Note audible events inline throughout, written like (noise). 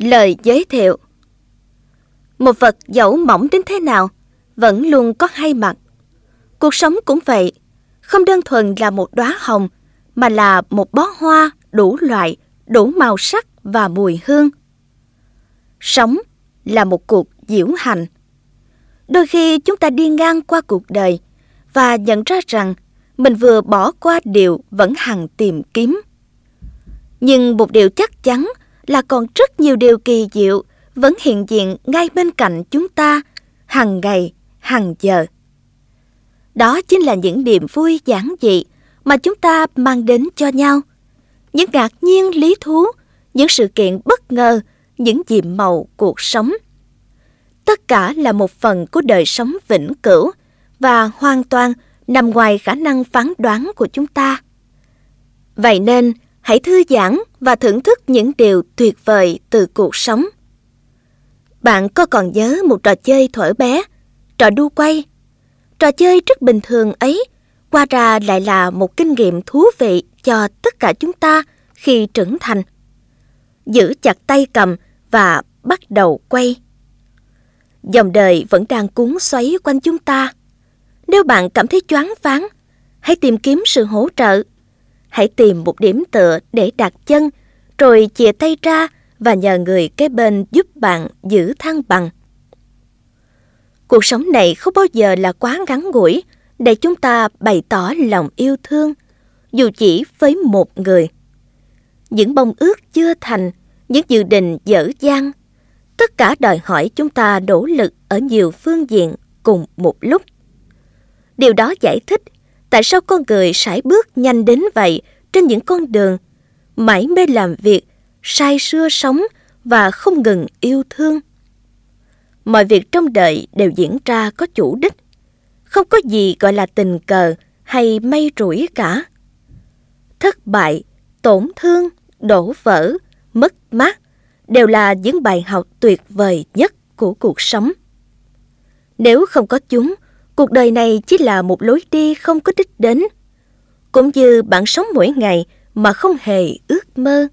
Lời giới thiệu Một vật dẫu mỏng đến thế nào, vẫn luôn có hai mặt. Cuộc sống cũng vậy, không đơn thuần là một đóa hồng, mà là một bó hoa đủ loại, đủ màu sắc và mùi hương. Sống là một cuộc diễu hành. Đôi khi chúng ta đi ngang qua cuộc đời và nhận ra rằng mình vừa bỏ qua điều vẫn hằng tìm kiếm. Nhưng một điều chắc chắn là còn rất nhiều điều kỳ diệu vẫn hiện diện ngay bên cạnh chúng ta hàng ngày, hàng giờ. Đó chính là những niềm vui giản dị mà chúng ta mang đến cho nhau. Những ngạc nhiên lý thú, những sự kiện bất ngờ, những diệm màu cuộc sống. Tất cả là một phần của đời sống vĩnh cửu và hoàn toàn nằm ngoài khả năng phán đoán của chúng ta. Vậy nên, hãy thư giãn và thưởng thức những điều tuyệt vời từ cuộc sống. Bạn có còn nhớ một trò chơi thuở bé, trò đu quay? Trò chơi rất bình thường ấy, qua ra lại là một kinh nghiệm thú vị cho tất cả chúng ta khi trưởng thành. Giữ chặt tay cầm và bắt đầu quay. Dòng đời vẫn đang cuốn xoáy quanh chúng ta. Nếu bạn cảm thấy choáng váng, hãy tìm kiếm sự hỗ trợ. Hãy tìm một điểm tựa để đặt chân, rồi chìa tay ra và nhờ người kế bên giúp bạn giữ thăng bằng. Cuộc sống này không bao giờ là quá ngắn ngủi để chúng ta bày tỏ lòng yêu thương, dù chỉ với một người. Những mong ước chưa thành, những dự định dở dang, tất cả đòi hỏi chúng ta nỗ lực ở nhiều phương diện cùng một lúc. Điều đó giải thích tại sao con người sải bước nhanh đến vậy trên những con đường, mãi mê làm việc, say sưa sống và không ngừng yêu thương. Mọi việc trong đời đều diễn ra có chủ đích. Không có gì gọi là tình cờ hay may rủi cả. Thất bại, tổn thương, đổ vỡ, mất mát đều là những bài học tuyệt vời nhất của cuộc sống. Nếu không có chúng, cuộc đời này chỉ là một lối đi không có đích đến. Cũng như bạn sống mỗi ngày mà không hề ước mơ.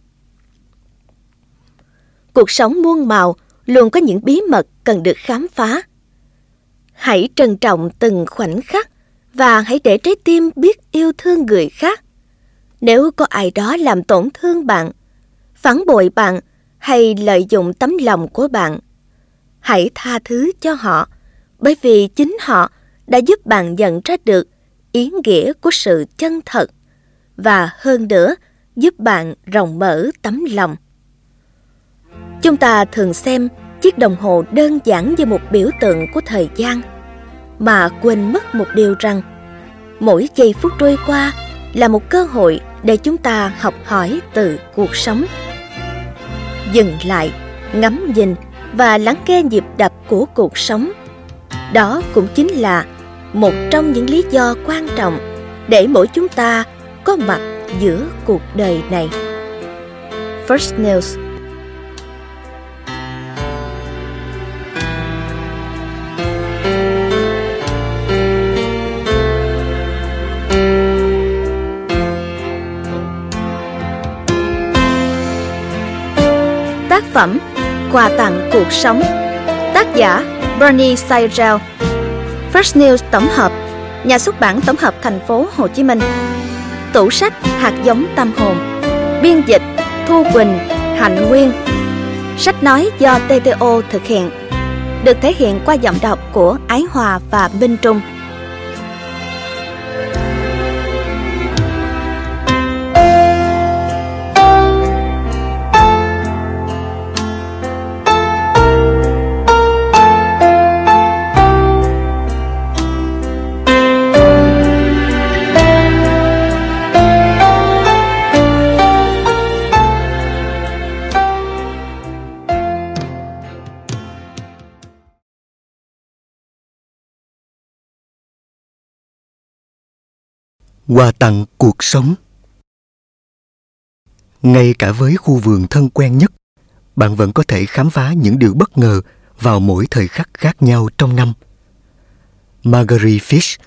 Cuộc sống muôn màu luôn có những bí mật cần được khám phá. Hãy trân trọng từng khoảnh khắc và hãy để trái tim biết yêu thương người khác. Nếu có ai đó làm tổn thương bạn, phản bội bạn hay lợi dụng tấm lòng của bạn, hãy tha thứ cho họ bởi vì chính họ đã giúp bạn nhận ra được ý nghĩa của sự chân thật và hơn nữa giúp bạn rộng mở tấm lòng. Chúng ta thường xem chiếc đồng hồ đơn giản như một biểu tượng của thời gian, mà quên mất một điều rằng mỗi giây phút trôi qua là một cơ hội để chúng ta học hỏi từ cuộc sống dừng lại, ngắm nhìn và lắng nghe nhịp đập của cuộc sống, đó cũng chính là một trong những lý do quan trọng để mỗi chúng ta có mặt giữa cuộc đời này. First news. Tác phẩm Quà tặng cuộc sống, Tác giả Bernie Seidel First News tổng hợp, Nhà xuất bản tổng hợp thành phố Hồ Chí Minh. Tủ sách hạt giống tâm hồn, Biên dịch Thu Quỳnh, Hạnh Nguyên. Sách nói do TTO thực hiện, Được thể hiện qua giọng đọc của Ái Hòa và Minh Trung. Quà tặng cuộc sống Ngay cả với khu vườn thân quen nhất, bạn vẫn có thể khám phá những điều bất ngờ vào mỗi thời khắc khác nhau trong năm. Marguerite Fish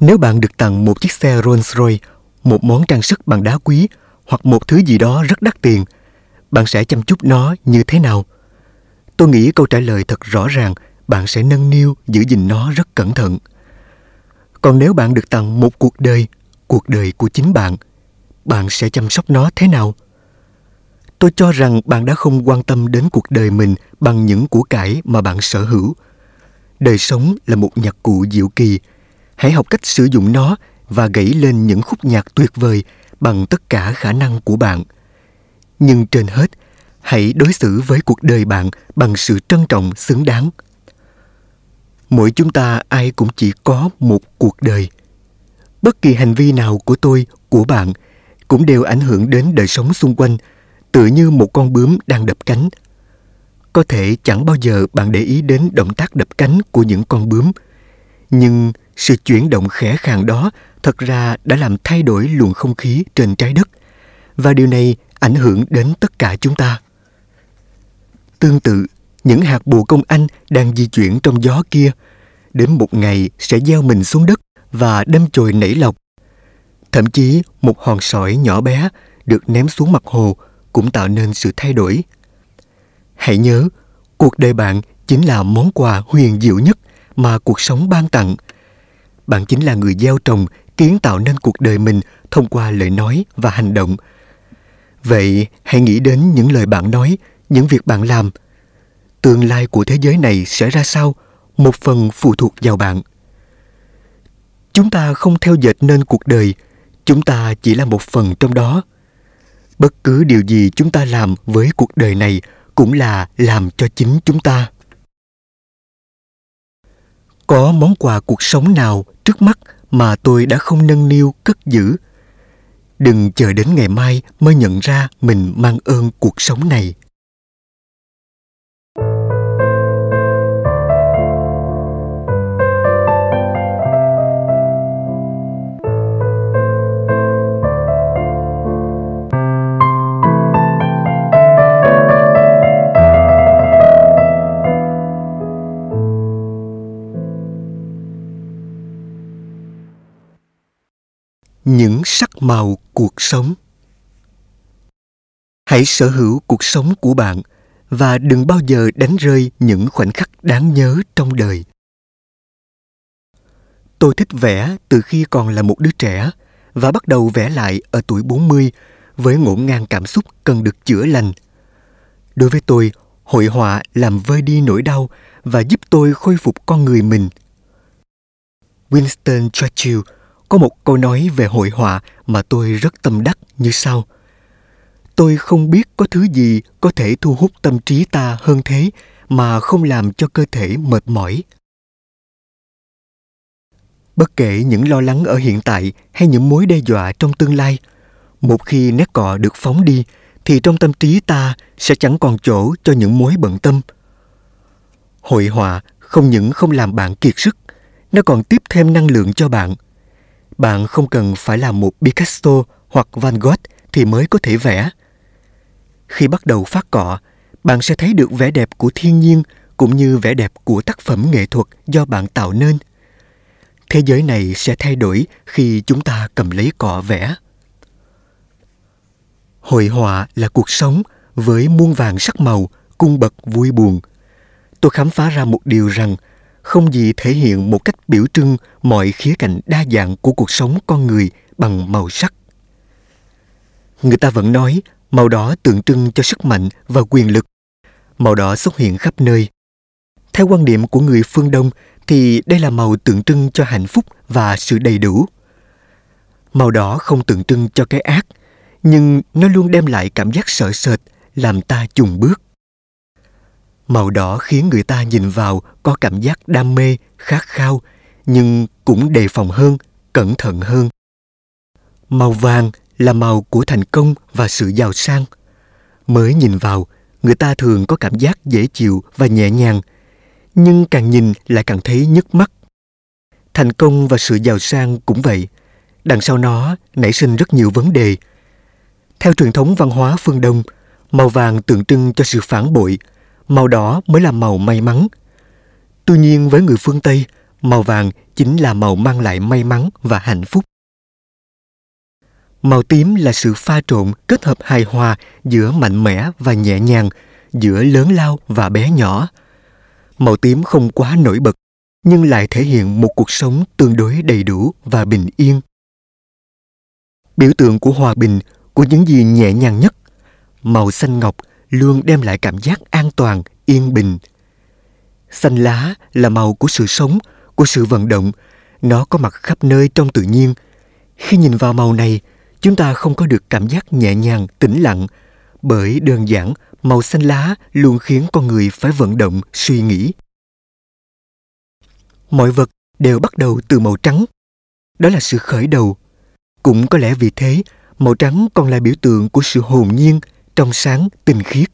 Nếu bạn được tặng một chiếc xe Rolls-Royce, một món trang sức bằng đá quý hoặc một thứ gì đó rất đắt tiền, bạn sẽ chăm chút nó như thế nào? Tôi nghĩ câu trả lời thật rõ ràng, bạn sẽ nâng niu giữ gìn nó rất cẩn thận. Còn nếu bạn được tặng một cuộc đời, cuộc đời của chính bạn, bạn sẽ chăm sóc nó thế nào? Tôi cho rằng bạn đã không quan tâm đến cuộc đời mình bằng những của cải mà bạn sở hữu. Đời sống là một nhạc cụ diệu kỳ. Hãy học cách sử dụng nó và gãy lên những khúc nhạc tuyệt vời bằng tất cả khả năng của bạn. Nhưng trên hết, hãy đối xử với cuộc đời bạn bằng sự trân trọng xứng đáng. Mỗi chúng ta ai cũng chỉ có một cuộc đời. Bất kỳ hành vi nào của tôi, của bạn cũng đều ảnh hưởng đến đời sống xung quanh – tựa như một con bướm đang đập cánh. Có thể chẳng bao giờ bạn để ý đến động tác đập cánh của những con bướm, nhưng sự chuyển động khẽ khàng đó thật ra đã làm thay đổi luồng không khí trên trái đất và điều này ảnh hưởng đến tất cả chúng ta. Tương tự, những hạt bồ công anh đang di chuyển trong gió kia đến một ngày sẽ gieo mình xuống đất và đâm chồi nảy lọc. Thậm chí một hòn sỏi nhỏ bé được ném xuống mặt hồ cũng tạo nên sự thay đổi. Hãy nhớ, cuộc đời bạn chính là món quà huyền diệu nhất mà cuộc sống ban tặng. Bạn chính là người gieo trồng, kiến tạo nên cuộc đời mình thông qua lời nói và hành động. Vậy hãy nghĩ đến những lời bạn nói, những việc bạn làm. Tương lai của thế giới này sẽ ra sao? Một phần phụ thuộc vào bạn. Chúng ta không theo dệt nên cuộc đời, chúng ta chỉ là một phần trong đó bất cứ điều gì chúng ta làm với cuộc đời này cũng là làm cho chính chúng ta có món quà cuộc sống nào trước mắt mà tôi đã không nâng niu cất giữ đừng chờ đến ngày mai mới nhận ra mình mang ơn cuộc sống này những sắc màu cuộc sống hãy sở hữu cuộc sống của bạn và đừng bao giờ đánh rơi những khoảnh khắc đáng nhớ trong đời tôi thích vẽ từ khi còn là một đứa trẻ và bắt đầu vẽ lại ở tuổi 40 với ngổn ngang cảm xúc cần được chữa lành. Đối với tôi, hội họa làm vơi đi nỗi đau và giúp tôi khôi phục con người mình. Winston Churchill có một câu nói về hội họa mà tôi rất tâm đắc như sau. Tôi không biết có thứ gì có thể thu hút tâm trí ta hơn thế mà không làm cho cơ thể mệt mỏi. Bất kể những lo lắng ở hiện tại hay những mối đe dọa trong tương lai, một khi nét cọ được phóng đi thì trong tâm trí ta sẽ chẳng còn chỗ cho những mối bận tâm. Hội họa không những không làm bạn kiệt sức, nó còn tiếp thêm năng lượng cho bạn bạn không cần phải là một Picasso hoặc Van Gogh thì mới có thể vẽ. Khi bắt đầu phát cọ, bạn sẽ thấy được vẻ đẹp của thiên nhiên cũng như vẻ đẹp của tác phẩm nghệ thuật do bạn tạo nên. Thế giới này sẽ thay đổi khi chúng ta cầm lấy cọ vẽ. Hội họa là cuộc sống với muôn vàng sắc màu, cung bậc vui buồn. Tôi khám phá ra một điều rằng không gì thể hiện một cách biểu trưng mọi khía cạnh đa dạng của cuộc sống con người bằng màu sắc. Người ta vẫn nói màu đỏ tượng trưng cho sức mạnh và quyền lực. Màu đỏ xuất hiện khắp nơi. Theo quan điểm của người phương Đông thì đây là màu tượng trưng cho hạnh phúc và sự đầy đủ. Màu đỏ không tượng trưng cho cái ác, nhưng nó luôn đem lại cảm giác sợ sệt, làm ta chùng bước. Màu đỏ khiến người ta nhìn vào có cảm giác đam mê, khát khao, nhưng cũng đề phòng hơn, cẩn thận hơn. Màu vàng là màu của thành công và sự giàu sang. Mới nhìn vào, người ta thường có cảm giác dễ chịu và nhẹ nhàng, nhưng càng nhìn lại càng thấy nhức mắt. Thành công và sự giàu sang cũng vậy, đằng sau nó nảy sinh rất nhiều vấn đề. Theo truyền thống văn hóa phương Đông, màu vàng tượng trưng cho sự phản bội, màu đỏ mới là màu may mắn. Tuy nhiên với người phương Tây, màu vàng chính là màu mang lại may mắn và hạnh phúc. Màu tím là sự pha trộn kết hợp hài hòa giữa mạnh mẽ và nhẹ nhàng, giữa lớn lao và bé nhỏ. Màu tím không quá nổi bật, nhưng lại thể hiện một cuộc sống tương đối đầy đủ và bình yên. Biểu tượng của hòa bình, của những gì nhẹ nhàng nhất, màu xanh ngọc luôn đem lại cảm giác an toàn, yên bình. Xanh lá là màu của sự sống, của sự vận động, nó có mặt khắp nơi trong tự nhiên. Khi nhìn vào màu này, chúng ta không có được cảm giác nhẹ nhàng, tĩnh lặng, bởi đơn giản màu xanh lá luôn khiến con người phải vận động, suy nghĩ. Mọi vật đều bắt đầu từ màu trắng. Đó là sự khởi đầu. Cũng có lẽ vì thế, màu trắng còn là biểu tượng của sự hồn nhiên, trong sáng, tinh khiết.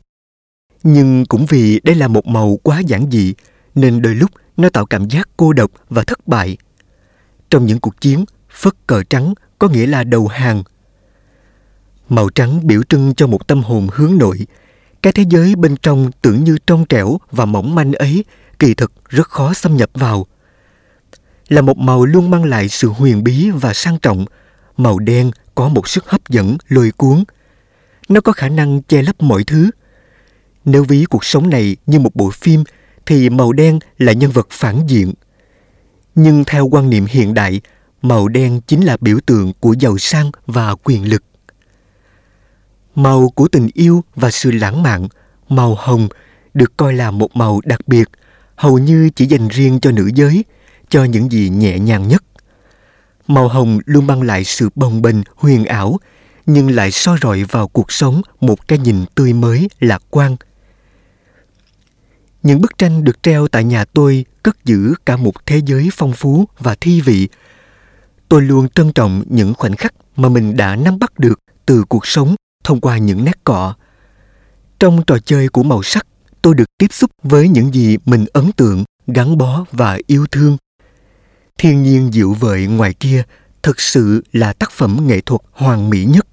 Nhưng cũng vì đây là một màu quá giản dị, nên đôi lúc nó tạo cảm giác cô độc và thất bại. Trong những cuộc chiến, phất cờ trắng có nghĩa là đầu hàng. Màu trắng biểu trưng cho một tâm hồn hướng nội. Cái thế giới bên trong tưởng như trong trẻo và mỏng manh ấy kỳ thực rất khó xâm nhập vào. Là một màu luôn mang lại sự huyền bí và sang trọng, màu đen có một sức hấp dẫn lôi cuốn. Nó có khả năng che lấp mọi thứ. Nếu ví cuộc sống này như một bộ phim thì màu đen là nhân vật phản diện. Nhưng theo quan niệm hiện đại, màu đen chính là biểu tượng của giàu sang và quyền lực. Màu của tình yêu và sự lãng mạn, màu hồng được coi là một màu đặc biệt, hầu như chỉ dành riêng cho nữ giới, cho những gì nhẹ nhàng nhất. Màu hồng luôn mang lại sự bồng bềnh, huyền ảo, nhưng lại soi rọi vào cuộc sống một cái nhìn tươi mới, lạc quan – những bức tranh được treo tại nhà tôi cất giữ cả một thế giới phong phú và thi vị. Tôi luôn trân trọng những khoảnh khắc mà mình đã nắm bắt được từ cuộc sống thông qua những nét cọ. Trong trò chơi của màu sắc, tôi được tiếp xúc với những gì mình ấn tượng, gắn bó và yêu thương. Thiên nhiên dịu vợi ngoài kia thực sự là tác phẩm nghệ thuật hoàn mỹ nhất.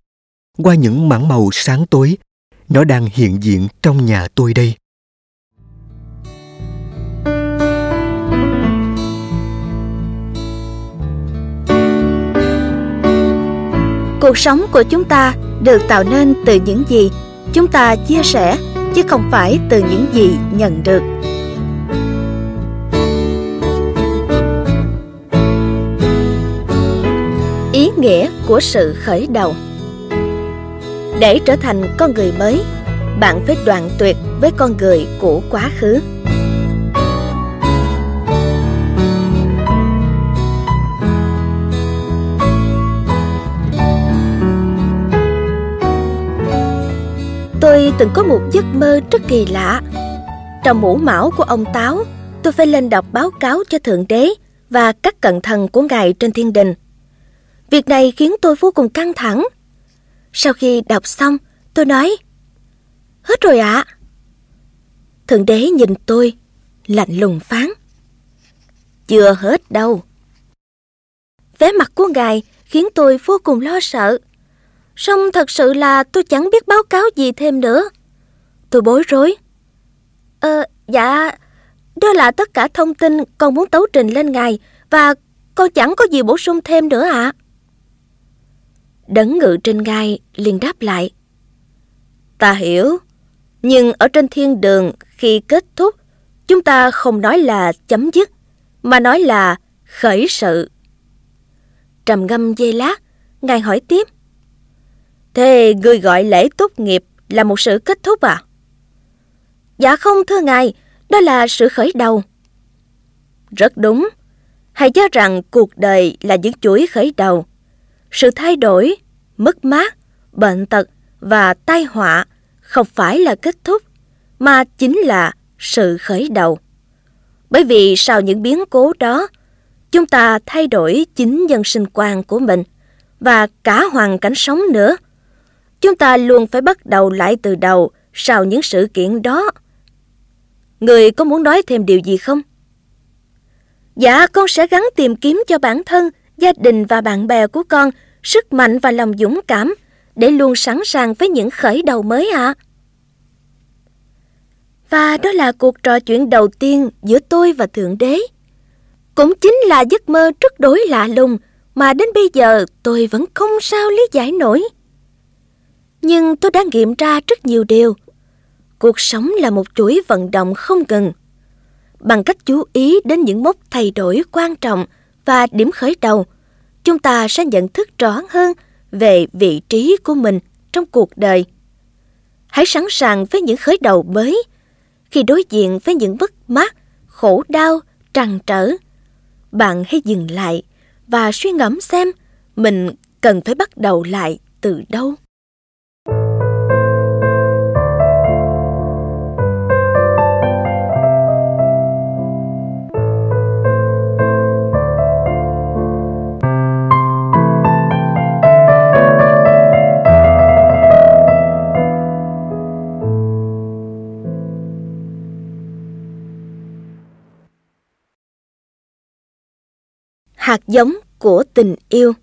Qua những mảng màu sáng tối, nó đang hiện diện trong nhà tôi đây. cuộc sống của chúng ta được tạo nên từ những gì chúng ta chia sẻ chứ không phải từ những gì nhận được ý nghĩa của sự khởi đầu để trở thành con người mới bạn phải đoạn tuyệt với con người của quá khứ Tôi từng có một giấc mơ rất kỳ lạ. Trong mũ mão của ông Táo, tôi phải lên đọc báo cáo cho Thượng Đế và các cận thần của Ngài trên thiên đình. Việc này khiến tôi vô cùng căng thẳng. Sau khi đọc xong, tôi nói, Hết rồi ạ. À. Thượng Đế nhìn tôi, lạnh lùng phán. Chưa hết đâu. Vẻ mặt của Ngài khiến tôi vô cùng lo sợ. song thật sự là tôi chẳng biết báo cáo gì thêm nữa. Tôi bối rối. Ờ, dạ, đó là tất cả thông tin con muốn tấu trình lên ngài và con chẳng có gì bổ sung thêm nữa ạ. À. Đấng ngự trên ngai liền đáp lại. Ta hiểu, nhưng ở trên thiên đường khi kết thúc, chúng ta không nói là chấm dứt, mà nói là khởi sự. Trầm ngâm dây lát, ngài hỏi tiếp. Thế người gọi lễ tốt nghiệp là một sự kết thúc à? Dạ không thưa ngài, đó là sự khởi đầu. Rất đúng. Hãy nhớ rằng cuộc đời là những chuỗi khởi đầu. Sự thay đổi, mất mát, bệnh tật và tai họa không phải là kết thúc, mà chính là sự khởi đầu. Bởi vì sau những biến cố đó, chúng ta thay đổi chính nhân sinh quan của mình và cả hoàn cảnh sống nữa. Chúng ta luôn phải bắt đầu lại từ đầu sau những sự kiện đó. Người có muốn nói thêm điều gì không? Dạ, con sẽ gắng tìm kiếm cho bản thân, gia đình và bạn bè của con, sức mạnh và lòng dũng cảm, để luôn sẵn sàng với những khởi đầu mới ạ. À. Và đó là cuộc trò chuyện đầu tiên giữa tôi và Thượng Đế. Cũng chính là giấc mơ rất đối lạ lùng mà đến bây giờ tôi vẫn không sao lý giải nổi. Nhưng tôi đã nghiệm ra rất nhiều điều. Cuộc sống là một chuỗi vận động không ngừng. Bằng cách chú ý đến những mốc thay đổi quan trọng và điểm khởi đầu, chúng ta sẽ nhận thức rõ hơn về vị trí của mình trong cuộc đời. Hãy sẵn sàng với những khởi đầu mới. Khi đối diện với những mất mát, khổ đau, trằn trở, bạn hãy dừng lại và suy ngẫm xem mình cần phải bắt đầu lại từ đâu. Hạt giống của tình yêu.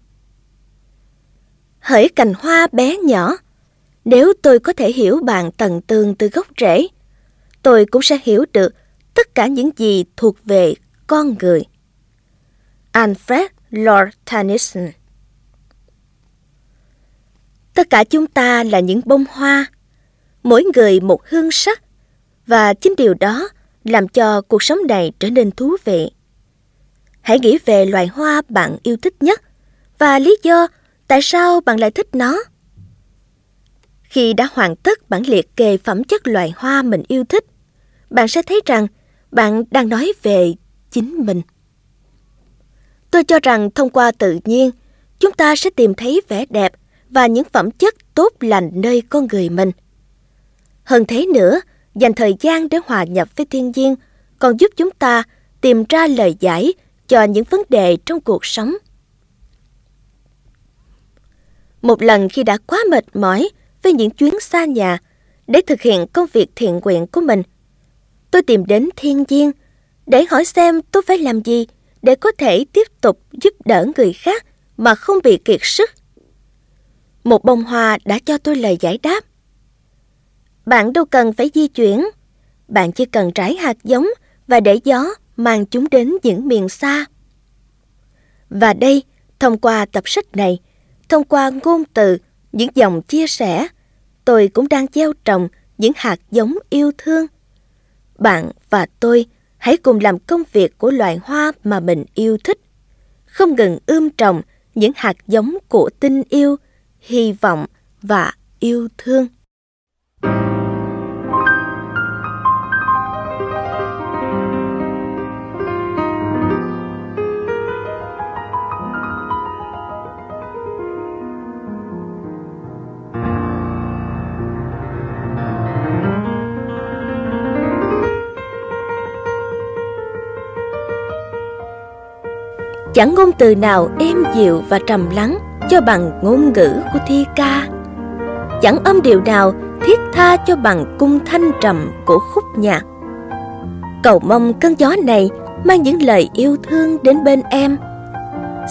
Hỡi cành hoa bé nhỏ, nếu tôi có thể hiểu bạn tận tường từ gốc rễ, tôi cũng sẽ hiểu được tất cả những gì thuộc về con người. Alfred Lord Tennyson Tất cả chúng ta là những bông hoa, mỗi người một hương sắc, và chính điều đó làm cho cuộc sống này trở nên thú vị. Hãy nghĩ về loài hoa bạn yêu thích nhất và lý do tại sao bạn lại thích nó. Khi đã hoàn tất bản liệt kê phẩm chất loài hoa mình yêu thích, bạn sẽ thấy rằng bạn đang nói về chính mình. Tôi cho rằng thông qua tự nhiên, chúng ta sẽ tìm thấy vẻ đẹp và những phẩm chất tốt lành nơi con người mình. Hơn thế nữa, dành thời gian để hòa nhập với thiên nhiên còn giúp chúng ta tìm ra lời giải cho những vấn đề trong cuộc sống. Một lần khi đã quá mệt mỏi với những chuyến xa nhà để thực hiện công việc thiện nguyện của mình, tôi tìm đến thiên nhiên để hỏi xem tôi phải làm gì để có thể tiếp tục giúp đỡ người khác mà không bị kiệt sức. Một bông hoa đã cho tôi lời giải đáp. Bạn đâu cần phải di chuyển, bạn chỉ cần trải hạt giống và để gió mang chúng đến những miền xa. Và đây, thông qua tập sách này, thông qua ngôn từ, những dòng chia sẻ, tôi cũng đang gieo trồng những hạt giống yêu thương. Bạn và tôi hãy cùng làm công việc của loài hoa mà mình yêu thích, không ngừng ươm trồng những hạt giống của tình yêu, hy vọng và yêu thương. Chẳng ngôn từ nào êm dịu và trầm lắng cho bằng ngôn ngữ của thi ca. Chẳng âm điệu nào thiết tha cho bằng cung thanh trầm của khúc nhạc. Cầu mong cơn gió này mang những lời yêu thương đến bên em.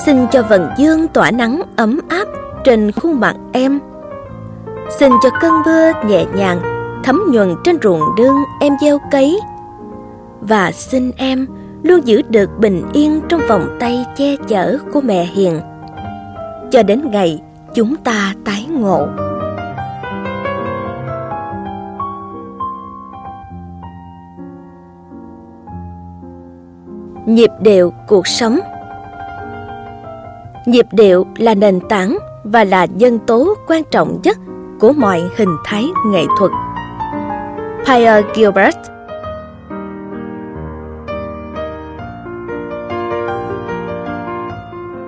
Xin cho vần dương tỏa nắng ấm áp trên khuôn mặt em. Xin cho cơn mưa nhẹ nhàng thấm nhuần trên ruộng đương em gieo cấy. Và xin em luôn giữ được bình yên trong vòng tay che chở của mẹ hiền. Cho đến ngày chúng ta tái ngộ. Nhịp điệu cuộc sống. Nhịp điệu là nền tảng và là nhân tố quan trọng nhất của mọi hình thái nghệ thuật. Pierre Gilbert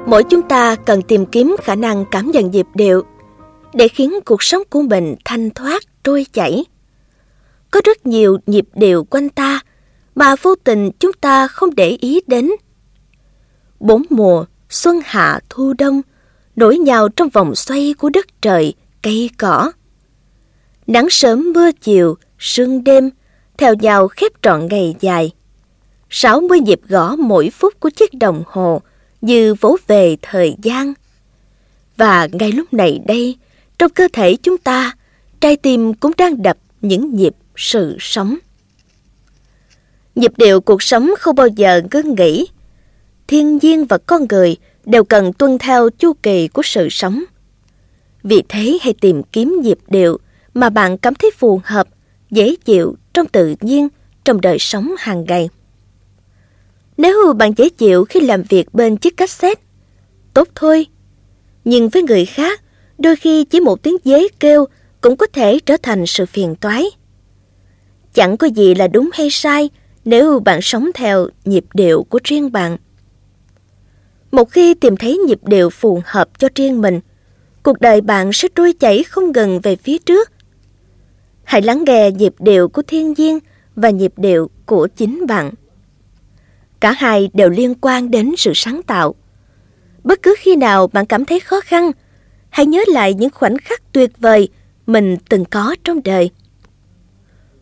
Mỗi chúng ta cần tìm kiếm khả năng cảm nhận nhịp điệu để khiến cuộc sống của mình thanh thoát, trôi chảy. Có rất nhiều nhịp điệu quanh ta mà vô tình chúng ta không để ý đến. Bốn mùa, xuân hạ thu đông, nổi nhào trong vòng xoay của đất trời, cây cỏ. Nắng sớm mưa chiều, sương đêm, theo nhau khép trọn ngày dài. 60 nhịp gõ mỗi phút của chiếc đồng hồ – như vỗ về thời gian. Và ngay lúc này đây, trong cơ thể chúng ta, trái tim cũng đang đập những nhịp sự sống. Nhịp điệu cuộc sống không bao giờ ngưng nghỉ. Thiên nhiên và con người đều cần tuân theo chu kỳ của sự sống. Vì thế hãy tìm kiếm nhịp điệu mà bạn cảm thấy phù hợp, dễ chịu trong tự nhiên, trong đời sống hàng ngày. Nếu bạn dễ chịu khi làm việc bên chiếc cassette, tốt thôi. Nhưng với người khác, đôi khi chỉ một tiếng dế kêu cũng có thể trở thành sự phiền toái. Chẳng có gì là đúng hay sai nếu bạn sống theo nhịp điệu của riêng bạn. Một khi tìm thấy nhịp điệu phù hợp cho riêng mình, cuộc đời bạn sẽ trôi chảy không ngừng về phía trước. Hãy lắng nghe nhịp điệu của thiên nhiên và nhịp điệu của chính bạn. Cả hai đều liên quan đến sự sáng tạo. Bất cứ khi nào bạn cảm thấy khó khăn, hãy nhớ lại những khoảnh khắc tuyệt vời mình từng có trong đời.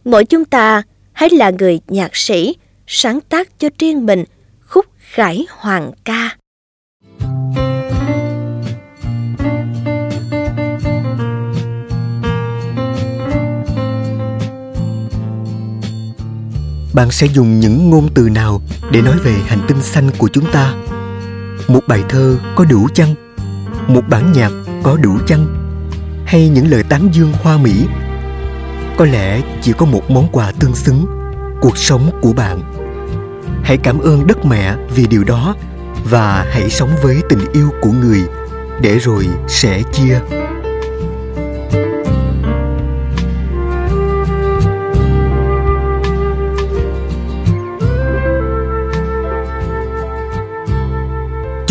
Mỗi chúng ta hãy là người nhạc sĩ sáng tác cho riêng mình khúc khải hoàng ca. bạn sẽ dùng những ngôn từ nào để nói về hành tinh xanh của chúng ta? Một bài thơ có đủ chăng? Một bản nhạc có đủ chăng? Hay những lời tán dương hoa mỹ? Có lẽ chỉ có một món quà tương xứng, cuộc sống của bạn. Hãy cảm ơn đất mẹ vì điều đó và hãy sống với tình yêu của người để rồi sẽ chia.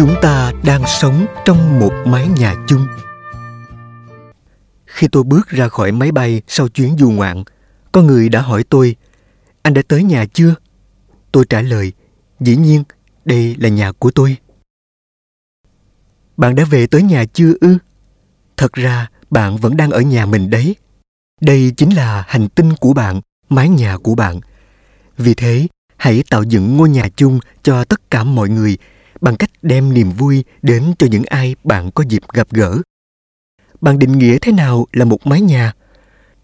Chúng ta đang sống trong một mái nhà chung. Khi tôi bước ra khỏi máy bay sau chuyến du ngoạn, có người đã hỏi tôi, anh đã tới nhà chưa? Tôi trả lời, dĩ nhiên, đây là nhà của tôi. Bạn đã về tới nhà chưa ư? Thật ra, bạn vẫn đang ở nhà mình đấy. Đây chính là hành tinh của bạn, mái nhà của bạn. Vì thế, hãy tạo dựng ngôi nhà chung cho tất cả mọi người bằng cách đem niềm vui đến cho những ai bạn có dịp gặp gỡ. Bạn định nghĩa thế nào là một mái nhà?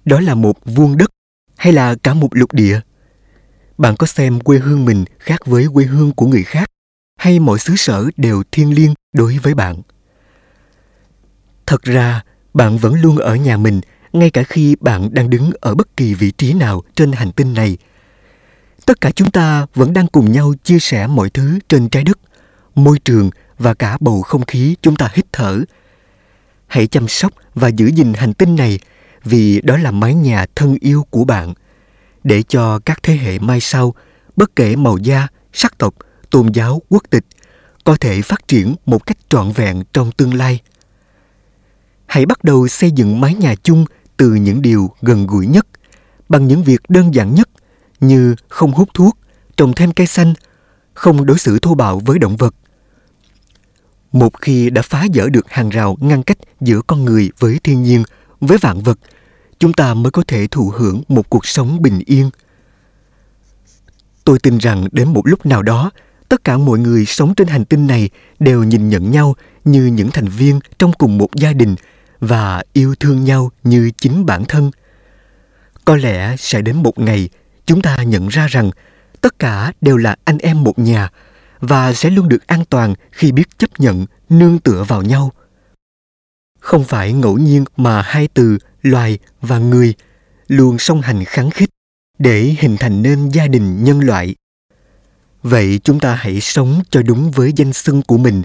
Đó là một vuông đất hay là cả một lục địa? Bạn có xem quê hương mình khác với quê hương của người khác hay mọi xứ sở đều thiêng liêng đối với bạn? Thật ra, bạn vẫn luôn ở nhà mình ngay cả khi bạn đang đứng ở bất kỳ vị trí nào trên hành tinh này. Tất cả chúng ta vẫn đang cùng nhau chia sẻ mọi thứ trên trái đất môi trường và cả bầu không khí chúng ta hít thở. Hãy chăm sóc và giữ gìn hành tinh này vì đó là mái nhà thân yêu của bạn để cho các thế hệ mai sau, bất kể màu da, sắc tộc, tôn giáo, quốc tịch, có thể phát triển một cách trọn vẹn trong tương lai. Hãy bắt đầu xây dựng mái nhà chung từ những điều gần gũi nhất, bằng những việc đơn giản nhất như không hút thuốc, trồng thêm cây xanh, không đối xử thô bạo với động vật, một khi đã phá vỡ được hàng rào ngăn cách giữa con người với thiên nhiên, với vạn vật, chúng ta mới có thể thụ hưởng một cuộc sống bình yên. Tôi tin rằng đến một lúc nào đó, tất cả mọi người sống trên hành tinh này đều nhìn nhận nhau như những thành viên trong cùng một gia đình và yêu thương nhau như chính bản thân. Có lẽ sẽ đến một ngày chúng ta nhận ra rằng tất cả đều là anh em một nhà và sẽ luôn được an toàn khi biết chấp nhận, nương tựa vào nhau. Không phải ngẫu nhiên mà hai từ loài và người luôn song hành kháng khích để hình thành nên gia đình nhân loại. Vậy chúng ta hãy sống cho đúng với danh xưng của mình.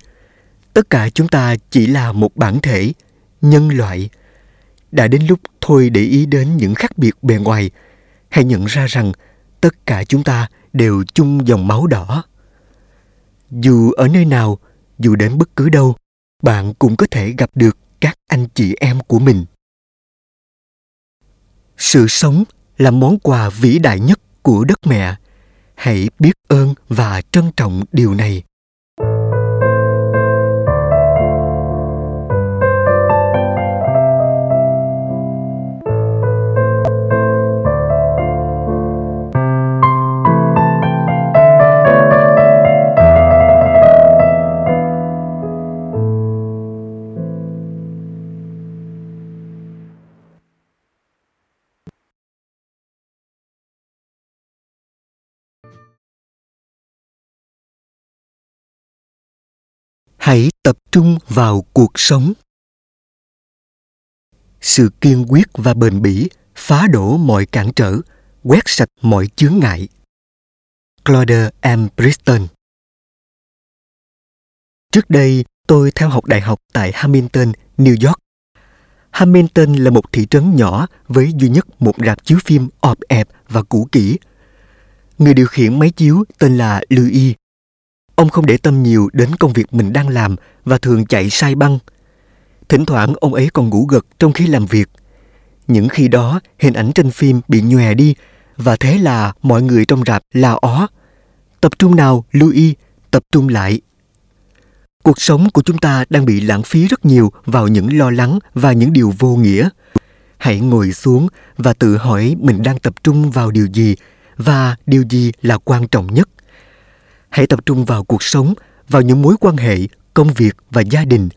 Tất cả chúng ta chỉ là một bản thể, nhân loại. Đã đến lúc thôi để ý đến những khác biệt bề ngoài, hãy nhận ra rằng tất cả chúng ta đều chung dòng máu đỏ dù ở nơi nào, dù đến bất cứ đâu, bạn cũng có thể gặp được các anh chị em của mình. Sự sống là món quà vĩ đại nhất của đất mẹ. Hãy biết ơn và trân trọng điều này. Hãy tập trung vào cuộc sống. Sự kiên quyết và bền bỉ phá đổ mọi cản trở, quét sạch mọi chướng ngại. Claude m. Briston trước đây, tôi theo học đại học tại hamilton, new york. Hamilton là một thị trấn nhỏ với duy nhất một rạp chiếu phim ọp ẹp và cũ kỹ. Người điều khiển máy chiếu tên là louis ông không để tâm nhiều đến công việc mình đang làm và thường chạy sai băng. Thỉnh thoảng ông ấy còn ngủ gật trong khi làm việc. Những khi đó, hình ảnh trên phim bị nhòe đi và thế là mọi người trong rạp la ó. Tập trung nào, louis? Tập trung lại. Cuộc sống của chúng ta đang bị lãng phí rất nhiều vào những lo lắng và những điều vô nghĩa. Hãy ngồi xuống và tự hỏi mình đang tập trung vào điều gì và điều gì là quan trọng nhất hãy tập trung vào cuộc sống, vào những mối quan hệ, công việc và gia đình.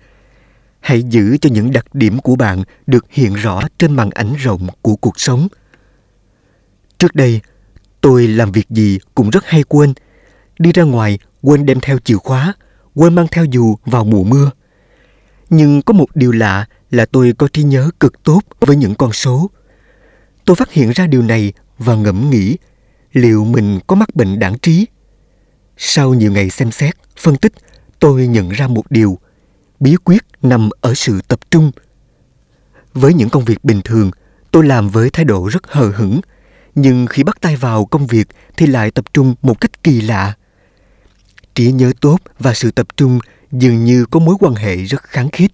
Hãy giữ cho những đặc điểm của bạn được hiện rõ trên màn ảnh rộng của cuộc sống. Trước đây, tôi làm việc gì cũng rất hay quên. Đi ra ngoài, quên đem theo chìa khóa, quên mang theo dù vào mùa mưa. Nhưng có một điều lạ là tôi có trí nhớ cực tốt với những con số. Tôi phát hiện ra điều này và ngẫm nghĩ, liệu mình có mắc bệnh đảng trí? Sau nhiều ngày xem xét, phân tích, tôi nhận ra một điều. Bí quyết nằm ở sự tập trung. Với những công việc bình thường, tôi làm với thái độ rất hờ hững. Nhưng khi bắt tay vào công việc thì lại tập trung một cách kỳ lạ. Trí nhớ tốt và sự tập trung dường như có mối quan hệ rất kháng khít.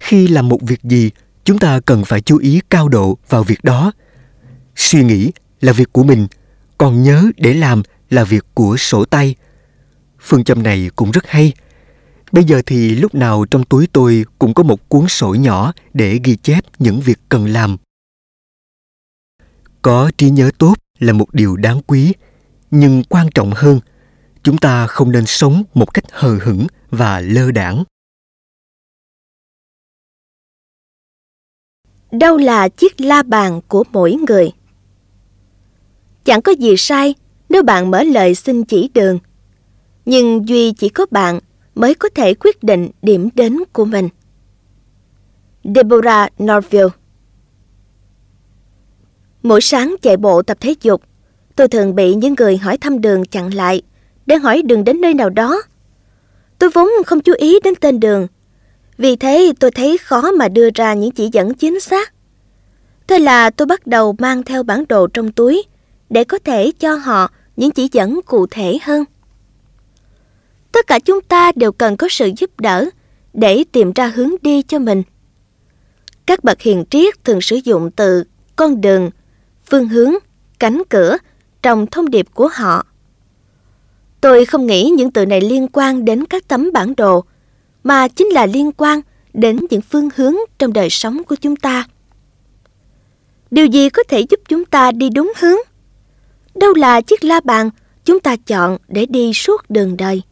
Khi làm một việc gì, chúng ta cần phải chú ý cao độ vào việc đó. Suy nghĩ là việc của mình, còn nhớ để làm là việc của sổ tay. Phương châm này cũng rất hay. Bây giờ thì lúc nào trong túi tôi cũng có một cuốn sổ nhỏ để ghi chép những việc cần làm. Có trí nhớ tốt là một điều đáng quý, nhưng quan trọng hơn, chúng ta không nên sống một cách hờ hững và lơ đảng. Đâu là chiếc la bàn của mỗi người? Chẳng có gì sai nếu bạn mở lời xin chỉ đường. Nhưng duy chỉ có bạn mới có thể quyết định điểm đến của mình. Deborah norville. Mỗi sáng chạy bộ tập thể dục, tôi thường bị những người hỏi thăm đường chặn lại để hỏi đường đến nơi nào đó. Tôi vốn không chú ý đến tên đường, vì thế tôi thấy khó mà đưa ra những chỉ dẫn chính xác. Thế là tôi bắt đầu mang theo bản đồ trong túi để có thể cho họ những chỉ dẫn cụ thể hơn. Tất cả chúng ta đều cần có sự giúp đỡ để tìm ra hướng đi cho mình. Các bậc hiền triết thường sử dụng từ con đường, phương hướng, cánh cửa trong thông điệp của họ. Tôi không nghĩ những từ này liên quan đến các tấm bản đồ, mà chính là liên quan đến những phương hướng trong đời sống của chúng ta. Điều gì có thể giúp chúng ta đi đúng hướng? Đâu là chiếc la bàn chúng ta chọn để đi suốt đường đời.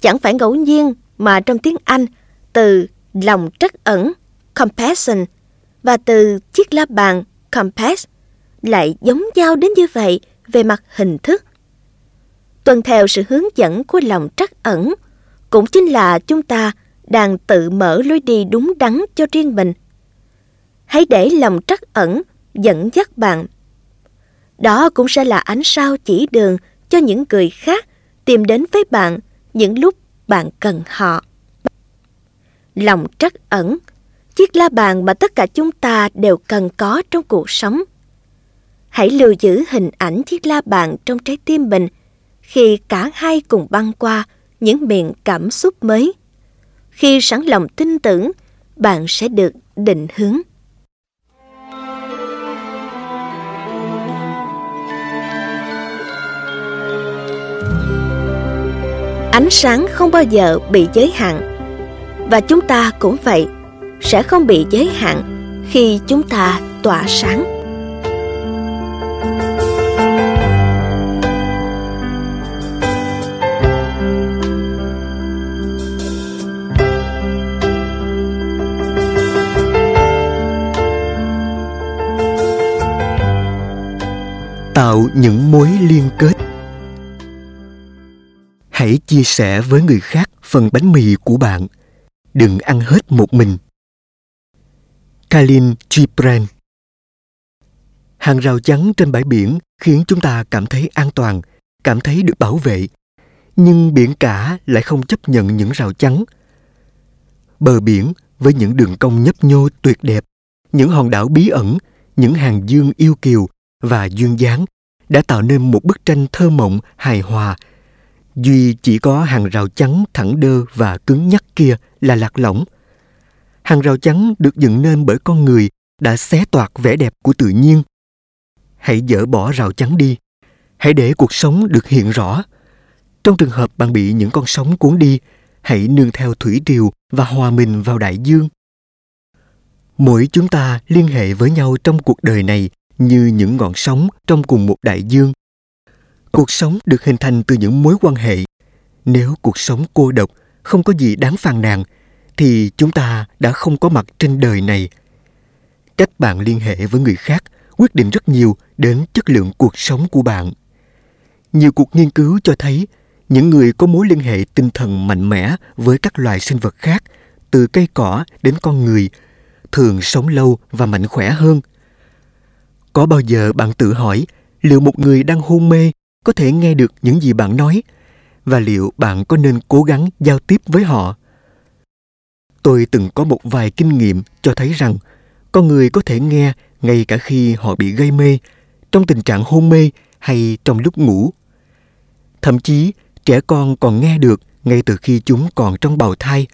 Chẳng phải ngẫu nhiên mà trong tiếng Anh, từ lòng trắc ẩn, compassion, và từ chiếc la bàn compass lại giống nhau đến như vậy về mặt hình thức. Tuân theo sự hướng dẫn của lòng trắc ẩn, cũng chính là chúng ta đang tự mở lối đi đúng đắn cho riêng mình. Hãy để lòng trắc ẩn dẫn dắt bạn đó cũng sẽ là ánh sao chỉ đường cho những người khác tìm đến với bạn những lúc bạn cần họ. Lòng trắc ẩn, chiếc la bàn mà tất cả chúng ta đều cần có trong cuộc sống. Hãy lưu giữ hình ảnh chiếc la bàn trong trái tim mình khi cả hai cùng băng qua những miền cảm xúc mới. Khi sẵn lòng tin tưởng, bạn sẽ được định hướng. Ánh sáng không bao giờ bị giới hạn. Và chúng ta cũng vậy, sẽ không bị giới hạn khi chúng ta tỏa sáng. Tạo những mối liên kết hãy chia sẻ với người khác phần bánh mì của bạn. Đừng ăn hết một mình. Kalin Gibran Hàng rào chắn trên bãi biển khiến chúng ta cảm thấy an toàn, cảm thấy được bảo vệ. Nhưng biển cả lại không chấp nhận những rào chắn. Bờ biển với những đường cong nhấp nhô tuyệt đẹp, những hòn đảo bí ẩn, những hàng dương yêu kiều và duyên dáng đã tạo nên một bức tranh thơ mộng hài hòa. Duy chỉ có hàng rào chắn thẳng đơ và cứng nhắc kia là lạc lõng. Hàng rào chắn được dựng nên bởi con người đã xé toạc vẻ đẹp của tự nhiên. Hãy dỡ bỏ rào chắn đi. Hãy để cuộc sống được hiện rõ. Trong trường hợp bạn bị những con sóng cuốn đi, hãy nương theo thủy triều và hòa mình vào đại dương. Mỗi chúng ta liên hệ với nhau trong cuộc đời này như những ngọn sóng trong cùng một đại dương. Cuộc sống được hình thành từ những mối quan hệ. Nếu cuộc sống cô độc, không có gì đáng phàn nàn, thì chúng ta đã không có mặt trên đời này. Cách bạn liên hệ với người khác quyết định rất nhiều đến chất lượng cuộc sống của bạn. Nhiều cuộc nghiên cứu cho thấy những người có mối liên hệ tinh thần mạnh mẽ với các loài sinh vật khác, từ cây cỏ đến con người, thường sống lâu và mạnh khỏe hơn – có bao giờ bạn tự hỏi liệu một người đang hôn mê có thể nghe được những gì bạn nói và liệu bạn có nên cố gắng giao tiếp với họ? Tôi từng có một vài kinh nghiệm cho thấy rằng con người có thể nghe ngay cả khi họ bị gây mê, trong tình trạng hôn mê hay trong lúc ngủ. Thậm chí, trẻ con còn nghe được ngay từ khi chúng còn trong bào thai.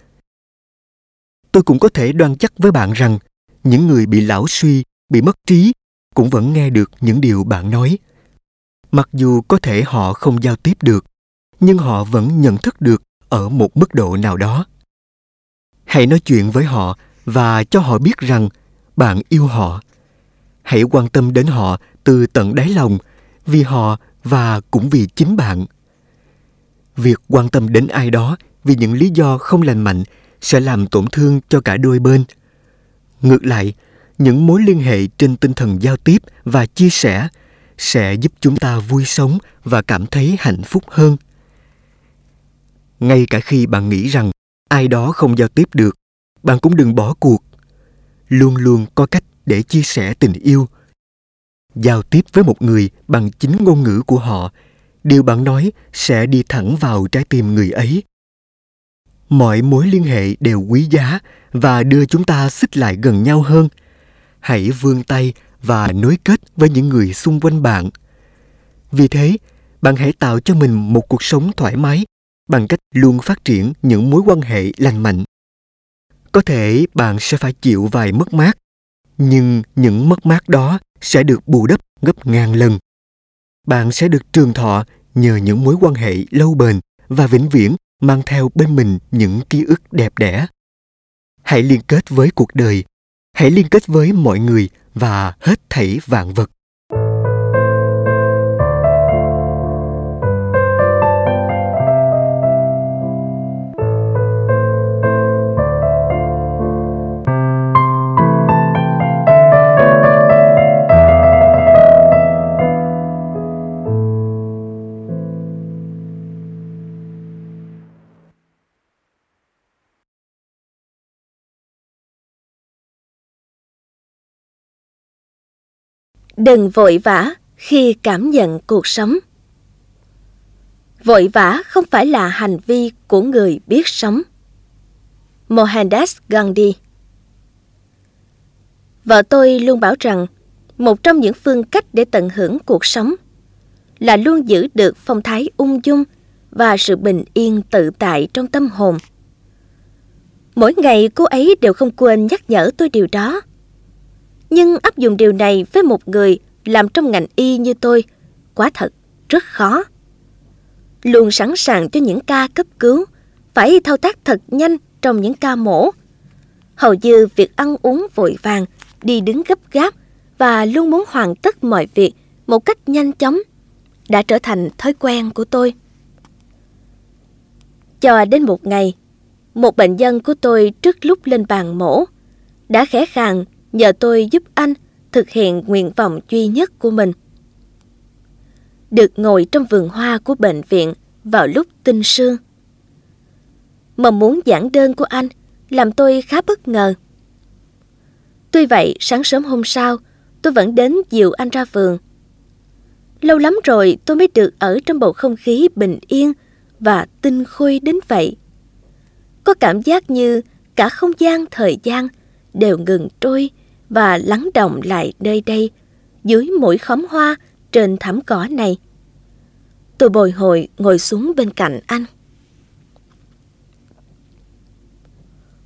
Tôi cũng có thể đoan chắc với bạn rằng những người bị lão suy, bị mất trí cũng vẫn nghe được những điều bạn nói mặc dù có thể họ không giao tiếp được, nhưng họ vẫn nhận thức được ở một mức độ nào đó. Hãy nói chuyện với họ và cho họ biết rằng bạn yêu họ. Hãy quan tâm đến họ từ tận đáy lòng, vì họ và cũng vì chính bạn. Việc quan tâm đến ai đó vì những lý do không lành mạnh sẽ làm tổn thương cho cả đôi bên. Ngược lại, những mối liên hệ trên tinh thần giao tiếp và chia sẻ sẽ giúp chúng ta vui sống và cảm thấy hạnh phúc hơn. Ngay cả khi bạn nghĩ rằng ai đó không giao tiếp được, bạn cũng đừng bỏ cuộc. Luôn luôn có cách để chia sẻ tình yêu. Giao tiếp với một người bằng chính ngôn ngữ của họ, điều bạn nói sẽ đi thẳng vào trái tim người ấy. Mọi mối liên hệ đều quý giá và đưa chúng ta xích lại gần nhau hơn. Hãy vươn tay và nối kết với những người xung quanh bạn. Vì thế, bạn hãy tạo cho mình một cuộc sống thoải mái bằng cách luôn phát triển những mối quan hệ lành mạnh. Có thể bạn sẽ phải chịu vài mất mát, nhưng những mất mát đó sẽ được bù đắp gấp ngàn lần. Bạn sẽ được trường thọ nhờ những mối quan hệ lâu bền và vĩnh viễn mang theo bên mình những ký ức đẹp đẽ. Hãy liên kết với cuộc đời, hãy liên kết với mọi người và hết thảy vạn vật. Đừng vội vã khi cảm nhận cuộc sống. Vội vã không phải là hành vi của người biết sống. Mohandas gandhi. Vợ tôi luôn bảo rằng, một trong những phương cách để tận hưởng cuộc sống là luôn giữ được phong thái ung dung và sự bình yên tự tại trong tâm hồn. Mỗi ngày cô ấy đều không quên nhắc nhở tôi điều đó nhưng áp dụng điều này với một người làm trong ngành y như tôi, quá thật, rất khó. Luôn sẵn sàng cho những ca cấp cứu, phải thao tác thật nhanh trong những ca mổ. Hầu như việc ăn uống vội vàng, đi đứng gấp gáp và luôn muốn hoàn tất mọi việc một cách nhanh chóng đã trở thành thói quen của tôi. Cho đến một ngày, một bệnh nhân của tôi trước lúc lên bàn mổ đã khẽ khàng nhờ tôi giúp anh thực hiện nguyện vọng duy nhất của mình. Được ngồi trong vườn hoa của bệnh viện vào lúc tinh sương. Mong muốn giảng đơn của anh làm tôi khá bất ngờ. Tuy vậy, sáng sớm hôm sau, tôi vẫn đến dìu anh ra vườn. Lâu lắm rồi tôi mới được ở trong bầu không khí bình yên và tinh khôi đến vậy. Có cảm giác như cả không gian thời gian đều ngừng trôi và lắng động lại nơi đây dưới mỗi khóm hoa trên thảm cỏ này. Tôi bồi hồi ngồi xuống bên cạnh anh.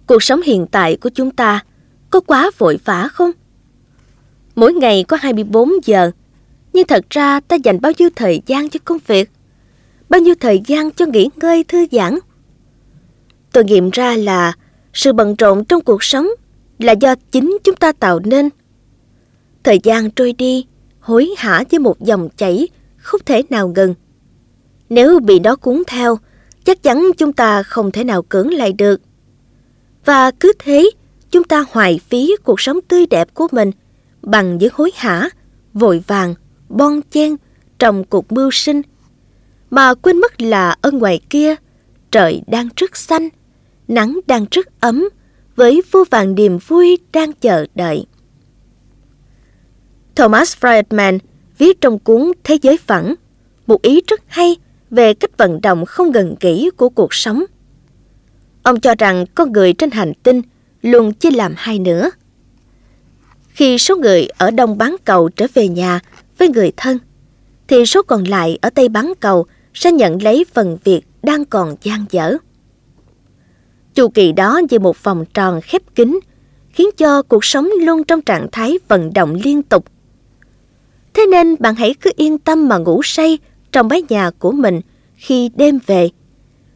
Cuộc sống hiện tại của chúng ta có quá vội vã không? Mỗi ngày có 24 giờ, nhưng thật ra ta dành bao nhiêu thời gian cho công việc? Bao nhiêu thời gian cho nghỉ ngơi thư giãn? Tôi nghiệm ra là sự bận rộn trong cuộc sống là do chính chúng ta tạo nên. Thời gian trôi đi, hối hả với một dòng chảy không thể nào ngừng. Nếu bị nó cuốn theo, chắc chắn chúng ta không thể nào cưỡng lại được. Và cứ thế, chúng ta hoài phí cuộc sống tươi đẹp của mình bằng những hối hả, vội vàng, bon chen trong cuộc mưu sinh, mà quên mất là ở ngoài kia, trời đang rất xanh, nắng đang rất ấm, với vô vàng niềm vui đang chờ đợi. Thomas Friedman viết trong cuốn Thế giới phẳng một ý rất hay về cách vận động không ngừng nghỉ của cuộc sống. Ông cho rằng con người trên hành tinh luôn chia làm hai nửa. Khi số người ở đông bán cầu trở về nhà với người thân, thì số còn lại ở tây bán cầu sẽ nhận lấy phần việc đang còn gian dở. Chu kỳ đó như một vòng tròn khép kín, khiến cho cuộc sống luôn trong trạng thái vận động liên tục. Thế nên bạn hãy cứ yên tâm mà ngủ say trong mái nhà của mình khi đêm về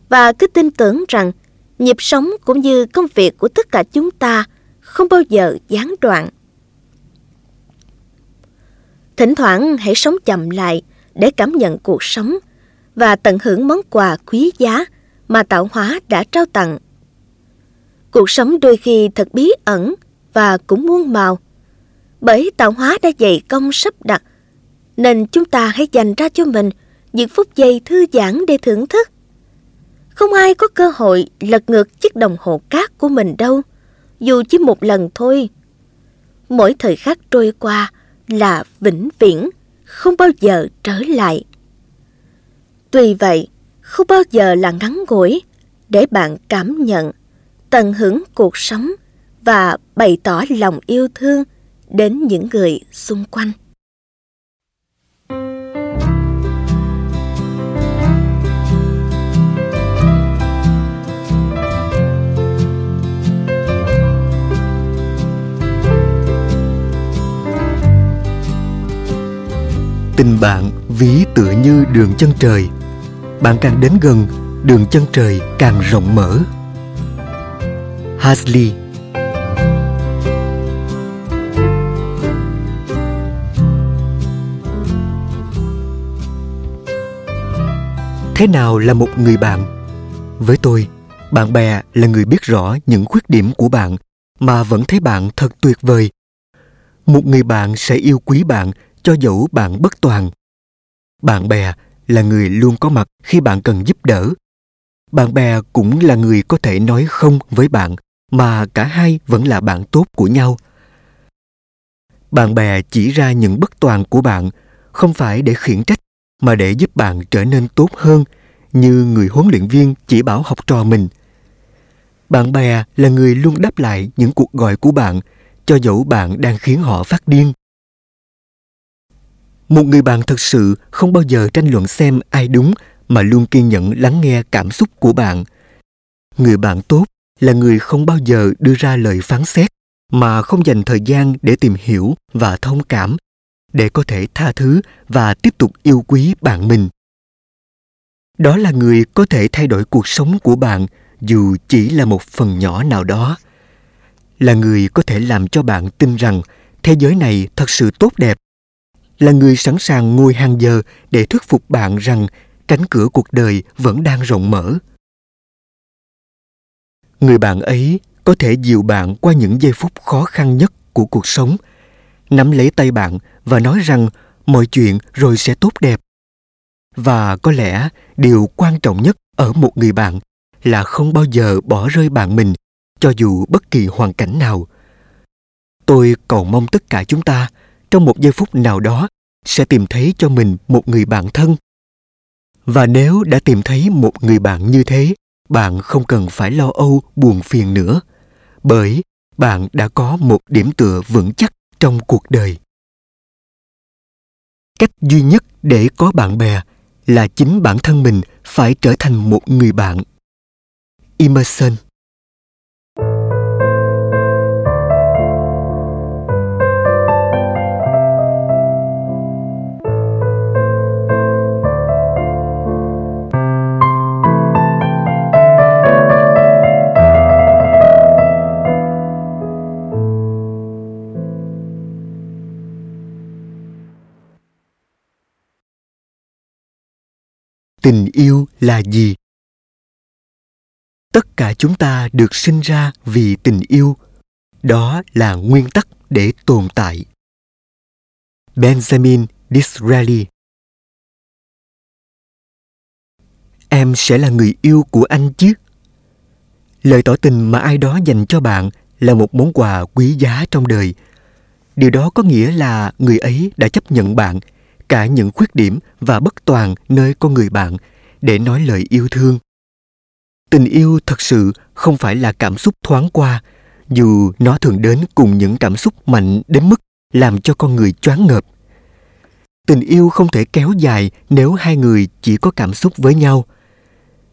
và cứ tin tưởng rằng nhịp sống cũng như công việc của tất cả chúng ta không bao giờ gián đoạn. Thỉnh thoảng hãy sống chậm lại để cảm nhận cuộc sống và tận hưởng món quà quý giá mà tạo hóa đã trao tặng. Cuộc sống đôi khi thật bí ẩn và cũng muôn màu. Bởi tạo hóa đã dày công sắp đặt, nên chúng ta hãy dành ra cho mình những phút giây thư giãn để thưởng thức. Không ai có cơ hội lật ngược chiếc đồng hồ cát của mình đâu, dù chỉ một lần thôi. Mỗi thời khắc trôi qua là vĩnh viễn, không bao giờ trở lại. Tuy vậy, không bao giờ là ngắn ngủi để bạn cảm nhận, tận hưởng cuộc sống và bày tỏ lòng yêu thương đến những người xung quanh. Tình bạn ví tựa như đường chân trời Bạn càng đến gần, Đường chân trời càng rộng mở Hasley Thế nào là một người bạn? Với tôi, bạn bè là người biết rõ những khuyết điểm của bạn mà vẫn thấy bạn thật tuyệt vời. Một người bạn sẽ yêu quý bạn cho dẫu bạn bất toàn bạn bè là người luôn có mặt khi bạn cần giúp đỡ bạn bè cũng là người có thể nói không với bạn mà cả hai vẫn là bạn tốt của nhau. Bạn bè chỉ ra những bất toàn của bạn, không phải để khiển trách, mà để giúp bạn trở nên tốt hơn, như người huấn luyện viên chỉ bảo học trò mình. Bạn bè là người luôn đáp lại những cuộc gọi của bạn, cho dẫu bạn đang khiến họ phát điên. Một người bạn thật sự không bao giờ tranh luận xem ai đúng, mà luôn kiên nhẫn lắng nghe cảm xúc của bạn. Người bạn tốt là người không bao giờ đưa ra lời phán xét, mà không dành thời gian để tìm hiểu và thông cảm, để có thể tha thứ và tiếp tục yêu quý bạn mình. Đó là người có thể thay đổi cuộc sống của bạn, dù chỉ là một phần nhỏ nào đó. Là người có thể làm cho bạn tin rằng thế giới này thật sự tốt đẹp. Là người sẵn sàng ngồi hàng giờ để thuyết phục bạn rằng cánh cửa cuộc đời vẫn đang rộng mở người bạn ấy có thể dìu bạn qua những giây phút khó khăn nhất của cuộc sống. Nắm lấy tay bạn và nói rằng mọi chuyện rồi sẽ tốt đẹp. Và có lẽ điều quan trọng nhất ở một người bạn là không bao giờ bỏ rơi bạn mình, cho dù bất kỳ hoàn cảnh nào. Tôi cầu mong tất cả chúng ta trong một giây phút nào đó sẽ tìm thấy cho mình một người bạn thân. Và nếu đã tìm thấy một người bạn như thế bạn không cần phải lo âu, buồn phiền nữa. Bởi bạn đã có một điểm tựa vững chắc trong cuộc đời. Cách duy nhất để có bạn bè là chính bản thân mình phải trở thành một người bạn. Emerson tình yêu là gì? Tất cả chúng ta được sinh ra vì tình yêu. Đó là nguyên tắc để tồn tại. Benjamin disraeli. Em sẽ là người yêu của anh chứ? Lời tỏ tình mà ai đó dành cho bạn là một món quà quý giá trong đời. Điều đó có nghĩa là người ấy đã chấp nhận bạn cả những khuyết điểm và bất toàn nơi con người bạn để nói lời yêu thương. Tình yêu thật sự không phải là cảm xúc thoáng qua, dù nó thường đến cùng những cảm xúc mạnh đến mức làm cho con người choáng ngợp. Tình yêu không thể kéo dài nếu hai người chỉ có cảm xúc với nhau.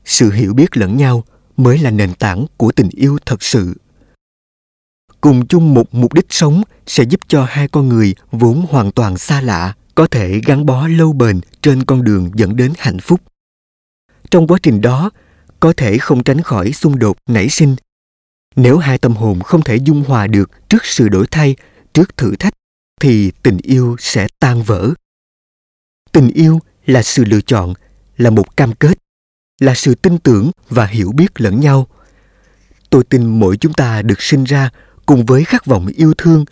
Sự hiểu biết lẫn nhau mới là nền tảng của tình yêu thật sự. Cùng chung một mục đích sống sẽ giúp cho hai con người vốn hoàn toàn xa lạ có thể gắn bó lâu bền trên con đường dẫn đến hạnh phúc. Trong quá trình đó, có thể không tránh khỏi xung đột nảy sinh. Nếu hai tâm hồn không thể dung hòa được trước sự đổi thay, trước thử thách, thì tình yêu sẽ tan vỡ. Tình yêu là sự lựa chọn, là một cam kết, là sự tin tưởng và hiểu biết lẫn nhau. Tôi tin mỗi chúng ta được sinh ra cùng với khát vọng yêu thương.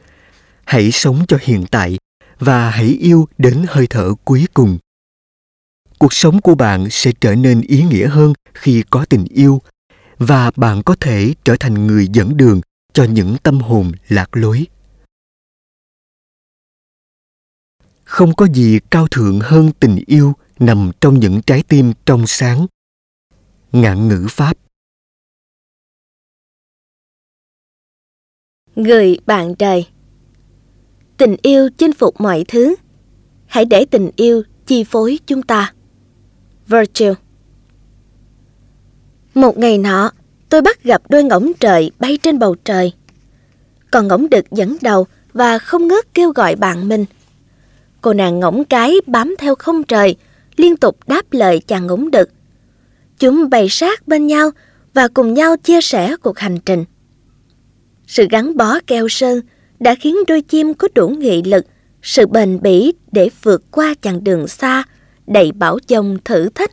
Hãy sống cho hiện tại và hãy yêu đến hơi thở cuối cùng. Cuộc sống của bạn sẽ trở nên ý nghĩa hơn khi có tình yêu và bạn có thể trở thành người dẫn đường cho những tâm hồn lạc lối. Không có gì cao thượng hơn tình yêu nằm trong những trái tim trong sáng. Ngạn ngữ pháp. Gửi bạn đời tình yêu chinh phục mọi thứ. Hãy để tình yêu chi phối chúng ta. Virgil. Một ngày nọ, tôi bắt gặp đôi ngỗng trời bay trên bầu trời. Còn ngỗng đực dẫn đầu và không ngớt kêu gọi bạn mình. Cô nàng ngỗng cái bám theo không trời, liên tục đáp lời chàng ngỗng đực. Chúng bày sát bên nhau và cùng nhau chia sẻ cuộc hành trình. Sự gắn bó keo sơn đã khiến đôi chim có đủ nghị lực, sự bền bỉ để vượt qua chặng đường xa, đầy bão dông thử thách.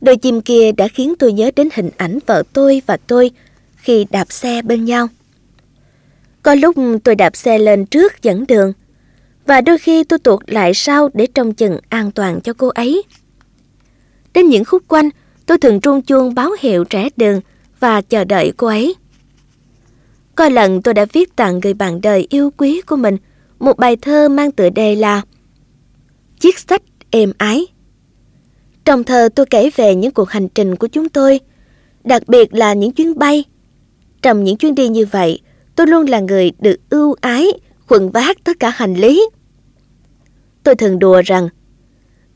Đôi chim kia đã khiến tôi nhớ đến hình ảnh vợ tôi và tôi khi đạp xe bên nhau. Có lúc tôi đạp xe lên trước dẫn đường, và đôi khi tôi tuột lại sau để trông chừng an toàn cho cô ấy. Đến những khúc quanh, tôi thường trung chuông báo hiệu trẻ đường và chờ đợi cô ấy. Có lần tôi đã viết tặng người bạn đời yêu quý của mình một bài thơ mang tựa đề là Chiếc sách êm ái. Trong thơ tôi kể về những cuộc hành trình của chúng tôi, đặc biệt là những chuyến bay. Trong những chuyến đi như vậy, tôi luôn là người được ưu ái, khuẩn vác tất cả hành lý. Tôi thường đùa rằng,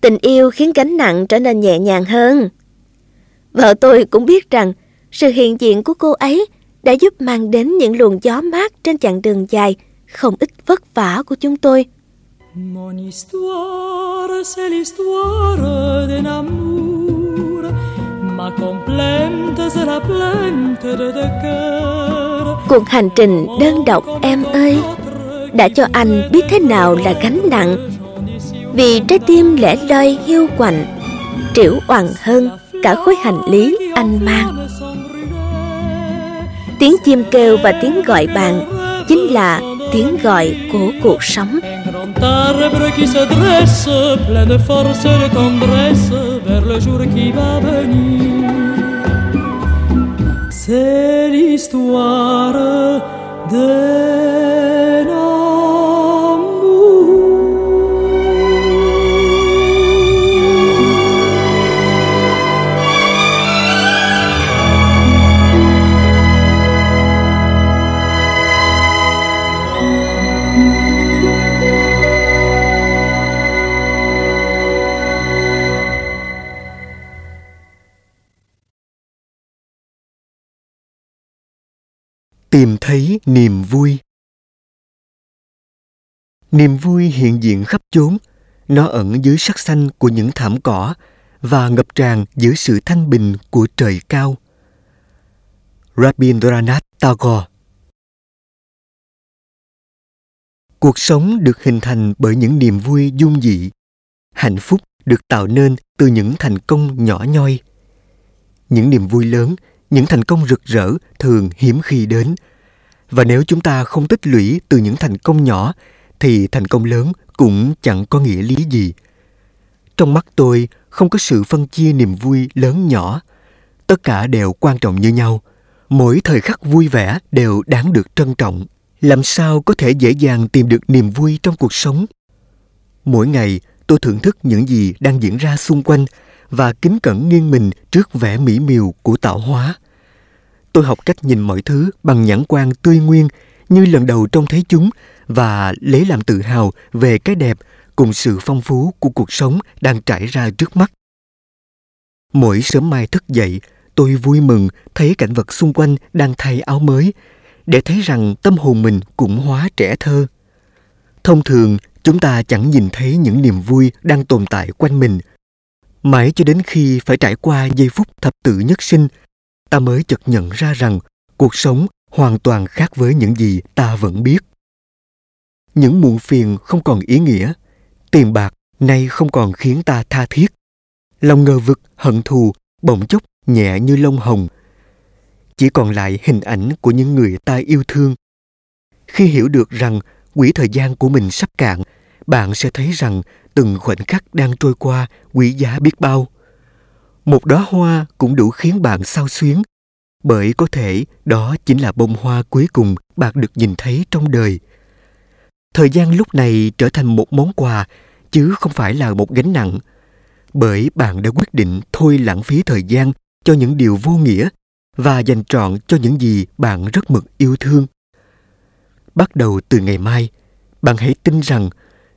tình yêu khiến gánh nặng trở nên nhẹ nhàng hơn. Vợ tôi cũng biết rằng, sự hiện diện của cô ấy đã giúp mang đến những luồng gió mát trên chặng đường dài không ít vất vả của chúng tôi. Mon histoire, c'est l'histoire d'un amour. Ma complainte, c'est la plainte de deux cœurs. Cuộc hành trình đơn độc em ơi đã cho anh biết thế nào là gánh nặng. Vì trái tim lẻ loi hiu quạnh, triểu oằn hơn cả khối hành lý anh mang tiếng chim kêu và tiếng gọi bạn chính là tiếng gọi của cuộc sống. C'est l'histoire de nos tìm thấy niềm vui. Niềm vui hiện diện khắp chốn, nó ẩn dưới sắc xanh của những thảm cỏ và ngập tràn giữa sự thanh bình của trời cao. Rabindranath tagore. Cuộc sống được hình thành bởi những niềm vui dung dị, hạnh phúc được tạo nên từ những thành công nhỏ nhoi. Những niềm vui lớn những thành công rực rỡ thường hiếm khi đến. Và nếu chúng ta không tích lũy từ những thành công nhỏ, thì thành công lớn cũng chẳng có nghĩa lý gì. Trong mắt tôi, không có sự phân chia niềm vui lớn nhỏ. Tất cả đều quan trọng như nhau. Mỗi thời khắc vui vẻ đều đáng được trân trọng. Làm sao có thể dễ dàng tìm được niềm vui trong cuộc sống? Mỗi ngày, tôi thưởng thức những gì đang diễn ra xung quanh và kính cẩn nghiêng mình trước vẻ mỹ miều của tạo hóa tôi học cách nhìn mọi thứ bằng nhãn quan tươi nguyên, như lần đầu trông thấy chúng, và lấy làm tự hào về cái đẹp cùng sự phong phú của cuộc sống đang trải ra trước mắt. Mỗi sớm mai thức dậy, tôi vui mừng thấy cảnh vật xung quanh đang thay áo mới, để thấy rằng tâm hồn mình cũng hóa trẻ thơ. Thông thường, chúng ta chẳng nhìn thấy những niềm vui đang tồn tại quanh mình. Mãi cho đến khi phải trải qua giây phút thập tự nhất sinh ta mới chợt nhận ra rằng cuộc sống hoàn toàn khác với những gì ta vẫn biết. Những muộn phiền không còn ý nghĩa, tiền bạc nay không còn khiến ta tha thiết. Lòng ngờ vực, hận thù, bỗng chốc nhẹ như lông hồng, chỉ còn lại hình ảnh của những người ta yêu thương. Khi hiểu được rằng quỹ thời gian của mình sắp cạn, bạn sẽ thấy rằng từng khoảnh khắc đang trôi qua quý giá biết bao một đóa hoa cũng đủ khiến bạn sao xuyến. Bởi có thể đó chính là bông hoa cuối cùng bạn được nhìn thấy trong đời. Thời gian lúc này trở thành một món quà, chứ không phải là một gánh nặng. Bởi bạn đã quyết định thôi lãng phí thời gian cho những điều vô nghĩa và dành trọn cho những gì bạn rất mực yêu thương. Bắt đầu từ ngày mai, bạn hãy tin rằng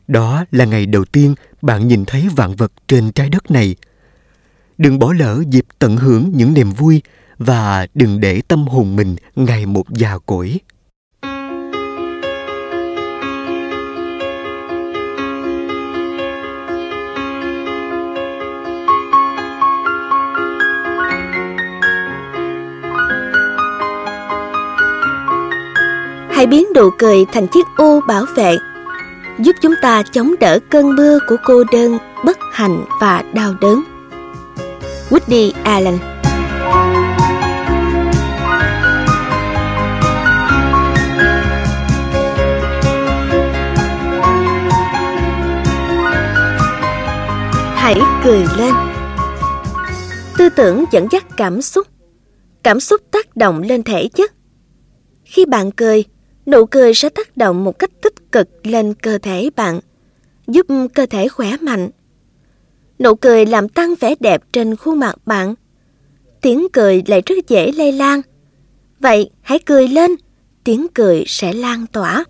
đó là ngày đầu tiên bạn nhìn thấy vạn vật trên trái đất này đừng bỏ lỡ dịp tận hưởng những niềm vui và đừng để tâm hồn mình ngày một già cỗi Hãy biến nụ cười thành chiếc ô bảo vệ, giúp chúng ta chống đỡ cơn mưa của cô đơn, bất hạnh và đau đớn. Woody Allen. Hãy cười lên. Tư tưởng dẫn dắt cảm xúc. Cảm xúc tác động lên thể chất. Khi bạn cười, nụ cười sẽ tác động một cách tích cực lên cơ thể bạn, giúp cơ thể khỏe mạnh. Nụ cười làm tăng vẻ đẹp trên khuôn mặt bạn. Tiếng cười lại rất dễ lây lan. Vậy hãy cười lên, tiếng cười sẽ lan tỏa.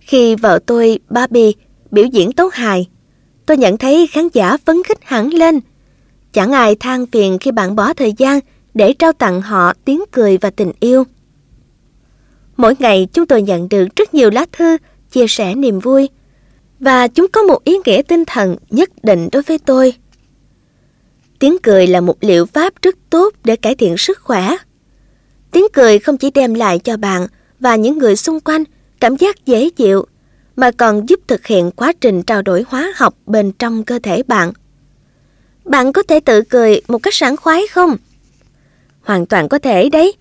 Khi vợ tôi, Barbie, biểu diễn tấu hài, tôi nhận thấy khán giả phấn khích hẳn lên. Chẳng ai than phiền khi bạn bỏ thời gian để trao tặng họ tiếng cười và tình yêu. Mỗi ngày chúng tôi nhận được rất nhiều lá thư chia sẻ niềm vui và chúng có một ý nghĩa tinh thần nhất định đối với tôi. Tiếng cười là một liệu pháp rất tốt để cải thiện sức khỏe. Tiếng cười không chỉ đem lại cho bạn và những người xung quanh cảm giác dễ chịu, mà còn giúp thực hiện quá trình trao đổi hóa học bên trong cơ thể bạn. Bạn có thể tự cười một cách sảng khoái không? Hoàn toàn có thể đấy.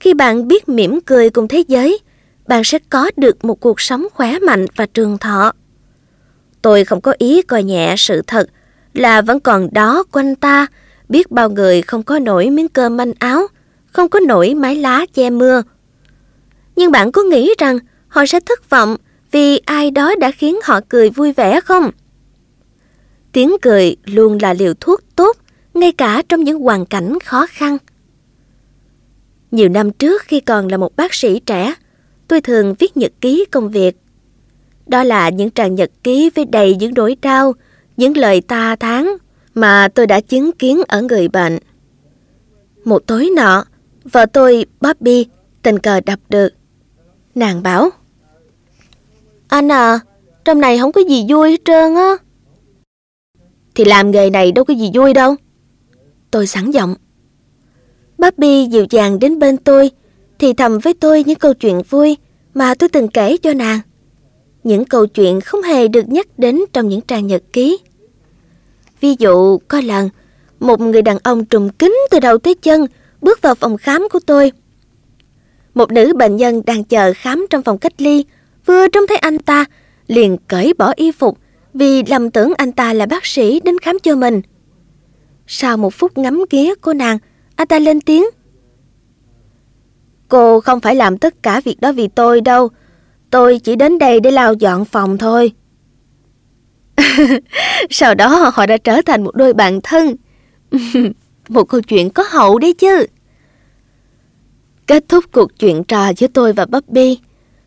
Khi bạn biết mỉm cười cùng thế giới, bạn sẽ có được một cuộc sống khỏe mạnh và trường thọ. Tôi không có ý coi nhẹ sự thật là vẫn còn đó quanh ta, biết bao người không có nổi miếng cơm manh áo, không có nổi mái lá che mưa. Nhưng bạn có nghĩ rằng họ sẽ thất vọng vì ai đó đã khiến họ cười vui vẻ không? Tiếng cười luôn là liều thuốc tốt, ngay cả trong những hoàn cảnh khó khăn. Nhiều năm trước khi còn là một bác sĩ trẻ, tôi thường viết nhật ký công việc. Đó là những trang nhật ký với đầy những nỗi đau, những lời ta tháng mà tôi đã chứng kiến ở người bệnh. Một tối nọ, vợ tôi, Bobby, tình cờ đọc được. Nàng bảo, Anh à, trong này không có gì vui hết trơn á. Thì làm nghề này đâu có gì vui đâu. Tôi sẵn giọng. Bobby dịu dàng đến bên tôi, thì thầm với tôi những câu chuyện vui mà tôi từng kể cho nàng. Những câu chuyện không hề được nhắc đến trong những trang nhật ký. Ví dụ, có lần, một người đàn ông trùng kính từ đầu tới chân bước vào phòng khám của tôi. Một nữ bệnh nhân đang chờ khám trong phòng cách ly, vừa trông thấy anh ta, liền cởi bỏ y phục vì lầm tưởng anh ta là bác sĩ đến khám cho mình. Sau một phút ngắm ghía cô nàng, anh ta lên tiếng. Cô không phải làm tất cả việc đó vì tôi đâu. Tôi chỉ đến đây để lau dọn phòng thôi. (laughs) Sau đó họ đã trở thành một đôi bạn thân. (laughs) một câu chuyện có hậu đấy chứ. Kết thúc cuộc chuyện trò giữa tôi và Bobby,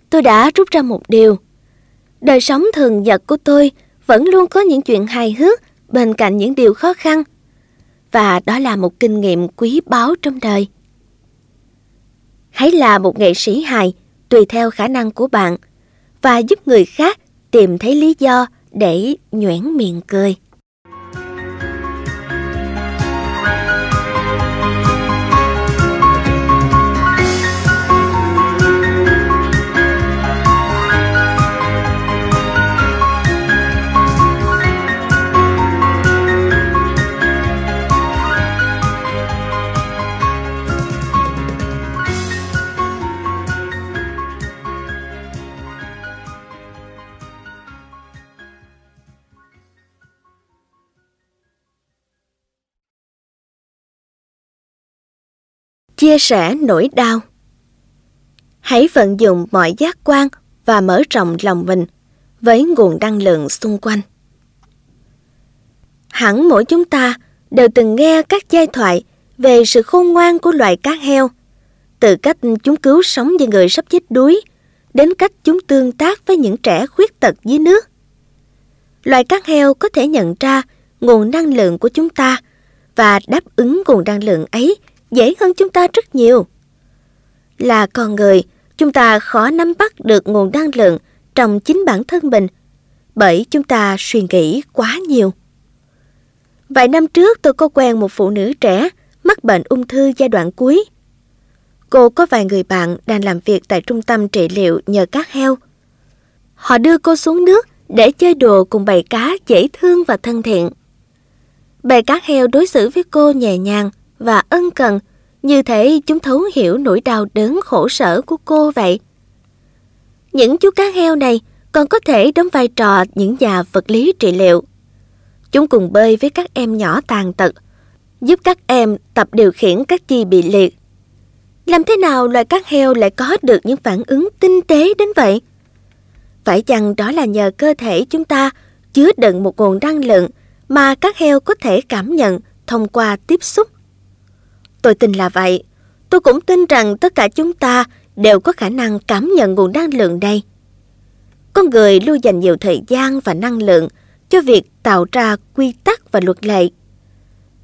tôi đã rút ra một điều. Đời sống thường nhật của tôi vẫn luôn có những chuyện hài hước bên cạnh những điều khó khăn. Và đó là một kinh nghiệm quý báu trong đời. Hãy là một nghệ sĩ hài tùy theo khả năng của bạn và giúp người khác tìm thấy lý do để nhoẻn miệng cười. Chia sẻ nỗi đau. Hãy vận dụng mọi giác quan và mở rộng lòng mình với nguồn năng lượng xung quanh. Hẳn mỗi chúng ta đều từng nghe các giai thoại về sự khôn ngoan của loài cá heo, từ cách chúng cứu sống những người sắp chết đuối đến cách chúng tương tác với những trẻ khuyết tật dưới nước. Loài cá heo có thể nhận ra nguồn năng lượng của chúng ta và đáp ứng nguồn năng lượng ấy dễ hơn chúng ta rất nhiều. Là con người, chúng ta khó nắm bắt được nguồn năng lượng trong chính bản thân mình bởi chúng ta suy nghĩ quá nhiều. Vài năm trước tôi có quen một phụ nữ trẻ mắc bệnh ung thư giai đoạn cuối. Cô có vài người bạn đang làm việc tại trung tâm trị liệu nhờ cá heo. Họ đưa cô xuống nước để chơi đùa cùng bầy cá dễ thương và thân thiện. Bầy cá heo đối xử với cô nhẹ nhàng, và ân cần, như thể chúng thấu hiểu nỗi đau đớn khổ sở của cô vậy. Những chú cá heo này còn có thể đóng vai trò những nhà vật lý trị liệu. Chúng cùng bơi với các em nhỏ tàn tật, giúp các em tập điều khiển các chi bị liệt. Làm thế nào loài cá heo lại có được những phản ứng tinh tế đến vậy? Phải chăng đó là nhờ cơ thể chúng ta chứa đựng một nguồn năng lượng mà các heo có thể cảm nhận thông qua tiếp xúc Tôi tin là vậy. Tôi cũng tin rằng tất cả chúng ta đều có khả năng cảm nhận nguồn năng lượng đây. Con người luôn dành nhiều thời gian và năng lượng cho việc tạo ra quy tắc và luật lệ.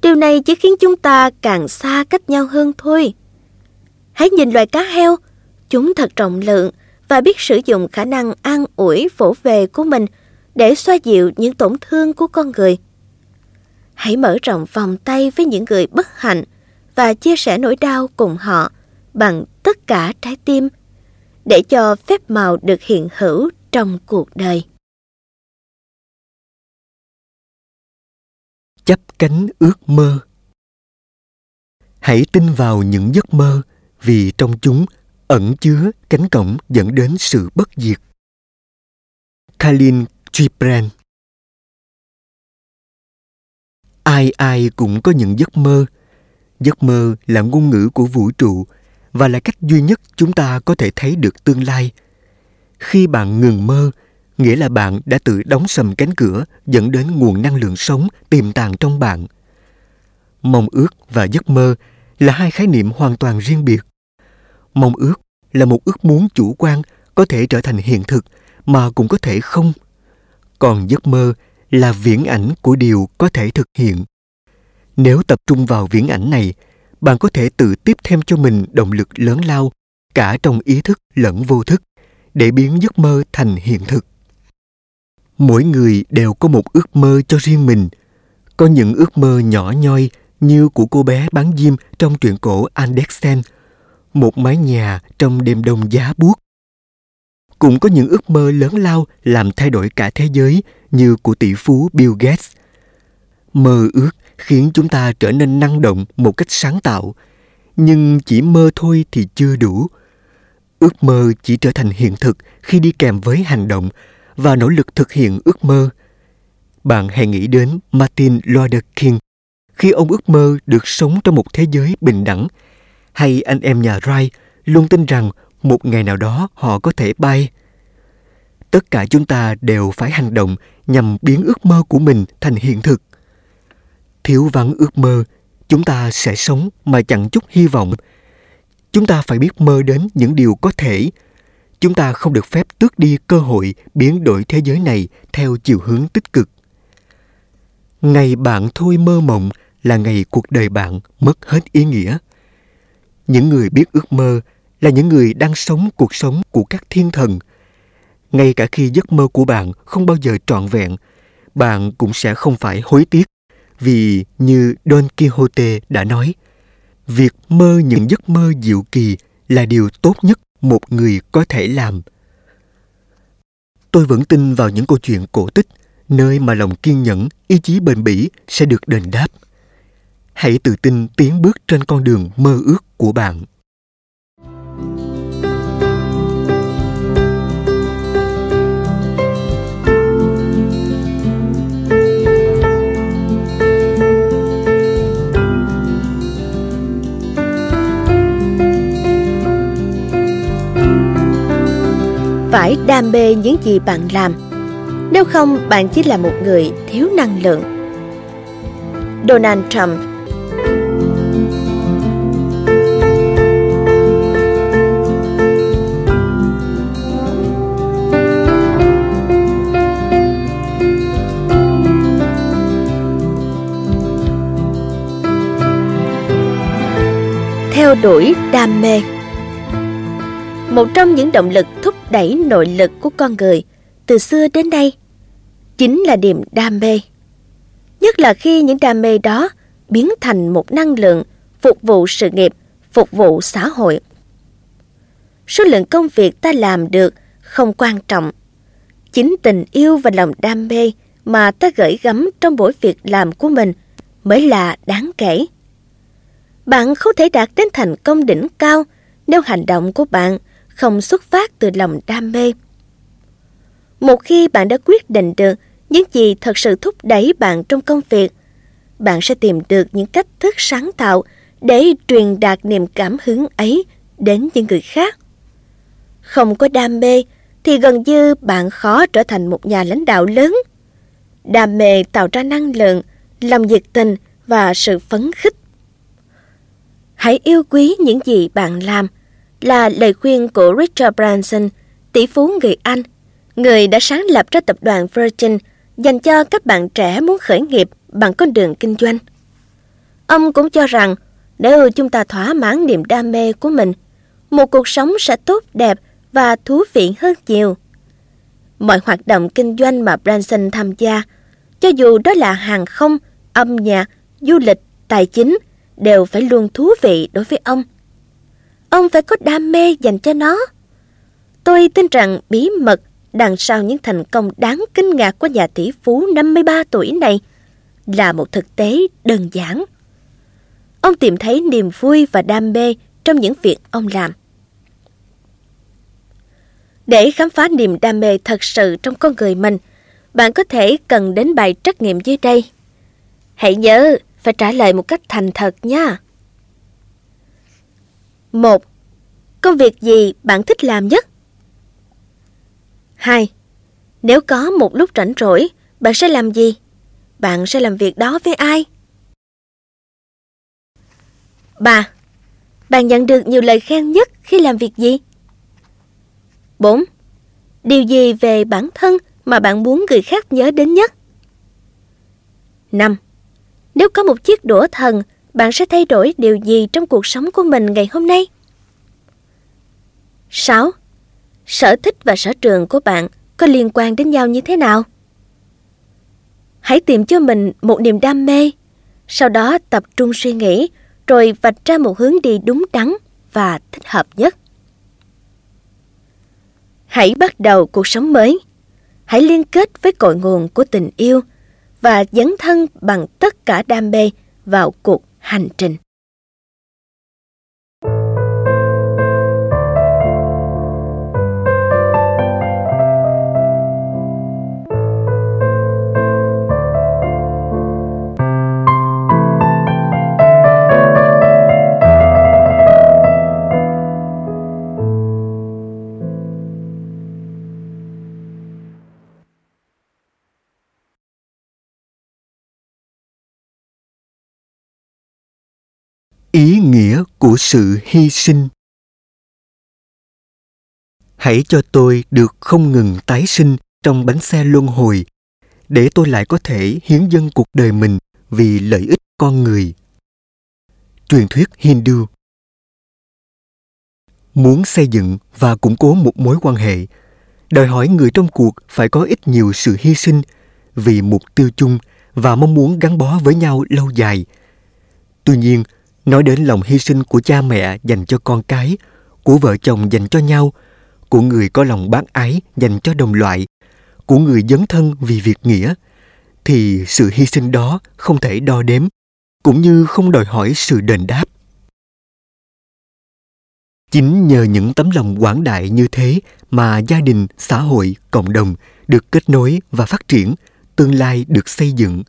Điều này chỉ khiến chúng ta càng xa cách nhau hơn thôi. Hãy nhìn loài cá heo, chúng thật trọng lượng và biết sử dụng khả năng an ủi phổ về của mình để xoa dịu những tổn thương của con người. Hãy mở rộng vòng tay với những người bất hạnh và chia sẻ nỗi đau cùng họ bằng tất cả trái tim để cho phép màu được hiện hữu trong cuộc đời. Chấp cánh ước mơ Hãy tin vào những giấc mơ vì trong chúng ẩn chứa cánh cổng dẫn đến sự bất diệt. Khalil Gibran Ai ai cũng có những giấc mơ Giấc mơ là ngôn ngữ của vũ trụ và là cách duy nhất chúng ta có thể thấy được tương lai. Khi bạn ngừng mơ, nghĩa là bạn đã tự đóng sầm cánh cửa dẫn đến nguồn năng lượng sống tiềm tàng trong bạn. Mong ước và giấc mơ là hai khái niệm hoàn toàn riêng biệt. Mong ước là một ước muốn chủ quan có thể trở thành hiện thực mà cũng có thể không. Còn giấc mơ là viễn ảnh của điều có thể thực hiện. Nếu tập trung vào viễn ảnh này, bạn có thể tự tiếp thêm cho mình động lực lớn lao cả trong ý thức lẫn vô thức để biến giấc mơ thành hiện thực mỗi người đều có một ước mơ cho riêng mình có những ước mơ nhỏ nhoi như của cô bé bán diêm trong truyện cổ Andersen, một mái nhà trong đêm đông giá buốt. Cũng có những ước mơ lớn lao làm thay đổi cả thế giới như của tỷ phú Bill Gates. Mơ ước khiến chúng ta trở nên năng động một cách sáng tạo, nhưng chỉ mơ thôi thì chưa đủ. Ước mơ chỉ trở thành hiện thực khi đi kèm với hành động và nỗ lực thực hiện ước mơ. Bạn hãy nghĩ đến Martin Luther King khi ông ước mơ được sống trong một thế giới bình đẳng hay anh em nhà Wright luôn tin rằng một ngày nào đó họ có thể bay. Tất cả chúng ta đều phải hành động nhằm biến ước mơ của mình thành hiện thực. Thiếu vắng ước mơ, chúng ta sẽ sống mà chẳng chút hy vọng. Chúng ta phải biết mơ đến những điều có thể, chúng ta không được phép tước đi cơ hội biến đổi thế giới này theo chiều hướng tích cực. Ngày bạn thôi mơ mộng là ngày cuộc đời bạn mất hết ý nghĩa. Những người biết ước mơ là những người đang sống cuộc sống của các thiên thần. Ngay cả khi giấc mơ của bạn không bao giờ trọn vẹn bạn cũng sẽ không phải hối tiếc vì như don quixote đã nói, việc mơ những giấc mơ diệu kỳ là điều tốt nhất một người có thể làm. Tôi vẫn tin vào những câu chuyện cổ tích, nơi mà lòng kiên nhẫn, ý chí bền bỉ sẽ được đền đáp. Hãy tự tin tiến bước trên con đường mơ ước của bạn. Phải đam mê những gì bạn làm. Nếu không, bạn chỉ là một người thiếu năng lượng. Donald trump theo đuổi đam mê một trong những động lực thúc đẩy nội lực của con người từ xưa đến nay chính là niềm đam mê. Nhất là khi những đam mê đó biến thành một năng lượng phục vụ sự nghiệp, phục vụ xã hội. Số lượng công việc ta làm được không quan trọng. Chính tình yêu và lòng đam mê mà ta gửi gắm trong mỗi việc làm của mình mới là đáng kể. Bạn không thể đạt đến thành công đỉnh cao nếu hành động của bạn không xuất phát từ lòng đam mê. Một khi bạn đã quyết định được những gì thật sự thúc đẩy bạn trong công việc, bạn sẽ tìm được những cách thức sáng tạo để truyền đạt niềm cảm hứng ấy đến những người khác. Không có đam mê thì gần như bạn khó trở thành một nhà lãnh đạo lớn. Đam mê tạo ra năng lượng, lòng nhiệt tình và sự phấn khích. Hãy yêu quý những gì bạn làm – là lời khuyên của Richard Branson, tỷ phú người Anh, người đã sáng lập ra tập đoàn Virgin dành cho các bạn trẻ muốn khởi nghiệp bằng con đường kinh doanh. Ông cũng cho rằng nếu chúng ta thỏa mãn niềm đam mê của mình, một cuộc sống sẽ tốt đẹp và thú vị hơn nhiều. Mọi hoạt động kinh doanh mà Branson tham gia, cho dù đó là hàng không, âm nhạc, du lịch, tài chính, đều phải luôn thú vị đối với ông. Ông phải có đam mê dành cho nó. Tôi tin rằng bí mật đằng sau những thành công đáng kinh ngạc của nhà tỷ phú 53 tuổi này là một thực tế đơn giản. Ông tìm thấy niềm vui và đam mê trong những việc ông làm. Để khám phá niềm đam mê thật sự trong con người mình, bạn có thể cần đến bài trắc nghiệm dưới đây. Hãy nhớ phải trả lời một cách thành thật nha. 1. Công việc gì bạn thích làm nhất? 2. Nếu có một lúc rảnh rỗi, bạn sẽ làm gì? Bạn sẽ làm việc đó với ai? 3. Bạn nhận được nhiều lời khen nhất khi làm việc gì? 4. Điều gì về bản thân mà bạn muốn người khác nhớ đến nhất? 5. Nếu có một chiếc đũa thần, bạn sẽ thay đổi điều gì trong cuộc sống của mình ngày hôm nay? 6. Sở thích và sở trường của bạn có liên quan đến nhau như thế nào? Hãy tìm cho mình một niềm đam mê, sau đó tập trung suy nghĩ rồi vạch ra một hướng đi đúng đắn và thích hợp nhất. Hãy bắt đầu cuộc sống mới. Hãy liên kết với cội nguồn của tình yêu và dấn thân bằng tất cả đam mê vào cuộc hành trình. Của sự hy sinh. Hãy cho tôi được không ngừng tái sinh trong bánh xe luân hồi, để tôi lại có thể hiến dâng cuộc đời mình vì lợi ích con người. Truyền thuyết hindu. Muốn xây dựng và củng cố một mối quan hệ, đòi hỏi người trong cuộc phải có ít nhiều sự hy sinh vì mục tiêu chung và mong muốn gắn bó với nhau lâu dài. Tuy nhiên nói đến lòng hy sinh của cha mẹ dành cho con cái, của vợ chồng dành cho nhau, của người có lòng bác ái dành cho đồng loại, của người dấn thân vì việc nghĩa, thì sự hy sinh đó không thể đo đếm, cũng như không đòi hỏi sự đền đáp. Chính nhờ những tấm lòng quảng đại như thế mà gia đình, xã hội, cộng đồng được kết nối và phát triển, tương lai được xây dựng.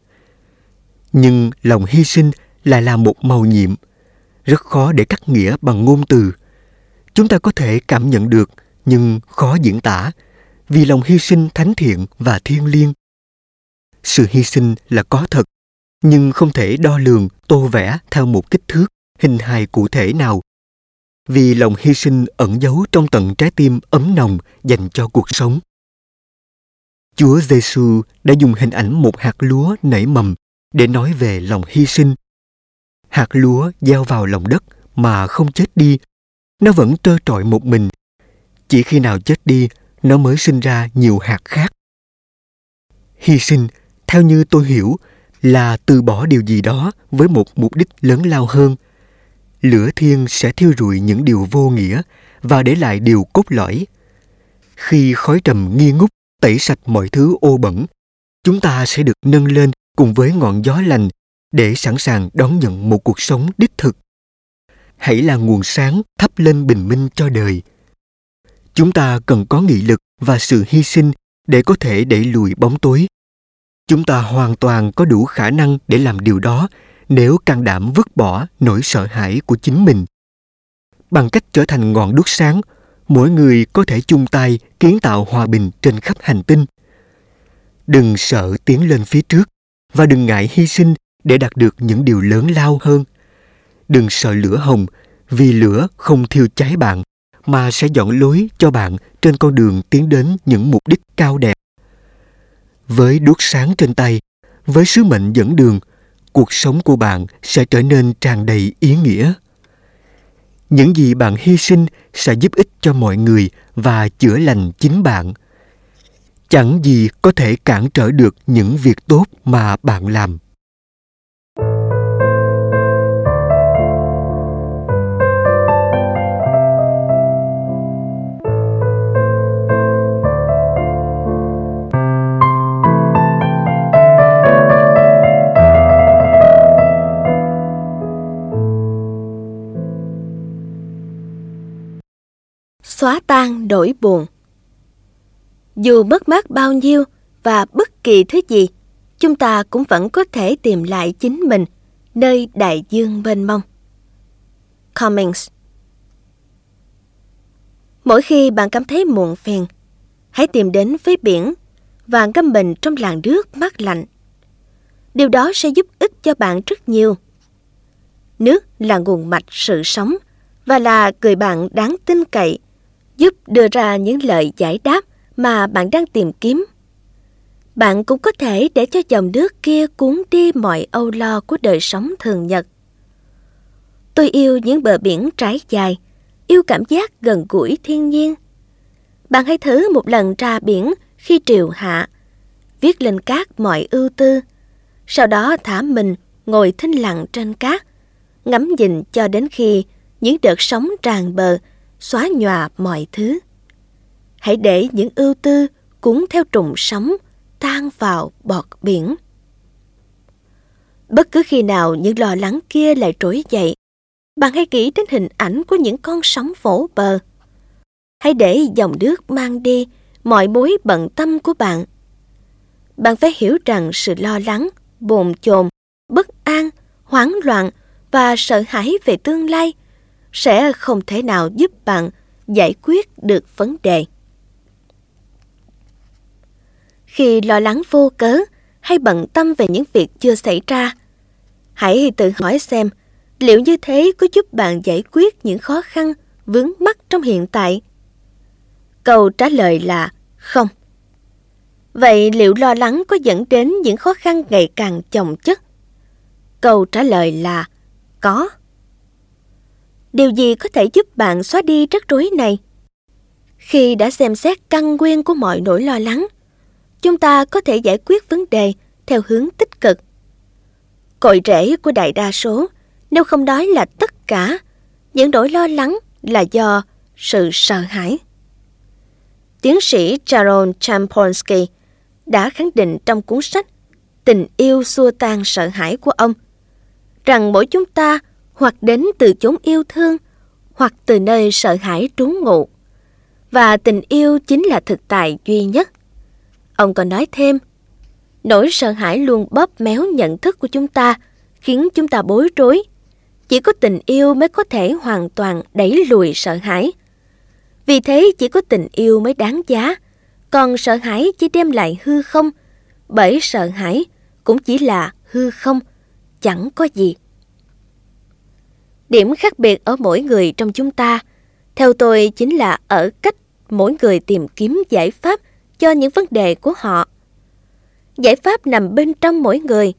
Nhưng lòng hy sinh lại là một màu nhiệm. Rất khó để cắt nghĩa bằng ngôn từ. Chúng ta có thể cảm nhận được, nhưng khó diễn tả, vì lòng hy sinh thánh thiện và thiêng liêng. Sự hy sinh là có thật, nhưng không thể đo lường, tô vẽ theo một kích thước, hình hài cụ thể nào. Vì lòng hy sinh ẩn giấu trong tận trái tim ấm nồng dành cho cuộc sống. Chúa giêsu đã dùng hình ảnh một hạt lúa nảy mầm để nói về lòng hy sinh hạt lúa gieo vào lòng đất mà không chết đi, nó vẫn trơ trọi một mình. Chỉ khi nào chết đi, nó mới sinh ra nhiều hạt khác. Hy sinh, theo như tôi hiểu, là từ bỏ điều gì đó với một mục đích lớn lao hơn. Lửa thiên sẽ thiêu rụi những điều vô nghĩa và để lại điều cốt lõi. Khi khói trầm nghi ngút, tẩy sạch mọi thứ ô bẩn, chúng ta sẽ được nâng lên cùng với ngọn gió lành để sẵn sàng đón nhận một cuộc sống đích thực. Hãy là nguồn sáng thắp lên bình minh cho đời. Chúng ta cần có nghị lực và sự hy sinh để có thể đẩy lùi bóng tối. Chúng ta hoàn toàn có đủ khả năng để làm điều đó nếu can đảm vứt bỏ nỗi sợ hãi của chính mình. Bằng cách trở thành ngọn đuốc sáng, mỗi người có thể chung tay kiến tạo hòa bình trên khắp hành tinh. Đừng sợ tiến lên phía trước và đừng ngại hy sinh để đạt được những điều lớn lao hơn. Đừng sợ lửa hồng, vì lửa không thiêu cháy bạn, mà sẽ dọn lối cho bạn trên con đường tiến đến những mục đích cao đẹp. Với đuốc sáng trên tay, với sứ mệnh dẫn đường, cuộc sống của bạn sẽ trở nên tràn đầy ý nghĩa. Những gì bạn hy sinh sẽ giúp ích cho mọi người và chữa lành chính bạn. Chẳng gì có thể cản trở được những việc tốt mà bạn làm. Xóa tan nỗi buồn. Dù mất mát bao nhiêu và bất kỳ thứ gì, chúng ta cũng vẫn có thể tìm lại chính mình nơi đại dương mênh mông. Cummings Mỗi khi bạn cảm thấy muộn phiền, hãy tìm đến với biển và ngâm mình trong làn nước mát lạnh. Điều đó sẽ giúp ích cho bạn rất nhiều. Nước là nguồn mạch sự sống và là người bạn đáng tin cậy, giúp đưa ra những lời giải đáp mà bạn đang tìm kiếm. Bạn cũng có thể để cho dòng nước kia cuốn đi mọi âu lo của đời sống thường nhật. Tôi yêu những bờ biển trải dài, yêu cảm giác gần gũi thiên nhiên. Bạn hãy thử một lần ra biển khi triều hạ, viết lên cát mọi ưu tư, sau đó thả mình ngồi thinh lặng trên cát, ngắm nhìn cho đến khi những đợt sóng tràn bờ xóa nhòa mọi thứ. Hãy để những ưu tư cuốn theo trùng sóng tan vào bọt biển. Bất cứ khi nào những lo lắng kia lại trỗi dậy, bạn hãy nghĩ đến hình ảnh của những con sóng vỗ bờ. Hãy để dòng nước mang đi mọi mối bận tâm của bạn. Bạn phải hiểu rằng sự lo lắng, bồn chồn, bất an, hoảng loạn và sợ hãi về tương lai sẽ không thể nào giúp bạn giải quyết được vấn đề. Khi lo lắng vô cớ hay bận tâm về những việc chưa xảy ra, hãy tự hỏi xem liệu như thế có giúp bạn giải quyết những khó khăn vướng mắc trong hiện tại? Câu trả lời là không. Vậy liệu lo lắng có dẫn đến những khó khăn ngày càng chồng chất? Câu trả lời là có. Điều gì có thể giúp bạn xóa đi rắc rối này? Khi đã xem xét căn nguyên của mọi nỗi lo lắng, chúng ta có thể giải quyết vấn đề theo hướng tích cực. Cội rễ của đại đa số, nếu không nói là tất cả, những nỗi lo lắng là do sự sợ hãi. Tiến sĩ Jaron Champonsky đã khẳng định trong cuốn sách Tình yêu xua tan sợ hãi của ông rằng mỗi chúng ta hoặc đến từ chốn yêu thương hoặc từ nơi sợ hãi trú ngụ. Và tình yêu chính là thực tại duy nhất. Ông còn nói thêm, nỗi sợ hãi luôn bóp méo nhận thức của chúng ta, khiến chúng ta bối rối. Chỉ có tình yêu mới có thể hoàn toàn đẩy lùi sợ hãi. Vì thế chỉ có tình yêu mới đáng giá, còn sợ hãi chỉ đem lại hư không, bởi sợ hãi cũng chỉ là hư không, chẳng có gì. Điểm khác biệt ở mỗi người trong chúng ta, theo tôi chính là ở cách mỗi người tìm kiếm giải pháp cho những vấn đề của họ. Giải pháp nằm bên trong mỗi người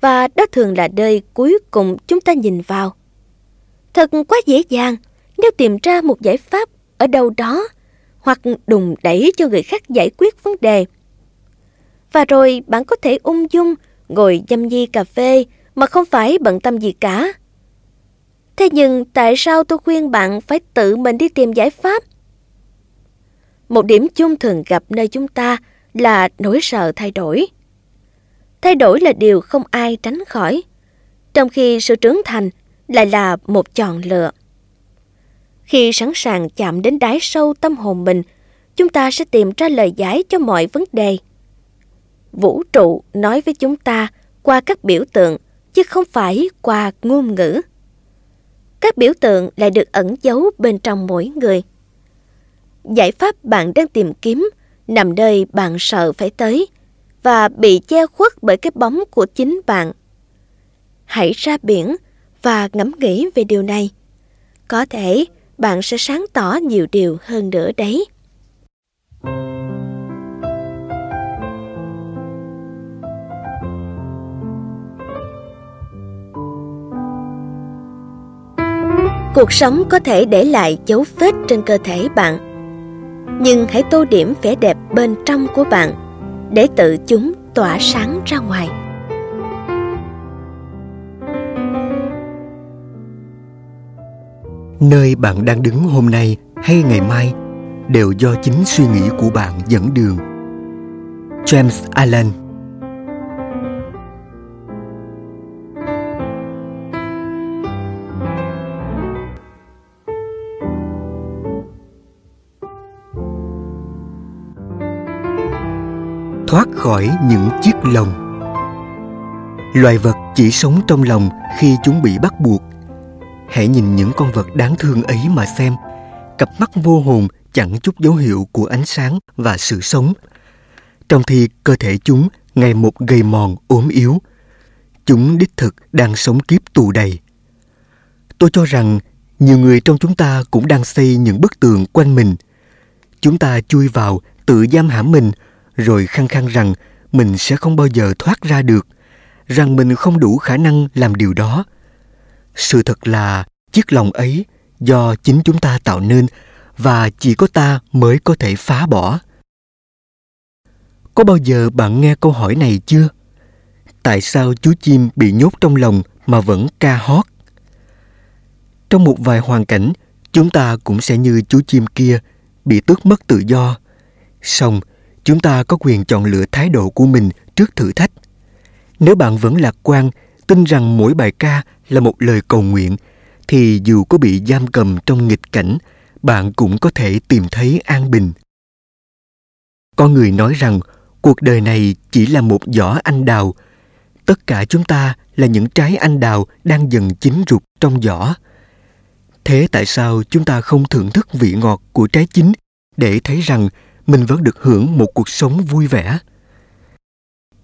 và đó thường là nơi cuối cùng chúng ta nhìn vào. Thật quá dễ dàng nếu tìm ra một giải pháp ở đâu đó hoặc đùng đẩy cho người khác giải quyết vấn đề. Và rồi bạn có thể ung dung ngồi dâm nhi cà phê mà không phải bận tâm gì cả. Thế nhưng tại sao tôi khuyên bạn phải tự mình đi tìm giải pháp? Một điểm chung thường gặp nơi chúng ta là nỗi sợ thay đổi. Thay đổi là điều không ai tránh khỏi, trong khi sự trưởng thành lại là một chọn lựa. Khi sẵn sàng chạm đến đáy sâu tâm hồn mình, chúng ta sẽ tìm ra lời giải cho mọi vấn đề. Vũ trụ nói với chúng ta qua các biểu tượng, chứ không phải qua ngôn ngữ. Các biểu tượng lại được ẩn giấu bên trong mỗi người. Giải pháp bạn đang tìm kiếm nằm nơi bạn sợ phải tới và bị che khuất bởi cái bóng của chính bạn. Hãy ra biển và ngẫm nghĩ về điều này. Có thể bạn sẽ sáng tỏ nhiều điều hơn nữa đấy. Cuộc sống có thể để lại dấu vết trên cơ thể bạn, nhưng hãy tô điểm vẻ đẹp bên trong của bạn để tự chúng tỏa sáng ra ngoài. Nơi bạn đang đứng hôm nay hay ngày mai đều do chính suy nghĩ của bạn dẫn đường. James Allen khỏi những chiếc lồng loài vật chỉ sống trong lòng khi chúng bị bắt buộc hãy nhìn những con vật đáng thương ấy mà xem cặp mắt vô hồn chẳng chút dấu hiệu của ánh sáng và sự sống. Trong khi cơ thể chúng ngày một gầy mòn ốm yếu, chúng đích thực đang sống kiếp tù đầy. Tôi cho rằng nhiều người trong chúng ta cũng đang xây những bức tường quanh mình. Chúng ta chui vào, tự giam hãm mình, rồi khăng khăng rằng mình sẽ không bao giờ thoát ra được, rằng mình không đủ khả năng làm điều đó. Sự thật là chiếc lòng ấy do chính chúng ta tạo nên và chỉ có ta mới có thể phá bỏ. Có bao giờ bạn nghe câu hỏi này chưa? Tại sao chú chim bị nhốt trong lòng mà vẫn ca hót? Trong một vài hoàn cảnh, chúng ta cũng sẽ như chú chim kia bị tước mất tự do. Song, chúng ta có quyền chọn lựa thái độ của mình trước thử thách. Nếu bạn vẫn lạc quan, tin rằng mỗi bài ca là một lời cầu nguyện, thì dù có bị giam cầm trong nghịch cảnh, bạn cũng có thể tìm thấy an bình. Có người nói rằng cuộc đời này chỉ là một giỏ anh đào. Tất cả chúng ta là những trái anh đào đang dần chín rụt trong giỏ. Thế tại sao chúng ta không thưởng thức vị ngọt của trái chín để thấy rằng mình vẫn được hưởng một cuộc sống vui vẻ?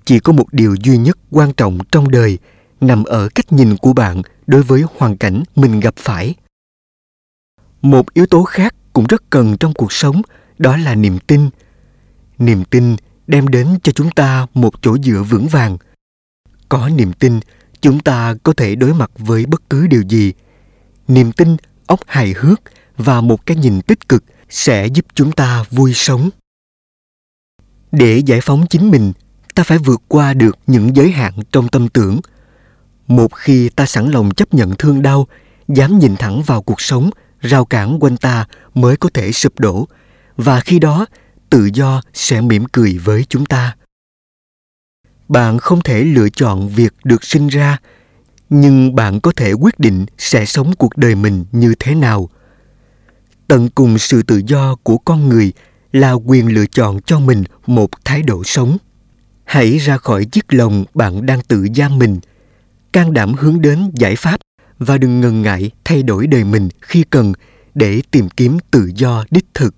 Chỉ có một điều duy nhất quan trọng trong đời nằm ở cách nhìn của bạn đối với hoàn cảnh mình gặp phải. Một yếu tố khác cũng rất cần trong cuộc sống đó là niềm tin. Niềm tin đem đến cho chúng ta một chỗ dựa vững vàng. Có niềm tin, chúng ta có thể đối mặt với bất cứ điều gì. Niềm tin óc hài hước và một cái nhìn tích cực sẽ giúp chúng ta vui sống. Để giải phóng chính mình, ta phải vượt qua được những giới hạn trong tâm tưởng. Một khi ta sẵn lòng chấp nhận thương đau, dám nhìn thẳng vào cuộc sống rào cản quanh ta mới có thể sụp đổ. Và khi đó, tự do sẽ mỉm cười với chúng ta. Bạn không thể lựa chọn việc được sinh ra, nhưng bạn có thể quyết định sẽ sống cuộc đời mình như thế nào tận cùng sự tự do của con người là quyền lựa chọn cho mình một thái độ sống. Hãy ra khỏi chiếc lồng bạn đang tự giam mình, can đảm hướng đến giải pháp và đừng ngần ngại thay đổi đời mình khi cần để tìm kiếm tự do đích thực.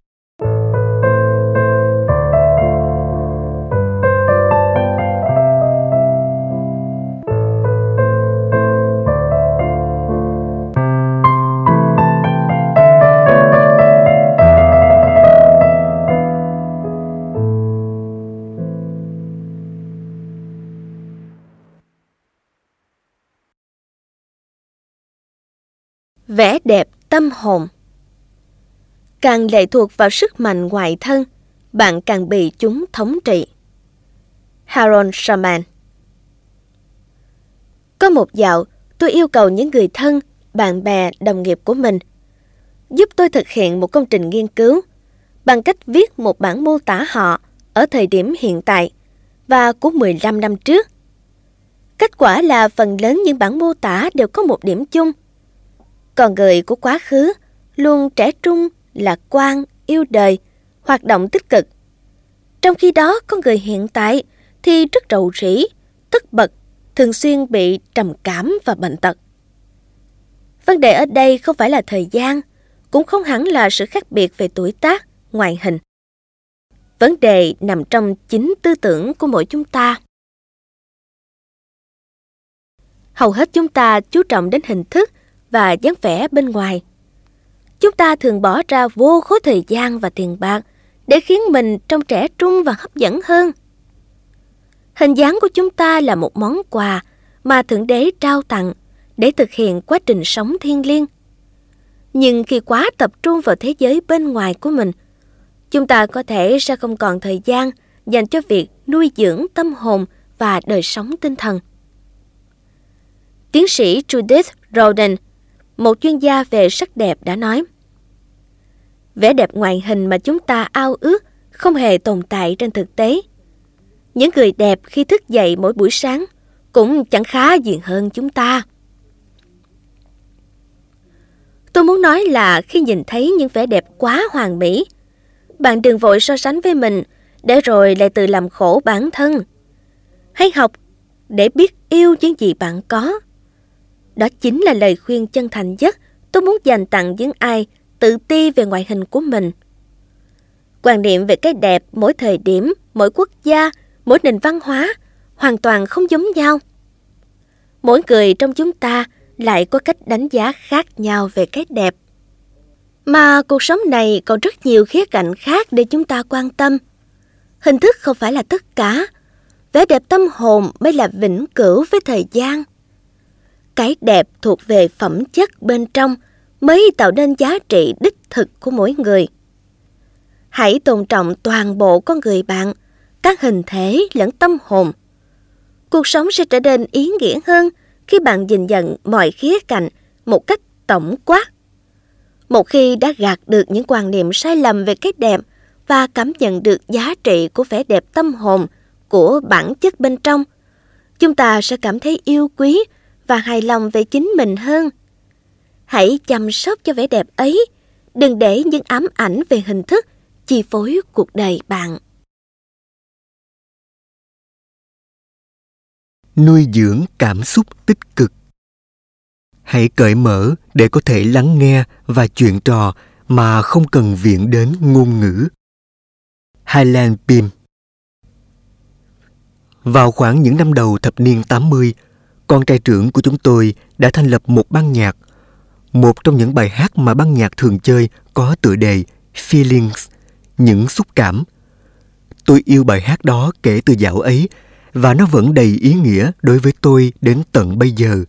Vẻ đẹp tâm hồn. Càng lệ thuộc vào sức mạnh ngoại thân, bạn càng bị chúng thống trị. haron shaman Có một dạo, tôi yêu cầu những người thân, bạn bè, đồng nghiệp của mình giúp tôi thực hiện một công trình nghiên cứu bằng cách viết một bản mô tả họ ở thời điểm hiện tại và của 15 năm trước. Kết quả là phần lớn những bản mô tả đều có một điểm chung – còn người của quá khứ luôn trẻ trung, lạc quan, yêu đời, hoạt động tích cực. Trong khi đó, con người hiện tại thì rất rầu rĩ, tất bật, thường xuyên bị trầm cảm và bệnh tật. Vấn đề ở đây không phải là thời gian, cũng không hẳn là sự khác biệt về tuổi tác, ngoại hình. Vấn đề nằm trong chính tư tưởng của mỗi chúng ta. Hầu hết chúng ta chú trọng đến hình thức và dáng vẻ bên ngoài. Chúng ta thường bỏ ra vô khối thời gian và tiền bạc để khiến mình trông trẻ trung và hấp dẫn hơn. Hình dáng của chúng ta là một món quà mà Thượng Đế trao tặng để thực hiện quá trình sống thiêng liêng. Nhưng khi quá tập trung vào thế giới bên ngoài của mình, chúng ta có thể sẽ không còn thời gian dành cho việc nuôi dưỡng tâm hồn và đời sống tinh thần. Tiến sĩ Judith Roden một chuyên gia về sắc đẹp đã nói. Vẻ đẹp ngoại hình mà chúng ta ao ước không hề tồn tại trên thực tế. Những người đẹp khi thức dậy mỗi buổi sáng cũng chẳng khá gì hơn chúng ta. Tôi muốn nói là khi nhìn thấy những vẻ đẹp quá hoàn mỹ, bạn đừng vội so sánh với mình để rồi lại tự làm khổ bản thân. Hãy học để biết yêu những gì bạn có đó chính là lời khuyên chân thành nhất tôi muốn dành tặng những ai tự ti về ngoại hình của mình. Quan niệm về cái đẹp mỗi thời điểm, mỗi quốc gia, mỗi nền văn hóa hoàn toàn không giống nhau. Mỗi người trong chúng ta lại có cách đánh giá khác nhau về cái đẹp. Mà cuộc sống này còn rất nhiều khía cạnh khác để chúng ta quan tâm. Hình thức không phải là tất cả. Vẻ đẹp tâm hồn mới là vĩnh cửu với thời gian. Cái đẹp thuộc về phẩm chất bên trong mới tạo nên giá trị đích thực của mỗi người. Hãy tôn trọng toàn bộ con người bạn, các hình thể lẫn tâm hồn. Cuộc sống sẽ trở nên ý nghĩa hơn khi bạn nhìn nhận mọi khía cạnh một cách tổng quát. Một khi đã gạt được những quan niệm sai lầm về cái đẹp và cảm nhận được giá trị của vẻ đẹp tâm hồn, của bản chất bên trong, chúng ta sẽ cảm thấy yêu quý và hài lòng về chính mình hơn. Hãy chăm sóc cho vẻ đẹp ấy, đừng để những ám ảnh về hình thức chi phối cuộc đời bạn. Nuôi dưỡng cảm xúc tích cực hãy cởi mở để có thể lắng nghe và chuyện trò mà không cần viện đến ngôn ngữ. Highland Pim Vào khoảng những năm đầu thập niên 80, con trai trưởng của chúng tôi đã thành lập một ban nhạc. Một trong những bài hát mà ban nhạc thường chơi có tựa đề Feelings, những xúc cảm. Tôi yêu bài hát đó kể từ dạo ấy và nó vẫn đầy ý nghĩa đối với tôi đến tận bây giờ.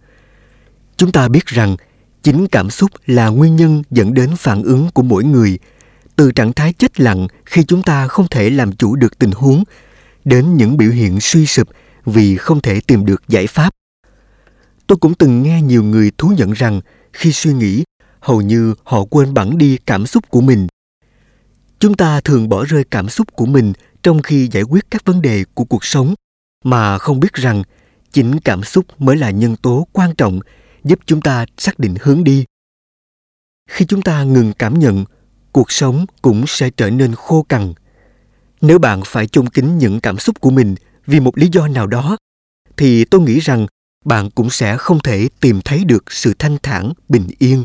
Chúng ta biết rằng chính cảm xúc là nguyên nhân dẫn đến phản ứng của mỗi người, từ trạng thái chết lặng khi chúng ta không thể làm chủ được tình huống đến những biểu hiện suy sụp vì không thể tìm được giải pháp. Tôi cũng từng nghe nhiều người thú nhận rằng khi suy nghĩ, hầu như họ quên bẵng đi cảm xúc của mình. Chúng ta thường bỏ rơi cảm xúc của mình trong khi giải quyết các vấn đề của cuộc sống mà không biết rằng chính cảm xúc mới là nhân tố quan trọng giúp chúng ta xác định hướng đi khi chúng ta ngừng cảm nhận cuộc sống cũng sẽ trở nên khô cằn nếu bạn phải chôn kín những cảm xúc của mình vì một lý do nào đó thì tôi nghĩ rằng bạn cũng sẽ không thể tìm thấy được sự thanh thản, bình yên.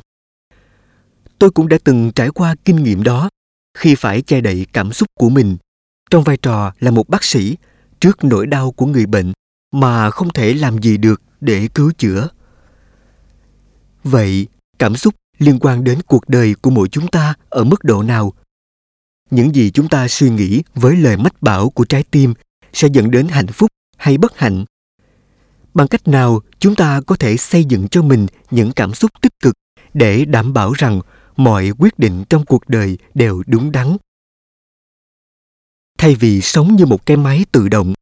Tôi cũng đã từng trải qua kinh nghiệm đó, khi phải che đậy cảm xúc của mình. Trong vai trò là một bác sĩ, trước nỗi đau của người bệnh mà không thể làm gì được để cứu chữa. Vậy, cảm xúc liên quan đến cuộc đời của mỗi chúng ta ở mức độ nào? Những gì chúng ta suy nghĩ với lời mách bảo của trái tim sẽ dẫn đến hạnh phúc hay bất hạnh? Bằng cách nào chúng ta có thể xây dựng cho mình những cảm xúc tích cực để đảm bảo rằng mọi quyết định trong cuộc đời đều đúng đắn? Thay vì sống như một cái máy tự động,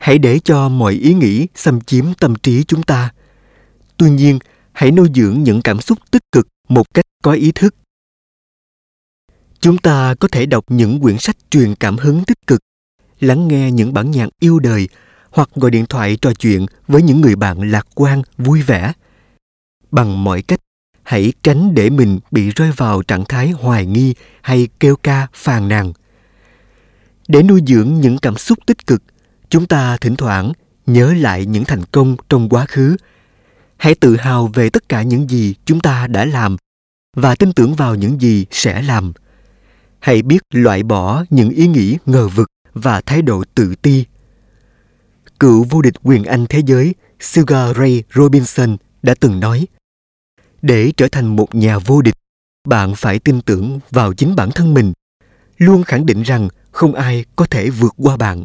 hãy để cho mọi ý nghĩ xâm chiếm tâm trí chúng ta. Tuy nhiên, hãy nuôi dưỡng những cảm xúc tích cực một cách có ý thức. Chúng ta có thể đọc những quyển sách truyền cảm hứng tích cực, lắng nghe những bản nhạc yêu đời hoặc gọi điện thoại trò chuyện với những người bạn lạc quan, vui vẻ. Bằng mọi cách, hãy tránh để mình bị rơi vào trạng thái hoài nghi hay kêu ca phàn nàn. Để nuôi dưỡng những cảm xúc tích cực, chúng ta thỉnh thoảng nhớ lại những thành công trong quá khứ. Hãy tự hào về tất cả những gì chúng ta đã làm và tin tưởng vào những gì sẽ làm. Hãy biết loại bỏ những ý nghĩ ngờ vực và thái độ tự ti cựu vô địch quyền anh thế giới Sugar Ray Robinson đã từng nói, để trở thành một nhà vô địch, bạn phải tin tưởng vào chính bản thân mình, luôn khẳng định rằng không ai có thể vượt qua bạn.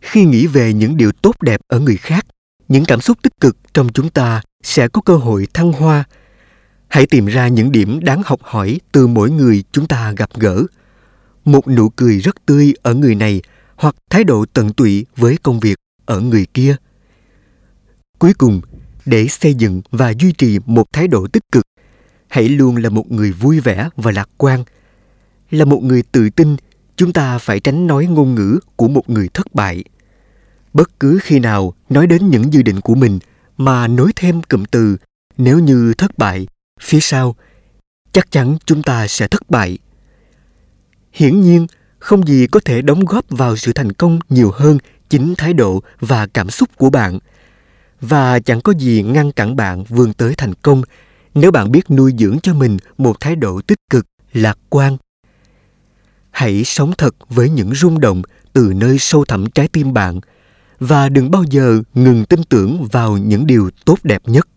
Khi nghĩ về những điều tốt đẹp ở người khác, những cảm xúc tích cực trong chúng ta sẽ có cơ hội thăng hoa. Hãy tìm ra những điểm đáng học hỏi từ mỗi người chúng ta gặp gỡ. Một nụ cười rất tươi ở người này hoặc thái độ tận tụy với công việc ở người kia. Cuối cùng, để xây dựng và duy trì một thái độ tích cực, hãy luôn là một người vui vẻ và lạc quan. Là một người tự tin, chúng ta phải tránh nói ngôn ngữ của một người thất bại. Bất cứ khi nào nói đến những dự định của mình mà nối thêm cụm từ, nếu như thất bại, phía sau, chắc chắn chúng ta sẽ thất bại. Hiển nhiên không gì có thể đóng góp vào sự thành công nhiều hơn chính thái độ và cảm xúc của bạn. Và chẳng có gì ngăn cản bạn vươn tới thành công nếu bạn biết nuôi dưỡng cho mình một thái độ tích cực, lạc quan. Hãy sống thật với những rung động từ nơi sâu thẳm trái tim bạn và đừng bao giờ ngừng tin tưởng vào những điều tốt đẹp nhất.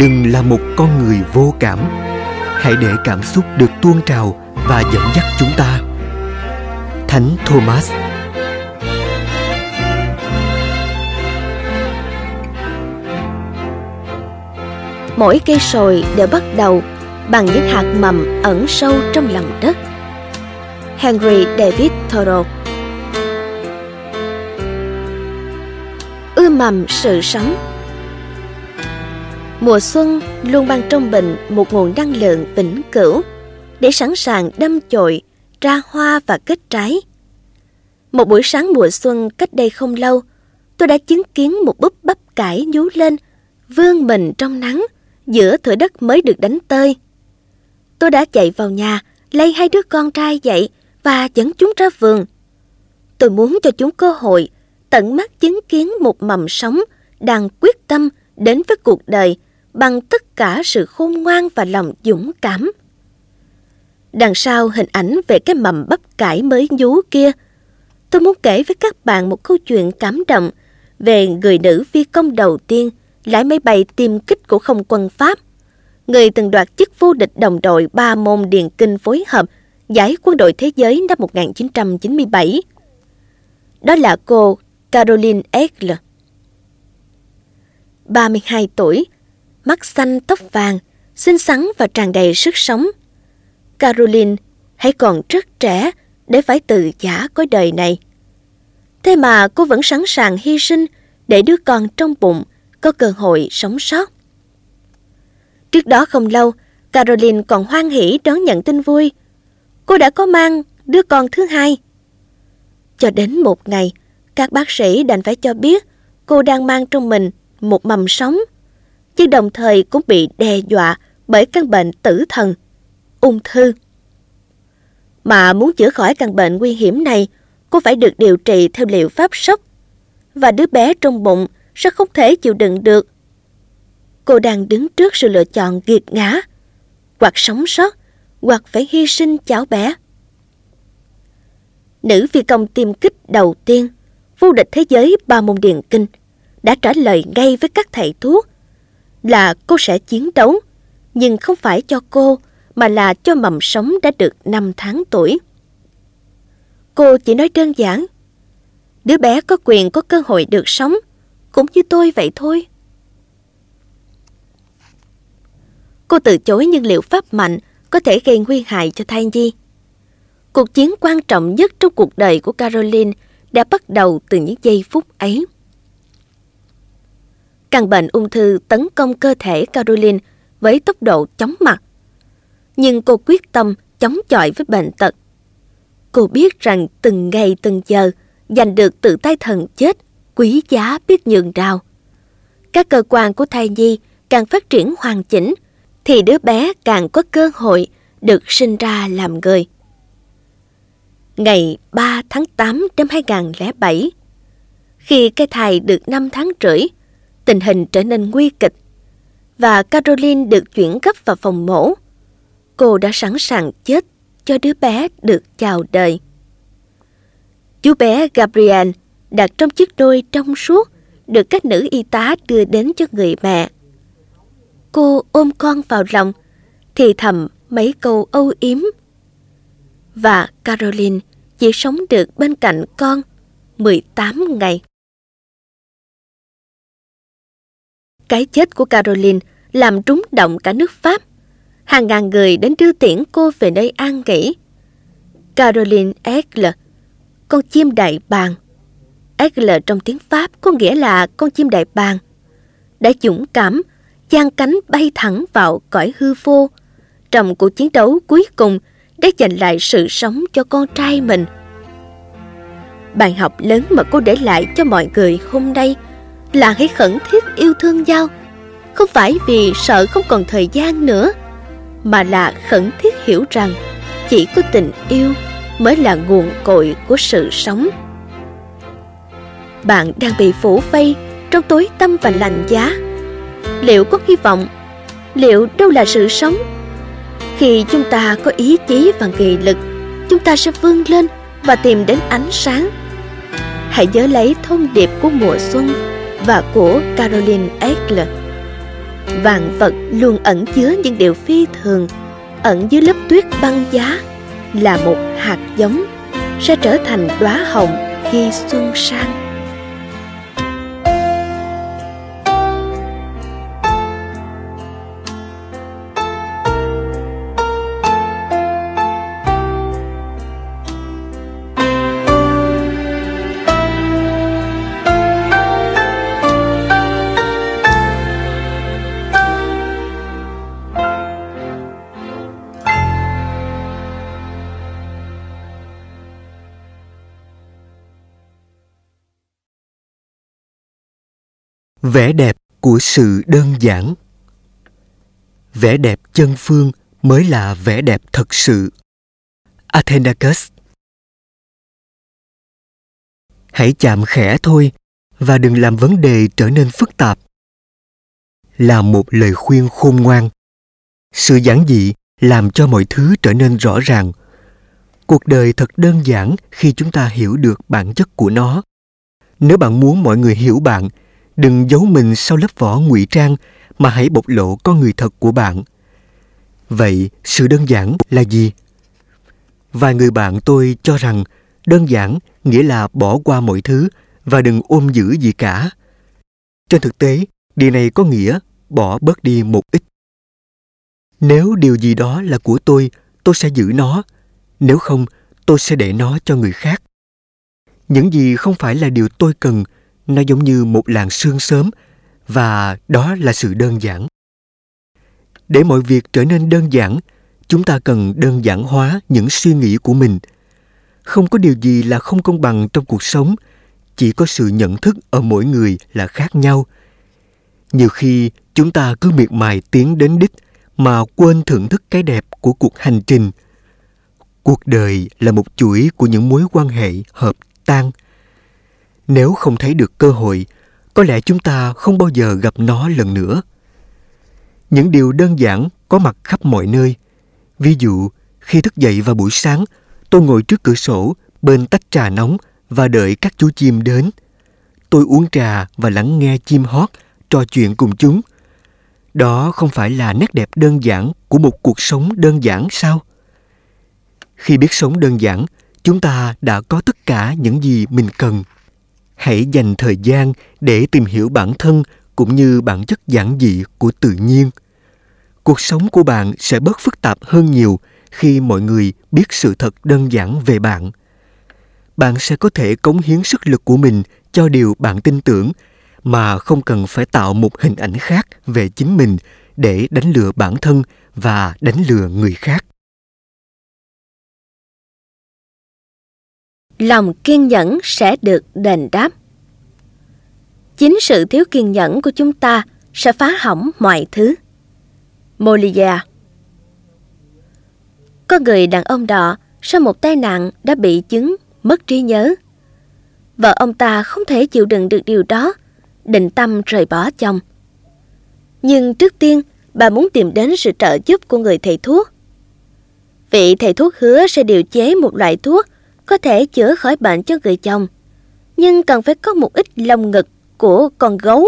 Đừng là một con người vô cảm hãy để cảm xúc được tuôn trào và dẫn dắt chúng ta. Thánh thomas. Mỗi cây sồi đều bắt đầu bằng những hạt mầm ẩn sâu trong lòng đất. Henry david thoreau. Ưa mầm sự sống mùa xuân luôn ban trong mình một nguồn năng lượng vĩnh cửu để sẵn sàng đâm chồi, ra hoa và kết trái. Một buổi sáng mùa xuân cách đây không lâu, tôi đã chứng kiến một búp bắp cải nhú lên vươn mình trong nắng, giữa thửa đất mới được đánh tơi. Tôi đã chạy vào nhà lấy hai đứa con trai dậy và dẫn chúng ra vườn. Tôi muốn cho chúng cơ hội, tận mắt chứng kiến một mầm sống đang quyết tâm đến với cuộc đời bằng tất cả sự khôn ngoan và lòng dũng cảm. Đằng sau hình ảnh về cái mầm bắp cải mới nhú kia, tôi muốn kể với các bạn một câu chuyện cảm động về người nữ phi công đầu tiên lái máy bay tiêm kích của không quân Pháp, người từng đoạt chức vô địch đồng đội ba môn điền kinh phối hợp giải quân đội thế giới năm 1997. Đó là cô Caroline Egler. 32 tuổi, mắt xanh tóc vàng, xinh xắn và tràn đầy sức sống. Caroline hãy còn rất trẻ để phải tự giả cõi đời này. Thế mà cô vẫn sẵn sàng hy sinh để đứa con trong bụng có cơ hội sống sót. Trước đó không lâu, Caroline còn hoan hỷ đón nhận tin vui. Cô đã có mang đứa con thứ hai. Cho đến một ngày, các bác sĩ đành phải cho biết cô đang mang trong mình một mầm sống nhưng đồng thời cũng bị đe dọa bởi căn bệnh tử thần, ung thư. Mà muốn chữa khỏi căn bệnh nguy hiểm này, cô phải được điều trị theo liệu pháp sốc, và đứa bé trong bụng sẽ không thể chịu đựng được. Cô đang đứng trước sự lựa chọn nghiệt ngã, hoặc sống sót, hoặc phải hy sinh cháu bé. Nữ phi công tiêm kích đầu tiên, vô địch thế giới ba môn điền kinh, đã trả lời ngay với các thầy thuốc là cô sẽ chiến đấu, nhưng không phải cho cô mà là cho mầm sống đã được 5 tháng tuổi. Cô chỉ nói đơn giản, đứa bé có quyền có cơ hội được sống, cũng như tôi vậy thôi. Cô từ chối những liệu pháp mạnh có thể gây nguy hại cho thai nhi. Cuộc chiến quan trọng nhất trong cuộc đời của Caroline đã bắt đầu từ những giây phút ấy. Căn bệnh ung thư tấn công cơ thể Caroline với tốc độ chóng mặt. Nhưng cô quyết tâm chống chọi với bệnh tật. Cô biết rằng từng ngày từng giờ giành được tự tay thần chết quý giá biết nhường nào Các cơ quan của thai nhi càng phát triển hoàn chỉnh thì đứa bé càng có cơ hội được sinh ra làm người. Ngày 3 tháng 8 năm 2007, khi cái thai được 5 tháng rưỡi, tình hình trở nên nguy kịch và Caroline được chuyển gấp vào phòng mổ. Cô đã sẵn sàng chết cho đứa bé được chào đời. Chú bé Gabriel đặt trong chiếc đôi trong suốt được các nữ y tá đưa đến cho người mẹ. Cô ôm con vào lòng, thì thầm mấy câu âu yếm. Và Caroline chỉ sống được bên cạnh con 18 ngày. Cái chết của Caroline làm trúng động cả nước Pháp. Hàng ngàn người đến đưa tiễn cô về nơi an nghỉ. Caroline Aigle, con chim đại bàng. Aigle trong tiếng Pháp có nghĩa là con chim đại bàng. Đã dũng cảm, giang cánh bay thẳng vào cõi hư vô trong cuộc chiến đấu cuối cùng đã giành lại sự sống cho con trai mình. Bài học lớn mà cô để lại cho mọi người hôm nay là hãy khẩn thiết yêu thương nhau. Không phải vì sợ không còn thời gian nữa mà là khẩn thiết hiểu rằng chỉ có tình yêu mới là nguồn cội của sự sống. Bạn đang bị phủ vây trong tối tâm và lạnh giá. Liệu có hy vọng? Liệu đâu là sự sống? Khi chúng ta có ý chí và nghị lực, chúng ta sẽ vươn lên và tìm đến ánh sáng. Hãy nhớ lấy thông điệp của mùa xuân và của Caroline Eichler. Vạn vật luôn ẩn chứa những điều phi thường, ẩn dưới lớp tuyết băng giá là một hạt giống sẽ trở thành đóa hồng khi xuân sang. Vẻ đẹp của sự đơn giản. Vẻ đẹp chân phương mới là vẻ đẹp thật sự. Athenacus. Hãy chạm khẽ thôi và đừng làm vấn đề trở nên phức tạp. Là một lời khuyên khôn ngoan. Sự giản dị làm cho mọi thứ trở nên rõ ràng. Cuộc đời thật đơn giản khi chúng ta hiểu được bản chất của nó. Nếu bạn muốn mọi người hiểu bạn đừng giấu mình sau lớp vỏ ngụy trang mà hãy bộc lộ con người thật của bạn. Vậy sự đơn giản là gì? Vài người bạn tôi cho rằng đơn giản nghĩa là bỏ qua mọi thứ và đừng ôm giữ gì cả. Trên thực tế, điều này có nghĩa bỏ bớt đi một ít. Nếu điều gì đó là của tôi tôi sẽ giữ nó. Nếu không, tôi sẽ để nó cho người khác. Những gì không phải là điều tôi cần nó giống như một làn sương sớm, và đó là sự đơn giản. Để mọi việc trở nên đơn giản, chúng ta cần đơn giản hóa những suy nghĩ của mình. Không có điều gì là không công bằng trong cuộc sống, chỉ có sự nhận thức ở mỗi người là khác nhau. Nhiều khi, chúng ta cứ miệt mài tiến đến đích mà quên thưởng thức cái đẹp của cuộc hành trình. Cuộc đời là một chuỗi của những mối quan hệ hợp tan nếu không thấy được cơ hội, có lẽ chúng ta không bao giờ gặp nó lần nữa. Những điều đơn giản có mặt khắp mọi nơi. Ví dụ, khi thức dậy vào buổi sáng, tôi ngồi trước cửa sổ bên tách trà nóng và đợi các chú chim đến. Tôi uống trà và lắng nghe chim hót, trò chuyện cùng chúng. Đó không phải là nét đẹp đơn giản của một cuộc sống đơn giản sao? Khi biết sống đơn giản, chúng ta đã có tất cả những gì mình cần hãy dành thời gian để tìm hiểu bản thân cũng như bản chất giản dị của tự nhiên. Cuộc sống của bạn sẽ bớt phức tạp hơn nhiều khi mọi người biết sự thật đơn giản về bạn. Bạn sẽ có thể cống hiến sức lực của mình cho điều bạn tin tưởng, mà không cần phải tạo một hình ảnh khác về chính mình để đánh lừa bản thân và đánh lừa người khác. Lòng kiên nhẫn sẽ được đền đáp. Chính sự thiếu kiên nhẫn của chúng ta sẽ phá hỏng mọi thứ. Molia Có người đàn ông đỏ sau một tai nạn đã bị chứng mất trí nhớ. Vợ ông ta không thể chịu đựng được điều đó, định tâm rời bỏ chồng. Nhưng trước tiên, bà muốn tìm đến sự trợ giúp của người thầy thuốc. Vị thầy thuốc hứa sẽ điều chế một loại thuốc có thể chữa khỏi bệnh cho người chồng, nhưng cần phải có một ít lông ngực của con gấu.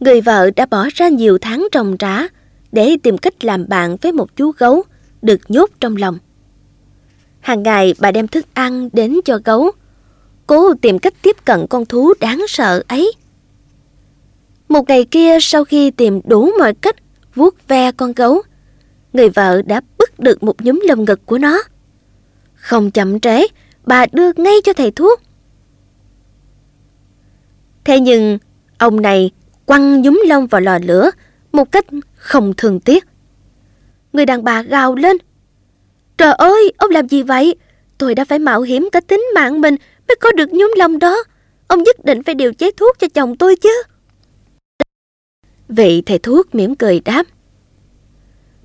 Người vợ đã bỏ ra nhiều tháng trồng rã để tìm cách làm bạn với một chú gấu được nhốt trong lòng. Hàng ngày bà đem thức ăn đến cho gấu, cố tìm cách tiếp cận con thú đáng sợ ấy. Một ngày kia sau khi tìm đủ mọi cách vuốt ve con gấu, người vợ đã bứt được một nhúm lông ngực của nó. Không chậm trễ, bà đưa ngay cho thầy thuốc. Thế nhưng, ông này quăng nhúm lông vào lò lửa một cách không thường tiếc. Người đàn bà gào lên. Trời ơi, ông làm gì vậy? Tôi đã phải mạo hiểm cả tính mạng mình mới có được nhúm lông đó. Ông nhất định phải điều chế thuốc cho chồng tôi chứ. Vị thầy thuốc mỉm cười đáp.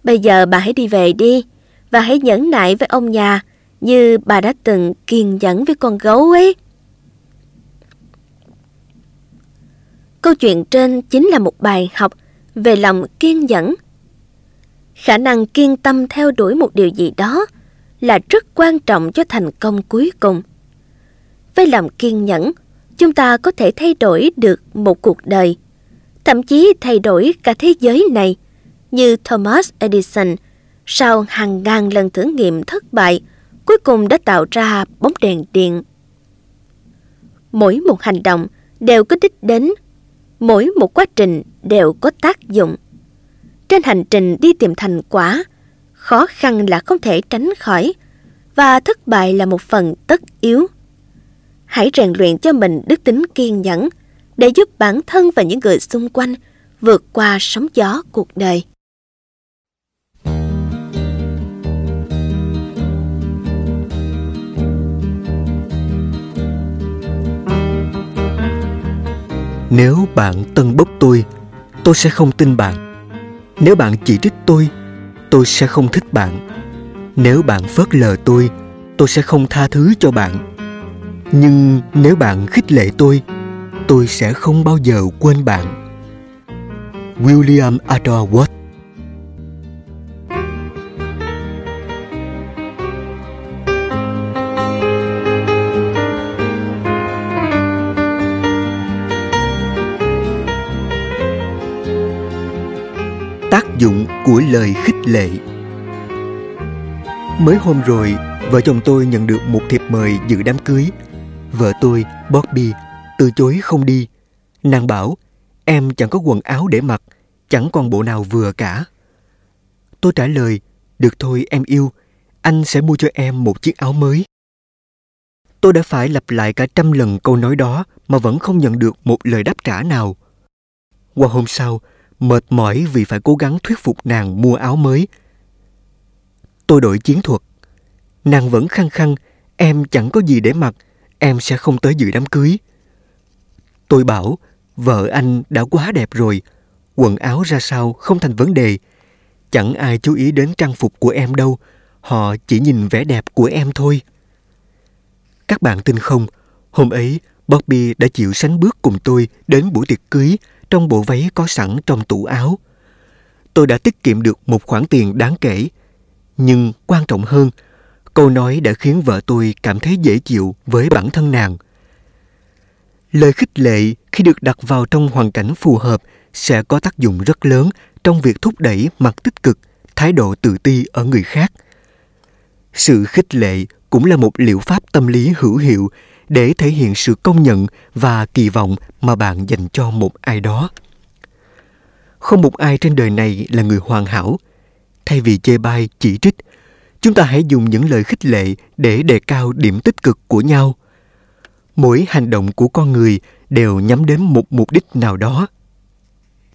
Bây giờ bà hãy đi về đi và hãy nhẫn nại với ông nhà như bà đã từng kiên nhẫn với con gấu ấy. Câu chuyện trên chính là một bài học về lòng kiên nhẫn. khả năng kiên tâm theo đuổi một điều gì đó là rất quan trọng cho thành công cuối cùng. Với lòng kiên nhẫn, chúng ta có thể thay đổi được một cuộc đời, thậm chí thay đổi cả thế giới này, như Thomas Edison sau hàng ngàn lần thử nghiệm thất bại, cuối cùng đã tạo ra bóng đèn điện. Mỗi một hành động đều có đích đến, mỗi một quá trình đều có tác dụng. Trên hành trình đi tìm thành quả, khó khăn là không thể tránh khỏi và thất bại là một phần tất yếu. Hãy rèn luyện cho mình đức tính kiên nhẫn để giúp bản thân và những người xung quanh vượt qua sóng gió cuộc đời. Nếu bạn tân bốc tôi, tôi sẽ không tin bạn. Nếu bạn chỉ trích tôi, tôi sẽ không thích bạn. Nếu bạn phớt lờ tôi, tôi sẽ không tha thứ cho bạn. Nhưng nếu bạn khích lệ tôi, tôi sẽ không bao giờ quên bạn. William Adore Watt tác dụng của lời khích lệ. Mới hôm rồi, vợ chồng tôi nhận được một thiệp mời dự đám cưới. Vợ tôi, bobby, từ chối không đi. Nàng bảo, em chẳng có quần áo để mặc, chẳng còn bộ nào vừa cả. Tôi trả lời, được thôi, em yêu, anh sẽ mua cho em một chiếc áo mới. Tôi đã phải lặp lại cả trăm lần câu nói đó mà vẫn không nhận được một lời đáp trả nào. Qua hôm sau mệt mỏi vì phải cố gắng thuyết phục nàng mua áo mới. Tôi đổi chiến thuật. Nàng vẫn khăng khăng, em chẳng có gì để mặc, em sẽ không tới dự đám cưới. Tôi bảo, vợ anh đã quá đẹp rồi, quần áo ra sao không thành vấn đề. Chẳng ai chú ý đến trang phục của em đâu, họ chỉ nhìn vẻ đẹp của em thôi. Các bạn tin không, hôm ấy Bobby đã chịu sánh bước cùng tôi đến buổi tiệc cưới trong bộ váy có sẵn trong tủ áo. Tôi đã tiết kiệm được một khoản tiền đáng kể. Nhưng quan trọng hơn, câu nói đã khiến vợ tôi cảm thấy dễ chịu với bản thân nàng. Lời khích lệ khi được đặt vào trong hoàn cảnh phù hợp sẽ có tác dụng rất lớn trong việc thúc đẩy mặt tích cực, thái độ tự ti ở người khác. Sự khích lệ cũng là một liệu pháp tâm lý hữu hiệu để thể hiện sự công nhận và kỳ vọng mà bạn dành cho một ai đó. Không một ai trên đời này là người hoàn hảo. Thay vì chê bai, chỉ trích, chúng ta hãy dùng những lời khích lệ để đề cao điểm tích cực của nhau. Mỗi hành động của con người đều nhắm đến một mục đích nào đó.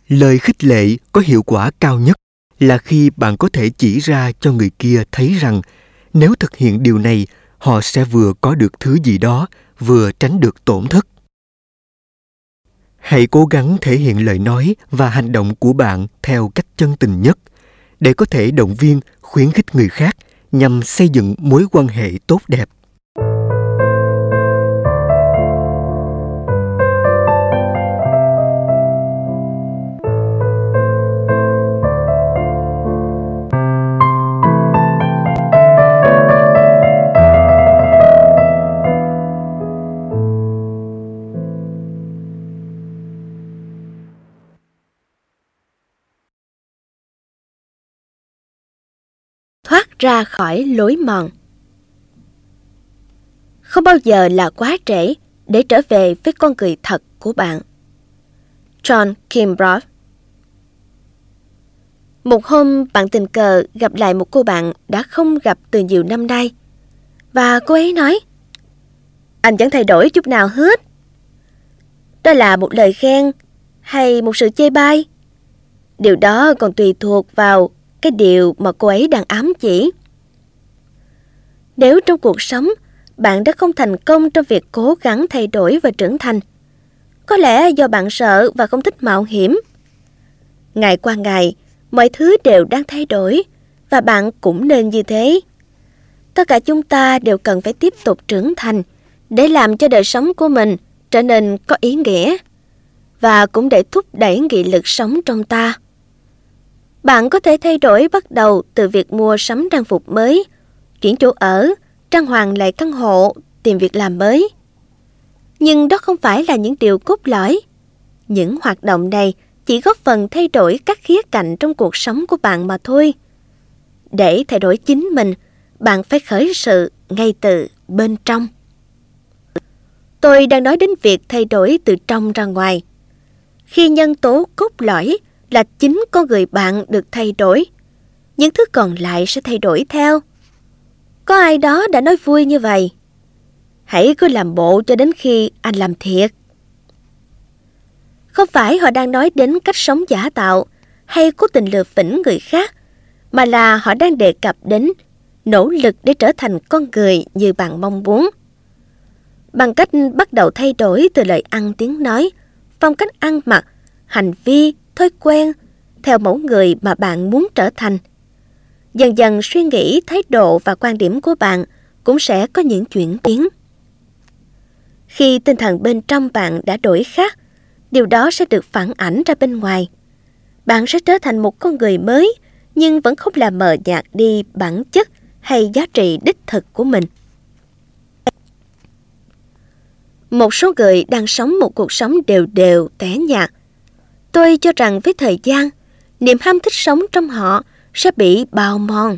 Lời khích lệ có hiệu quả cao nhất là khi bạn có thể chỉ ra cho người kia thấy rằng nếu thực hiện điều này họ sẽ vừa có được thứ gì đó, vừa tránh được tổn thất. Hãy cố gắng thể hiện lời nói và hành động của bạn theo cách chân tình nhất, để có thể động viên, khuyến khích người khác nhằm xây dựng mối quan hệ tốt đẹp. Ra khỏi lối mòn. Không bao giờ là quá trễ để trở về với con người thật của bạn. John Kimbrough Một hôm, bạn tình cờ gặp lại một cô bạn đã không gặp từ nhiều năm nay. Và cô ấy nói, Anh chẳng thay đổi chút nào hết. Đó là một lời khen hay một sự chê bai. Điều đó còn tùy thuộc vào cái điều mà cô ấy đang ám chỉ. Nếu trong cuộc sống bạn đã không thành công trong việc cố gắng thay đổi và trưởng thành, có lẽ do bạn sợ và không thích mạo hiểm. Ngày qua ngày, mọi thứ đều đang thay đổi và bạn cũng nên như thế. Tất cả chúng ta đều cần phải tiếp tục trưởng thành để làm cho đời sống của mình trở nên có ý nghĩa và cũng để thúc đẩy nghị lực sống trong ta. Bạn có thể thay đổi bắt đầu từ việc mua sắm trang phục mới, chuyển chỗ ở, trang hoàng lại căn hộ, tìm việc làm mới. Nhưng đó không phải là những điều cốt lõi. Những hoạt động này chỉ góp phần thay đổi các khía cạnh trong cuộc sống của bạn mà thôi. Để thay đổi chính mình, bạn phải khởi sự ngay từ bên trong. Tôi đang nói đến việc thay đổi từ trong ra ngoài. Khi nhân tố cốt lõi là chính con người bạn được thay đổi, những thứ còn lại sẽ thay đổi theo. Có ai đó đã nói vui như vậy. Hãy cứ làm bộ cho đến khi anh làm thiệt. Không phải họ đang nói đến cách sống giả tạo hay cố tình lừa phỉnh người khác, mà là họ đang đề cập đến nỗ lực để trở thành con người như bạn mong muốn. Bằng cách bắt đầu thay đổi từ lời ăn tiếng nói, phong cách ăn mặc, hành vi, thói quen, theo mẫu người mà bạn muốn trở thành. Dần dần suy nghĩ, thái độ và quan điểm của bạn cũng sẽ có những chuyển biến. Khi tinh thần bên trong bạn đã đổi khác, điều đó sẽ được phản ảnh ra bên ngoài. Bạn sẽ trở thành một con người mới, nhưng vẫn không làm mờ nhạt đi bản chất hay giá trị đích thực của mình. Một số người đang sống một cuộc sống đều đều, tẻ nhạt. Tôi cho rằng với thời gian, niềm ham thích sống trong họ sẽ bị bào mòn.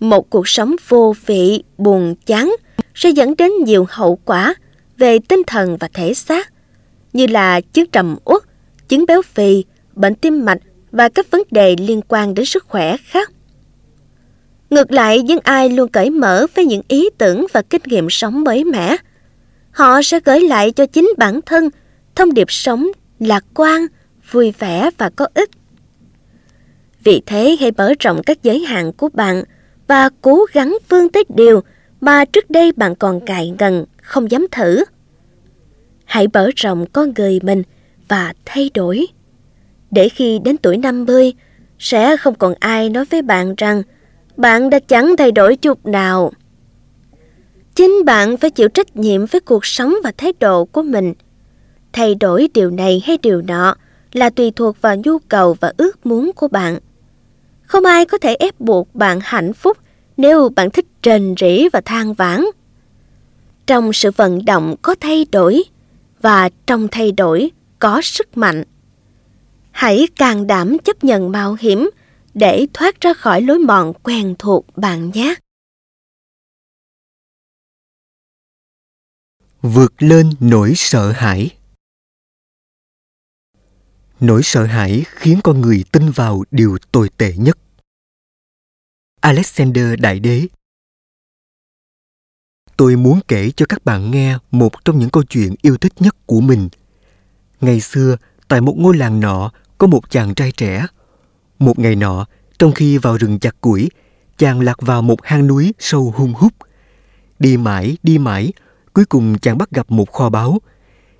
Một cuộc sống vô vị, buồn chán sẽ dẫn đến nhiều hậu quả về tinh thần và thể xác, như là chứng trầm uất, chứng béo phì, bệnh tim mạch và các vấn đề liên quan đến sức khỏe khác. Ngược lại, những ai luôn cởi mở với những ý tưởng và kinh nghiệm sống mới mẻ, họ sẽ gửi lại cho chính bản thân thông điệp sống lạc quan, vui vẻ và có ích. Vì thế hãy mở rộng các giới hạn của bạn và cố gắng vươn tới điều mà trước đây bạn còn cài ngần, không dám thử. Hãy mở rộng con người mình và thay đổi. Để khi đến tuổi 50, sẽ không còn ai nói với bạn rằng bạn đã chẳng thay đổi chút nào. Chính bạn phải chịu trách nhiệm với cuộc sống và thái độ của mình. Thay đổi điều này hay điều nọ là tùy thuộc vào nhu cầu và ước muốn của bạn. Không ai có thể ép buộc bạn hạnh phúc nếu bạn thích rền rỉ và than vãn. Trong sự vận động có thay đổi và trong thay đổi có sức mạnh. Hãy càng đảm chấp nhận mạo hiểm để thoát ra khỏi lối mòn quen thuộc bạn nhé. Vượt lên nỗi sợ hãi Nỗi sợ hãi khiến con người tin vào điều tồi tệ nhất. Alexander Đại Đế Tôi muốn kể cho các bạn nghe một trong những câu chuyện yêu thích nhất của mình. Ngày xưa, tại một ngôi làng nọ có một chàng trai trẻ. Một ngày nọ, trong khi vào rừng chặt củi, chàng lạc vào một hang núi sâu hung hút. Đi mãi, đi mãi, cuối cùng chàng bắt gặp một kho báu.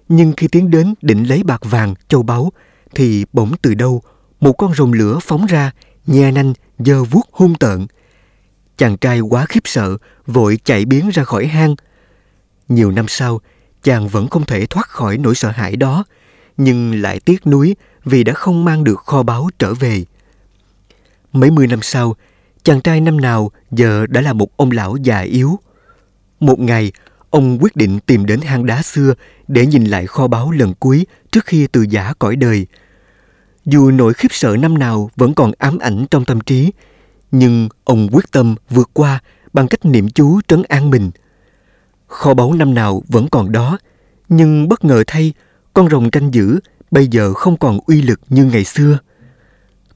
Nhưng khi tiến đến định lấy bạc vàng, châu báu, thì bỗng từ đâu một con rồng lửa phóng ra, nhe nanh, giơ vuốt hung tợn. Chàng trai quá khiếp sợ, vội chạy biến ra khỏi hang. Nhiều năm sau, chàng vẫn không thể thoát khỏi nỗi sợ hãi đó, nhưng lại tiếc nuối vì đã không mang được kho báu trở về. Mấy mươi năm sau, chàng trai năm nào giờ đã là một ông lão già yếu. Một ngày, ông quyết định tìm đến hang đá xưa để nhìn lại kho báu lần cuối trước khi từ giả cõi đời. Dù nỗi khiếp sợ năm nào vẫn còn ám ảnh trong tâm trí, nhưng ông quyết tâm vượt qua bằng cách niệm chú trấn an mình. Kho báu năm nào vẫn còn đó, nhưng bất ngờ thay, con rồng canh giữ bây giờ không còn uy lực như ngày xưa.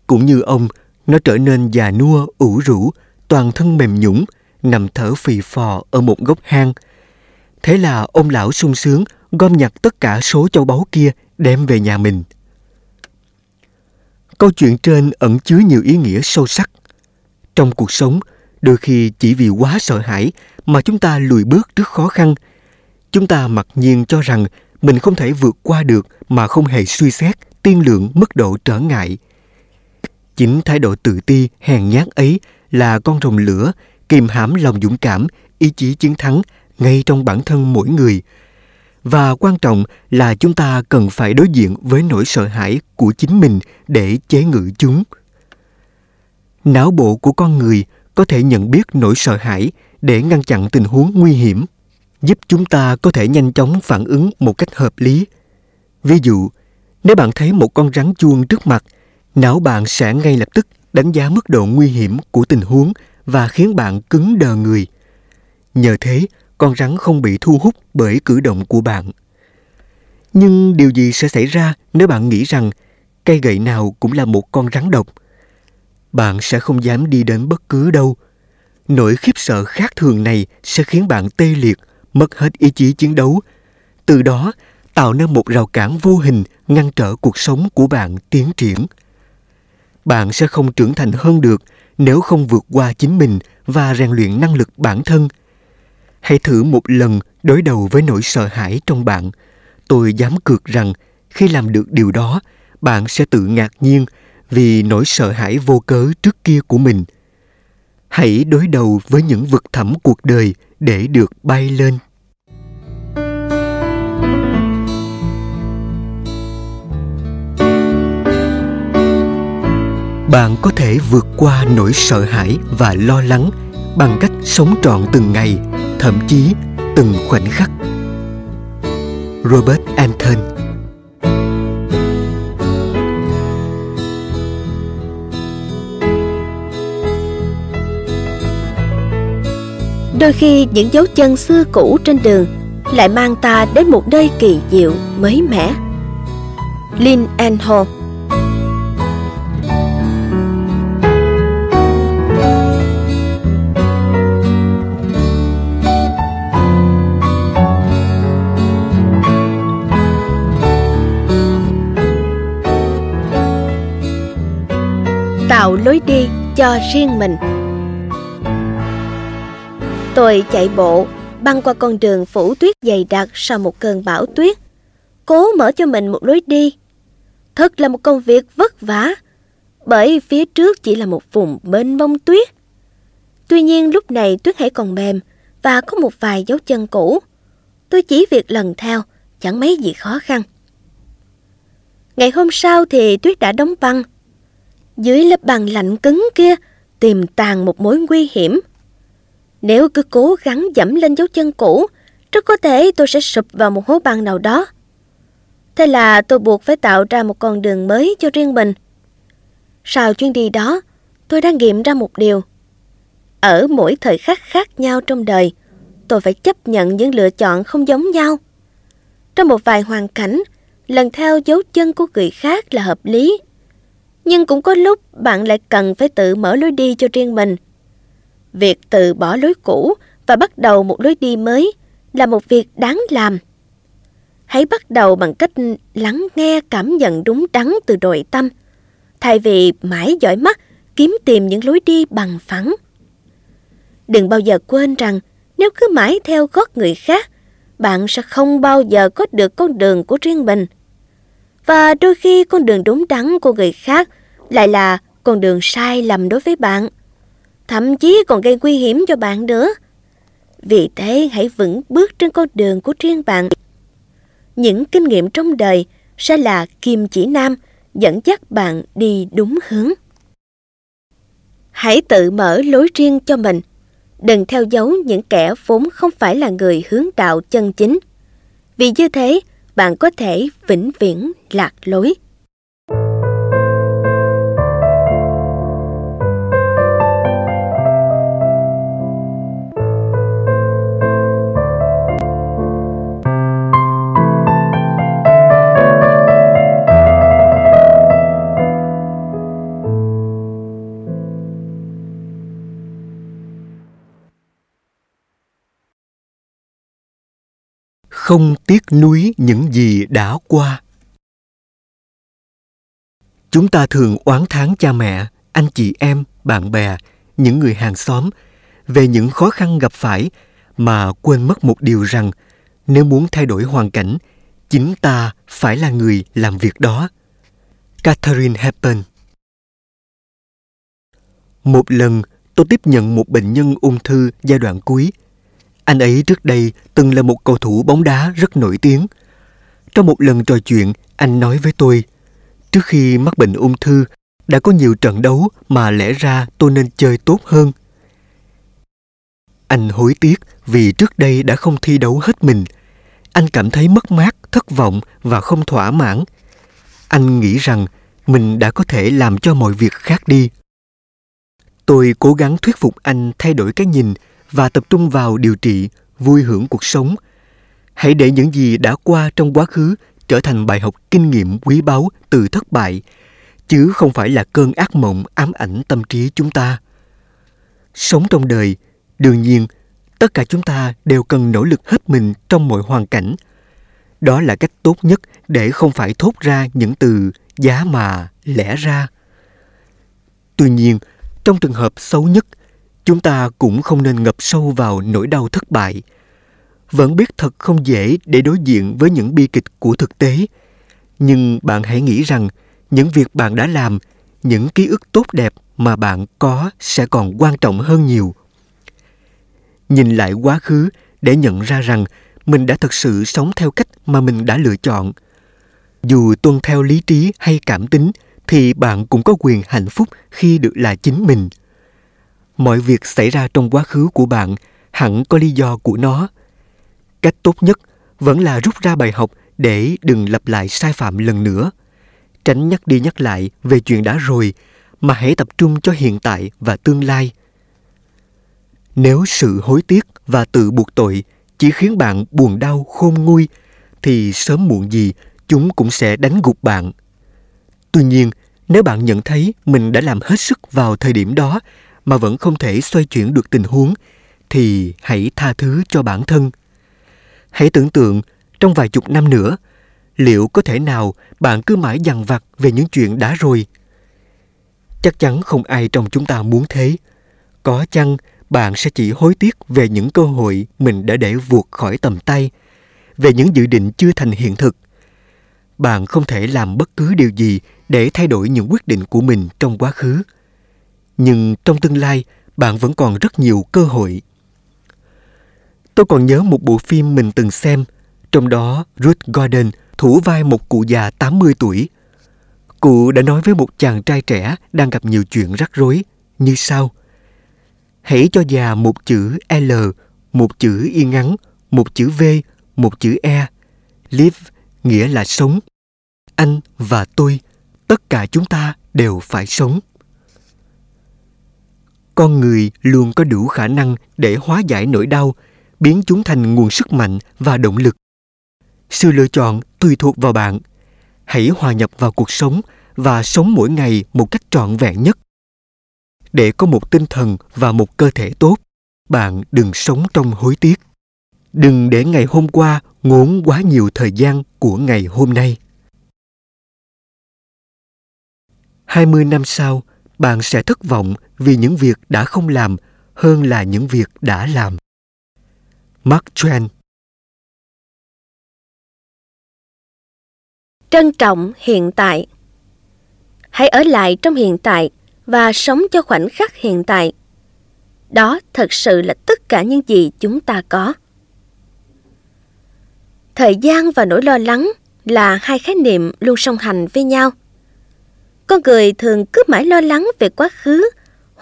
Cũng như ông, nó trở nên già nua, ủ rũ, toàn thân mềm nhũng, nằm thở phì phò ở một góc hang. Thế là ông lão sung sướng gom nhặt tất cả số châu báu kia đem về nhà mình. Câu chuyện trên ẩn chứa nhiều ý nghĩa sâu sắc. Trong cuộc sống, đôi khi chỉ vì quá sợ hãi mà chúng ta lùi bước trước khó khăn. Chúng ta mặc nhiên cho rằng mình không thể vượt qua được mà không hề suy xét tiên lượng mức độ trở ngại. Chính thái độ tự ti, hèn nhát ấy là con rồng lửa, kìm hãm lòng dũng cảm, ý chí chiến thắng ngay trong bản thân mỗi người. Và quan trọng là chúng ta cần phải đối diện với nỗi sợ hãi của chính mình để chế ngự chúng. não bộ của con người có thể nhận biết nỗi sợ hãi để ngăn chặn tình huống nguy hiểm, giúp chúng ta có thể nhanh chóng phản ứng một cách hợp lý ví dụ, nếu bạn thấy một con rắn chuông trước mặt, não bạn sẽ ngay lập tức đánh giá mức độ nguy hiểm của tình huống và khiến bạn cứng đờ người nhờ thế con rắn không bị thu hút bởi cử động của bạn. Nhưng điều gì sẽ xảy ra nếu bạn nghĩ rằng cây gậy nào cũng là một con rắn độc? Bạn sẽ không dám đi đến bất cứ đâu. Nỗi khiếp sợ khác thường này sẽ khiến bạn tê liệt, mất hết ý chí chiến đấu. Từ đó, tạo nên một rào cản vô hình ngăn trở cuộc sống của bạn tiến triển. Bạn sẽ không trưởng thành hơn được nếu không vượt qua chính mình và rèn luyện năng lực bản thân hãy thử một lần đối đầu với nỗi sợ hãi trong bạn. Tôi dám cược rằng khi làm được điều đó, bạn sẽ tự ngạc nhiên vì nỗi sợ hãi vô cớ trước kia của mình. Hãy đối đầu với những vực thẳm cuộc đời để được bay lên. Bạn có thể vượt qua nỗi sợ hãi và lo lắng bằng cách sống trọn từng ngày thậm chí từng khoảnh khắc. Robert anton. Đôi khi những dấu chân xưa cũ trên đường lại mang ta đến một nơi kỳ diệu, mới mẻ. Lin and Ho tạo lối đi cho riêng mình. Tôi chạy bộ, băng qua con đường phủ tuyết dày đặc sau một cơn bão tuyết, cố mở cho mình một lối đi. Thật là một công việc vất vả, bởi phía trước chỉ là một vùng mênh mông tuyết. Tuy nhiên lúc này tuyết hãy còn mềm và có một vài dấu chân cũ. Tôi chỉ việc lần theo, chẳng mấy gì khó khăn. Ngày hôm sau thì tuyết đã đóng băng dưới lớp băng lạnh cứng kia tìm tàng một mối nguy hiểm. Nếu cứ cố gắng dẫm lên dấu chân cũ, rất có thể tôi sẽ sụp vào một hố băng nào đó. Thế là tôi buộc phải tạo ra một con đường mới cho riêng mình. Sau chuyến đi đó, tôi đã nghiệm ra một điều. Ở mỗi thời khắc khác nhau trong đời, tôi phải chấp nhận những lựa chọn không giống nhau. Trong một vài hoàn cảnh, lần theo dấu chân của người khác là hợp lý nhưng cũng có lúc bạn lại cần phải tự mở lối đi cho riêng mình. Việc từ bỏ lối cũ và bắt đầu một lối đi mới là một việc đáng làm. Hãy bắt đầu bằng cách lắng nghe cảm nhận đúng đắn từ nội tâm, thay vì mãi dõi mắt kiếm tìm những lối đi bằng phẳng. Đừng bao giờ quên rằng nếu cứ mãi theo gót người khác, bạn sẽ không bao giờ có được con đường của riêng mình. Và đôi khi con đường đúng đắn của người khác lại là con đường sai lầm đối với bạn. Thậm chí còn gây nguy hiểm cho bạn nữa. Vì thế hãy vững bước trên con đường của riêng bạn. Những kinh nghiệm trong đời sẽ là kim chỉ nam dẫn dắt bạn đi đúng hướng. Hãy tự mở lối riêng cho mình. Đừng theo dấu những kẻ vốn không phải là người hướng đạo chân chính. Vì như thế, bạn có thể vĩnh viễn lạc lối. Không tiếc nuối những gì đã qua. Chúng ta thường oán thán cha mẹ, anh chị em, bạn bè, những người hàng xóm về những khó khăn gặp phải mà quên mất một điều rằng nếu muốn thay đổi hoàn cảnh, chính ta phải là người làm việc đó. Catherine hepburn. Một lần, tôi tiếp nhận một bệnh nhân ung thư giai đoạn cuối anh ấy trước đây từng là một cầu thủ bóng đá rất nổi tiếng. Trong một lần trò chuyện, anh nói với tôi, trước khi mắc bệnh ung thư, đã có nhiều trận đấu mà lẽ ra tôi nên chơi tốt hơn. Anh hối tiếc vì trước đây đã không thi đấu hết mình. Anh cảm thấy mất mát, thất vọng và không thỏa mãn. Anh nghĩ rằng mình đã có thể làm cho mọi việc khác đi. Tôi cố gắng thuyết phục anh thay đổi cái nhìn và tập trung vào điều trị, vui hưởng cuộc sống. Hãy để những gì đã qua trong quá khứ trở thành bài học kinh nghiệm quý báu từ thất bại, chứ không phải là cơn ác mộng ám ảnh tâm trí chúng ta. Sống trong đời, đương nhiên, tất cả chúng ta đều cần nỗ lực hết mình trong mọi hoàn cảnh. Đó là cách tốt nhất để không phải thốt ra những từ giá mà lẽ ra. Tuy nhiên, trong trường hợp xấu nhất, chúng ta cũng không nên ngập sâu vào nỗi đau thất bại. Vẫn biết thật không dễ để đối diện với những bi kịch của thực tế, nhưng bạn hãy nghĩ rằng những việc bạn đã làm, những ký ức tốt đẹp mà bạn có sẽ còn quan trọng hơn nhiều. Nhìn lại quá khứ để nhận ra rằng mình đã thực sự sống theo cách mà mình đã lựa chọn. Dù tuân theo lý trí hay cảm tính thì bạn cũng có quyền hạnh phúc khi được là chính mình mọi việc xảy ra trong quá khứ của bạn, hẳn có lý do của nó. Cách tốt nhất vẫn là rút ra bài học để đừng lặp lại sai phạm lần nữa. Tránh nhắc đi nhắc lại về chuyện đã rồi, mà hãy tập trung cho hiện tại và tương lai. Nếu sự hối tiếc và tự buộc tội chỉ khiến bạn buồn đau, khôn nguôi, thì sớm muộn gì chúng cũng sẽ đánh gục bạn. Tuy nhiên, nếu bạn nhận thấy mình đã làm hết sức vào thời điểm đó mà vẫn không thể xoay chuyển được tình huống, thì hãy tha thứ cho bản thân. Hãy tưởng tượng, trong vài chục năm nữa, liệu có thể nào bạn cứ mãi dằn vặt về những chuyện đã rồi? Chắc chắn không ai trong chúng ta muốn thế. Có chăng bạn sẽ chỉ hối tiếc về những cơ hội mình đã để vuột khỏi tầm tay, về những dự định chưa thành hiện thực? Bạn không thể làm bất cứ điều gì để thay đổi những quyết định của mình trong quá khứ nhưng trong tương lai bạn vẫn còn rất nhiều cơ hội tôi còn nhớ một bộ phim mình từng xem trong đó Ruth Gordon thủ vai một cụ già 80 tuổi. Cụ đã nói với một chàng trai trẻ đang gặp nhiều chuyện rắc rối như sau. Hãy cho già một chữ L, một chữ y ngắn, một chữ V, một chữ E. Live nghĩa là sống. Anh và tôi, tất cả chúng ta đều phải sống con người luôn có đủ khả năng để hóa giải nỗi đau biến chúng thành nguồn sức mạnh và động lực. Sự lựa chọn tùy thuộc vào bạn. Hãy hòa nhập vào cuộc sống và sống mỗi ngày một cách trọn vẹn nhất. Để có một tinh thần và một cơ thể tốt bạn đừng sống trong hối tiếc. Đừng để ngày hôm qua ngốn quá nhiều thời gian của ngày hôm nay. 20 năm sau, bạn sẽ thất vọng vì những việc đã không làm hơn là những việc đã làm. Mark Twain Trân trọng hiện tại Hãy ở lại trong hiện tại và sống cho khoảnh khắc hiện tại. Đó thật sự là tất cả những gì chúng ta có. Thời gian và nỗi lo lắng là hai khái niệm luôn song hành với nhau – con người thường cứ mãi lo lắng về quá khứ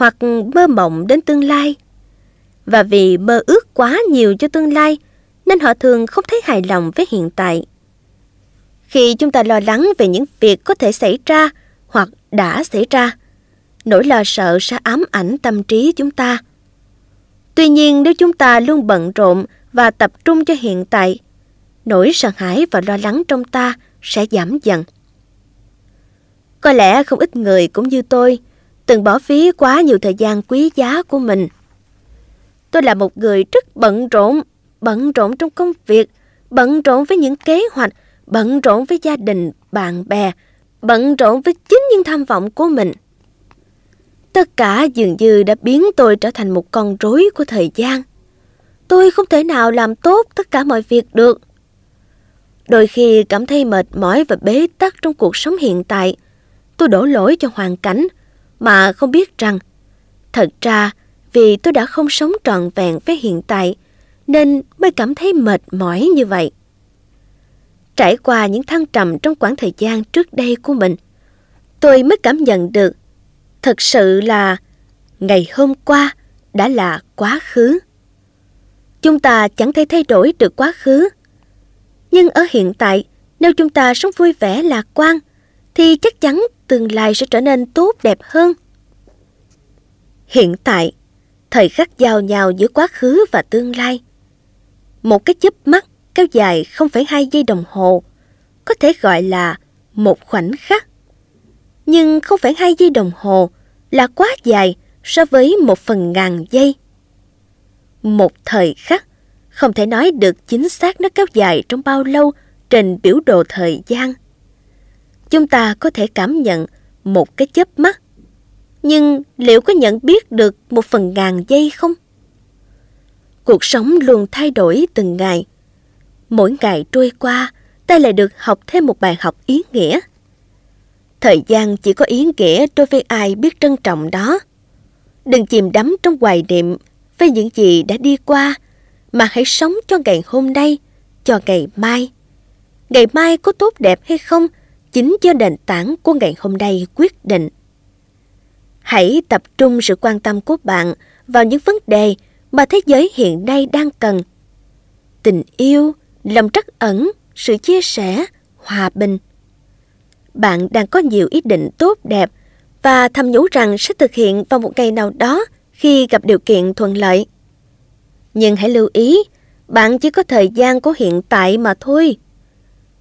hoặc mơ mộng đến tương lai. Và vì mơ ước quá nhiều cho tương lai nên họ thường không thấy hài lòng với hiện tại. Khi chúng ta lo lắng về những việc có thể xảy ra hoặc đã xảy ra, nỗi lo sợ sẽ ám ảnh tâm trí chúng ta. Tuy nhiên nếu chúng ta luôn bận rộn và tập trung cho hiện tại, nỗi sợ hãi và lo lắng trong ta sẽ giảm dần. Có lẽ không ít người cũng như tôi, từng bỏ phí quá nhiều thời gian quý giá của mình. Tôi là một người rất bận rộn, bận rộn trong công việc, bận rộn với những kế hoạch, bận rộn với gia đình, bạn bè, bận rộn với chính những tham vọng của mình. Tất cả dường như đã biến tôi trở thành một con rối của thời gian. Tôi không thể nào làm tốt tất cả mọi việc được. Đôi khi cảm thấy mệt mỏi và bế tắc trong cuộc sống hiện tại – tôi đổ lỗi cho hoàn cảnh mà không biết rằng thật ra vì tôi đã không sống trọn vẹn với hiện tại nên mới cảm thấy mệt mỏi như vậy. Trải qua những thăng trầm trong quãng thời gian trước đây của mình, tôi mới cảm nhận được thật sự là ngày hôm qua đã là quá khứ. Chúng ta chẳng thể thay đổi được quá khứ. Nhưng ở hiện tại, nếu chúng ta sống vui vẻ lạc quan, thì chắc chắn tương lai sẽ trở nên tốt đẹp hơn. Hiện tại, thời khắc giao nhau giữa quá khứ và tương lai. Một cái chớp mắt kéo dài không phải hai giây đồng hồ, có thể gọi là một khoảnh khắc. Nhưng không phải hai giây đồng hồ là quá dài so với một phần ngàn giây. Một thời khắc không thể nói được chính xác nó kéo dài trong bao lâu trên biểu đồ thời gian. Chúng ta có thể cảm nhận một cái chớp mắt, nhưng liệu có nhận biết được một phần ngàn giây không? Cuộc sống luôn thay đổi từng ngày. Mỗi ngày trôi qua, ta lại được học thêm một bài học ý nghĩa. Thời gian chỉ có ý nghĩa đối với ai biết trân trọng đó. Đừng chìm đắm trong hoài niệm với những gì đã đi qua, mà hãy sống cho ngày hôm nay, cho ngày mai. Ngày mai có tốt đẹp hay không, chính do nền tảng của ngày hôm nay quyết định. Hãy tập trung sự quan tâm của bạn vào những vấn đề mà thế giới hiện nay đang cần. Tình yêu, lòng trắc ẩn, sự chia sẻ, hòa bình. Bạn đang có nhiều ý định tốt đẹp và thầm nhủ rằng sẽ thực hiện vào một ngày nào đó khi gặp điều kiện thuận lợi. Nhưng hãy lưu ý, bạn chỉ có thời gian của hiện tại mà thôi.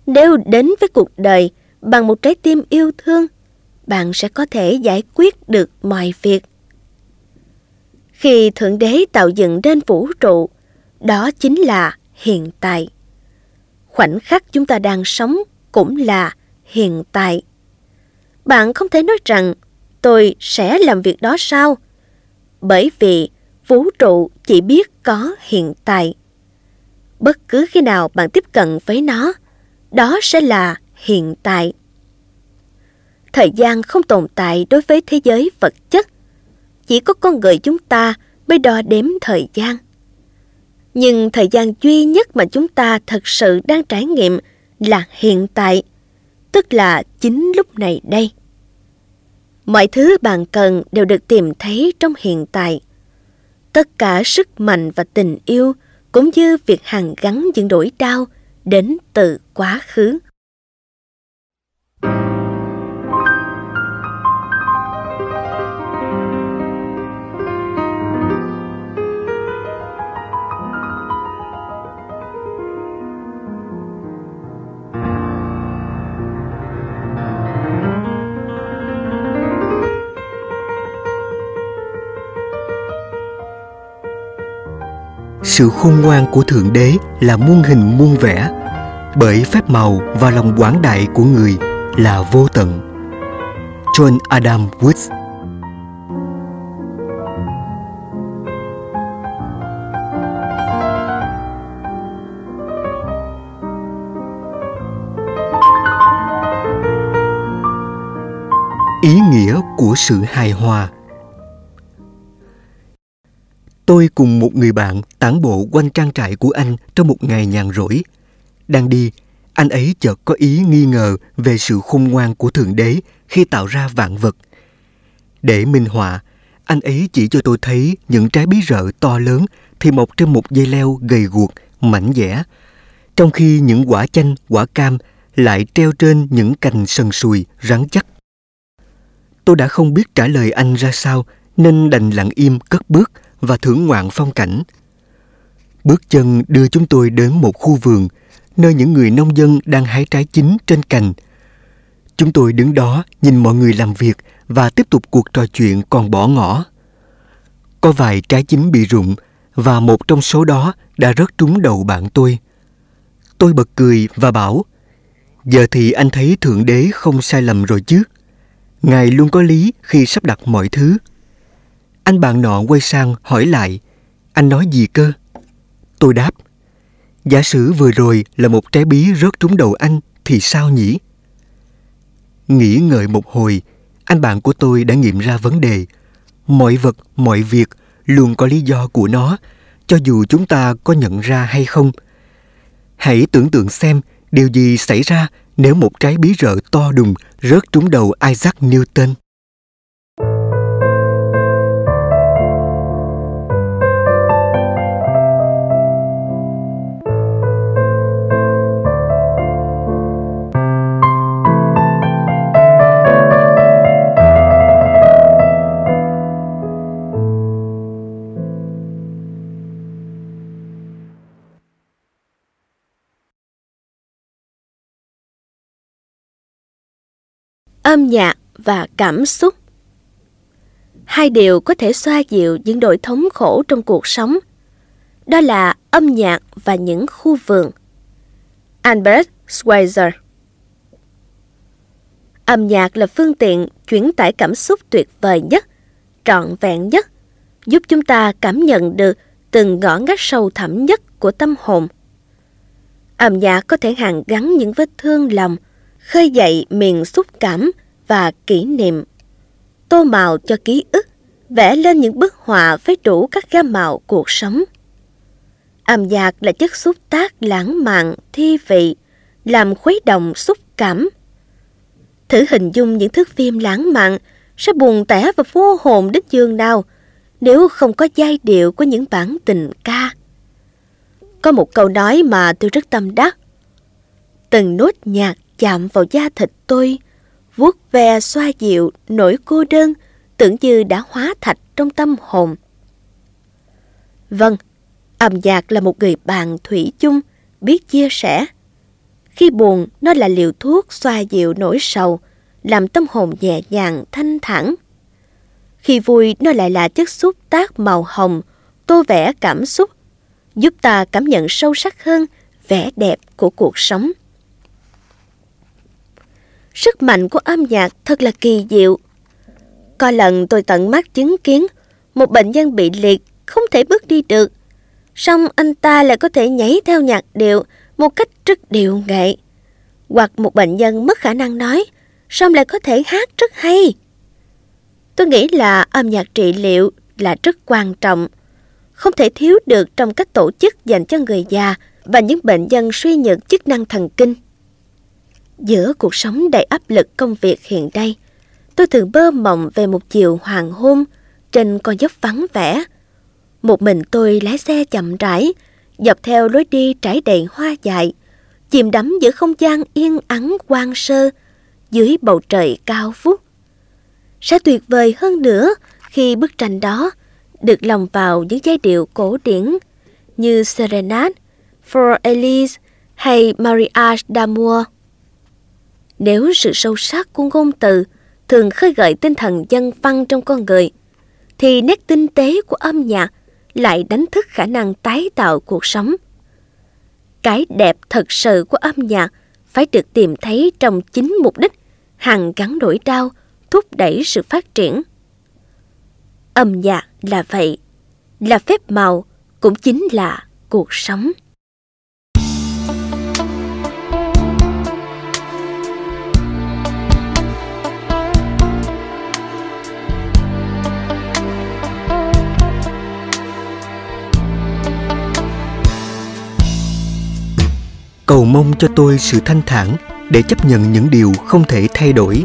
Nếu đến với cuộc đời bằng một trái tim yêu thương, bạn sẽ có thể giải quyết được mọi việc. Khi Thượng Đế tạo dựng nên vũ trụ, đó chính là hiện tại. Khoảnh khắc chúng ta đang sống cũng là hiện tại. Bạn không thể nói rằng tôi sẽ làm việc đó sao? Bởi vì vũ trụ chỉ biết có hiện tại. Bất cứ khi nào bạn tiếp cận với nó, đó sẽ là hiện tại. Thời gian không tồn tại đối với thế giới vật chất. Chỉ có con người chúng ta mới đo đếm thời gian. Nhưng thời gian duy nhất mà chúng ta thật sự đang trải nghiệm là hiện tại, tức là chính lúc này đây. Mọi thứ bạn cần đều được tìm thấy trong hiện tại. Tất cả sức mạnh và tình yêu cũng như việc hàn gắn những nỗi đau đến từ quá khứ. Sự khôn ngoan của thượng đế là muôn hình muôn vẻ, bởi phép màu và lòng quảng đại của người là vô tận. John adam woods ý nghĩa của sự hài hòa Tôi cùng một người bạn tản bộ quanh trang trại của anh trong một ngày nhàn rỗi. Đang đi, anh ấy chợt có ý nghi ngờ về sự khôn ngoan của Thượng Đế khi tạo ra vạn vật. Để minh họa, anh ấy chỉ cho tôi thấy những trái bí rợ to lớn thì mọc trên một dây leo gầy guộc, mảnh dẻ, trong khi những quả chanh, quả cam lại treo trên những cành sần sùi, rắn chắc. Tôi đã không biết trả lời anh ra sao nên đành lặng im cất bước và thưởng ngoạn phong cảnh. Bước chân đưa chúng tôi đến một khu vườn nơi những người nông dân đang hái trái chín trên cành. Chúng tôi đứng đó nhìn mọi người làm việc và tiếp tục cuộc trò chuyện còn bỏ ngỏ. Có vài trái chín bị rụng và một trong số đó đã rớt trúng đầu bạn tôi. Tôi bật cười và bảo, giờ thì anh thấy Thượng Đế không sai lầm rồi chứ. Ngài luôn có lý khi sắp đặt mọi thứ. Anh bạn nọ quay sang hỏi lại, anh nói gì cơ? Tôi đáp, giả sử vừa rồi là một trái bí rớt trúng đầu anh thì sao nhỉ? Nghĩ ngợi một hồi, anh bạn của tôi đã nghiệm ra vấn đề. Mọi vật, mọi việc luôn có lý do của nó, cho dù chúng ta có nhận ra hay không. Hãy tưởng tượng xem điều gì xảy ra nếu một trái bí rợ to đùng rớt trúng đầu Isaac Newton. Âm nhạc và cảm xúc. Hai điều có thể xoa dịu những nỗi thống khổ trong cuộc sống. Đó là âm nhạc và những khu vườn. Albert schweitzer. Âm nhạc là phương tiện chuyển tải cảm xúc tuyệt vời nhất, trọn vẹn nhất, giúp chúng ta cảm nhận được từng ngõ ngách sâu thẳm nhất của tâm hồn. Âm nhạc có thể hàn gắn những vết thương lòng khơi dậy miền xúc cảm và kỷ niệm. Tô màu cho ký ức, vẽ lên những bức họa với đủ các gam màu cuộc sống. Âm nhạc là chất xúc tác lãng mạn, thi vị, làm khuấy động xúc cảm. Thử hình dung những thước phim lãng mạn sẽ buồn tẻ và vô hồn đến giường nào nếu không có giai điệu của những bản tình ca. Có một câu nói mà tôi rất tâm đắc. Từng nốt nhạc chạm vào da thịt tôi, vuốt ve xoa dịu nỗi cô đơn tưởng như đã hóa thạch trong tâm hồn. Vâng, âm nhạc là một người bạn thủy chung, biết chia sẻ. Khi buồn, nó là liều thuốc xoa dịu nỗi sầu, làm tâm hồn nhẹ nhàng, thanh thản. Khi vui, nó lại là chất xúc tác màu hồng, tô vẽ cảm xúc, giúp ta cảm nhận sâu sắc hơn vẻ đẹp của cuộc sống. Sức mạnh của âm nhạc thật là kỳ diệu. Có lần tôi tận mắt chứng kiến một bệnh nhân bị liệt không thể bước đi được. Song anh ta lại có thể nhảy theo nhạc điệu một cách rất điệu nghệ. Hoặc một bệnh nhân mất khả năng nói, song lại có thể hát rất hay. Tôi nghĩ là âm nhạc trị liệu là rất quan trọng, không thể thiếu được trong các tổ chức dành cho người già và những bệnh nhân suy nhược chức năng thần kinh. Giữa cuộc sống đầy áp lực công việc hiện nay, tôi thường bơ mộng về một chiều hoàng hôn trên con dốc vắng vẻ. Một mình tôi lái xe chậm rãi, dọc theo lối đi trải đầy hoa dại, chìm đắm giữa không gian yên ắng quang sơ dưới bầu trời cao vút. Sẽ tuyệt vời hơn nữa khi bức tranh đó được lòng vào những giai điệu cổ điển như Serenade, For Elise hay Mariage d'Amour. Nếu sự sâu sắc của ngôn từ thường khơi gợi tinh thần dân văn trong con người, thì nét tinh tế của âm nhạc lại đánh thức khả năng tái tạo cuộc sống. Cái đẹp thật sự của âm nhạc phải được tìm thấy trong chính mục đích hằng gắn nỗi đau, thúc đẩy sự phát triển. Âm nhạc là vậy, là phép màu, cũng chính là cuộc sống. Cầu mong cho tôi sự thanh thản để chấp nhận những điều không thể thay đổi.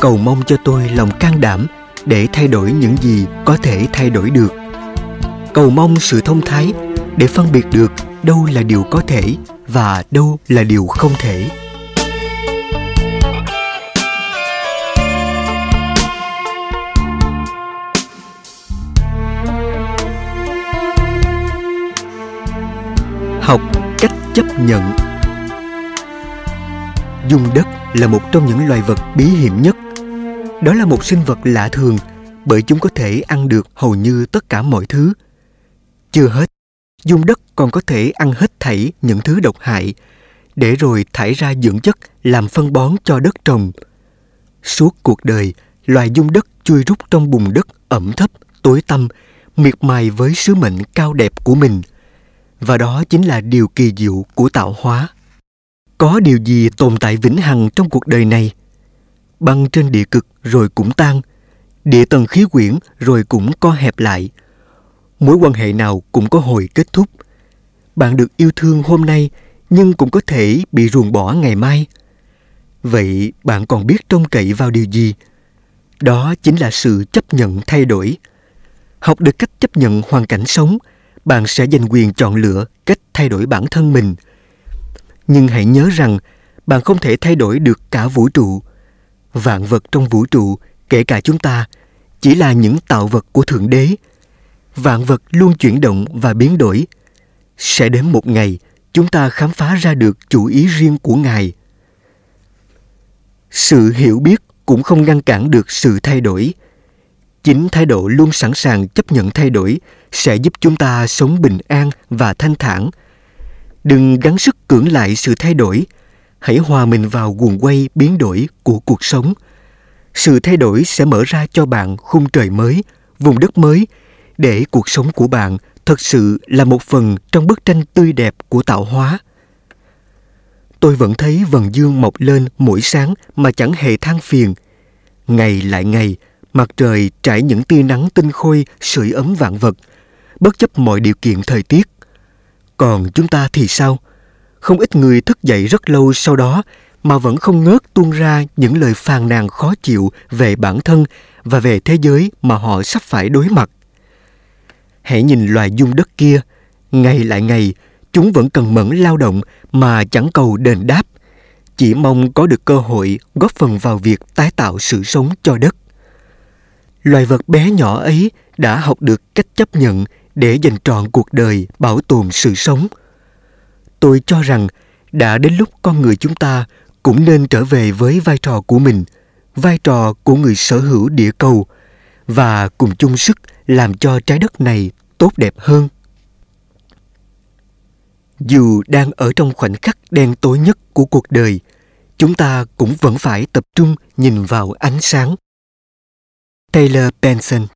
Cầu mong cho tôi lòng can đảm để thay đổi những gì có thể thay đổi được. Cầu mong sự thông thái để phân biệt được đâu là điều có thể và đâu là điều không thể. Học chấp nhận. Dung đất là một trong những loài vật bí hiểm nhất. Đó là một sinh vật lạ thường, bởi chúng có thể ăn được hầu như tất cả mọi thứ. Chưa hết, dung đất còn có thể ăn hết thảy những thứ độc hại, để rồi thải ra dưỡng chất làm phân bón cho đất trồng. Suốt cuộc đời, loài dung đất chui rút trong bùn đất ẩm thấp, tối tăm, miệt mài với sứ mệnh cao đẹp của mình và đó chính là điều kỳ diệu của tạo hóa. Có điều gì tồn tại vĩnh hằng trong cuộc đời này? Băng trên địa cực rồi cũng tan địa tầng khí quyển rồi cũng co hẹp lại. Mối quan hệ nào cũng có hồi kết thúc. Bạn được yêu thương hôm nay nhưng cũng có thể bị ruồng bỏ ngày mai. Vậy bạn còn biết trông cậy vào điều gì? Đó chính là sự chấp nhận thay đổi. Học được cách chấp nhận hoàn cảnh sống, bạn sẽ giành quyền chọn lựa cách thay đổi bản thân mình. Nhưng hãy nhớ rằng bạn không thể thay đổi được cả vũ trụ. Vạn vật trong vũ trụ, kể cả chúng ta, chỉ là những tạo vật của Thượng Đế. Vạn vật luôn chuyển động và biến đổi. Sẽ đến một ngày, chúng ta khám phá ra được chủ ý riêng của Ngài. Sự hiểu biết cũng không ngăn cản được sự thay đổi. Chính thái độ luôn sẵn sàng chấp nhận thay đổi sẽ giúp chúng ta sống bình an và thanh thản. Đừng gắng sức cưỡng lại sự thay đổi, hãy hòa mình vào guồng quay biến đổi của cuộc sống. Sự thay đổi sẽ mở ra cho bạn khung trời mới, vùng đất mới để cuộc sống của bạn thật sự là một phần trong bức tranh tươi đẹp của tạo hóa tôi vẫn thấy vầng dương mọc lên mỗi sáng mà chẳng hề than phiền. Ngày lại ngày, mặt trời trải những tia nắng tinh khôi sưởi ấm vạn vật, bất chấp mọi điều kiện thời tiết. Còn chúng ta thì sao? Không ít người thức dậy rất lâu sau đó mà vẫn không ngớt tuôn ra những lời phàn nàn khó chịu về bản thân và về thế giới mà họ sắp phải đối mặt. Hãy nhìn loài dung đất kia, ngày lại ngày, chúng vẫn cần mẫn lao động mà chẳng cầu đền đáp, chỉ mong có được cơ hội góp phần vào việc tái tạo sự sống cho đất. Loài vật bé nhỏ ấy đã học được cách chấp nhận để dành trọn cuộc đời bảo tồn sự sống. Tôi cho rằng đã đến lúc con người chúng ta cũng nên trở về với vai trò của mình, vai trò của người sở hữu địa cầu và cùng chung sức làm cho trái đất này tốt đẹp hơn. Dù đang ở trong khoảnh khắc đen tối nhất của cuộc đời, chúng ta cũng vẫn phải tập trung nhìn vào ánh sáng. Taylor Benson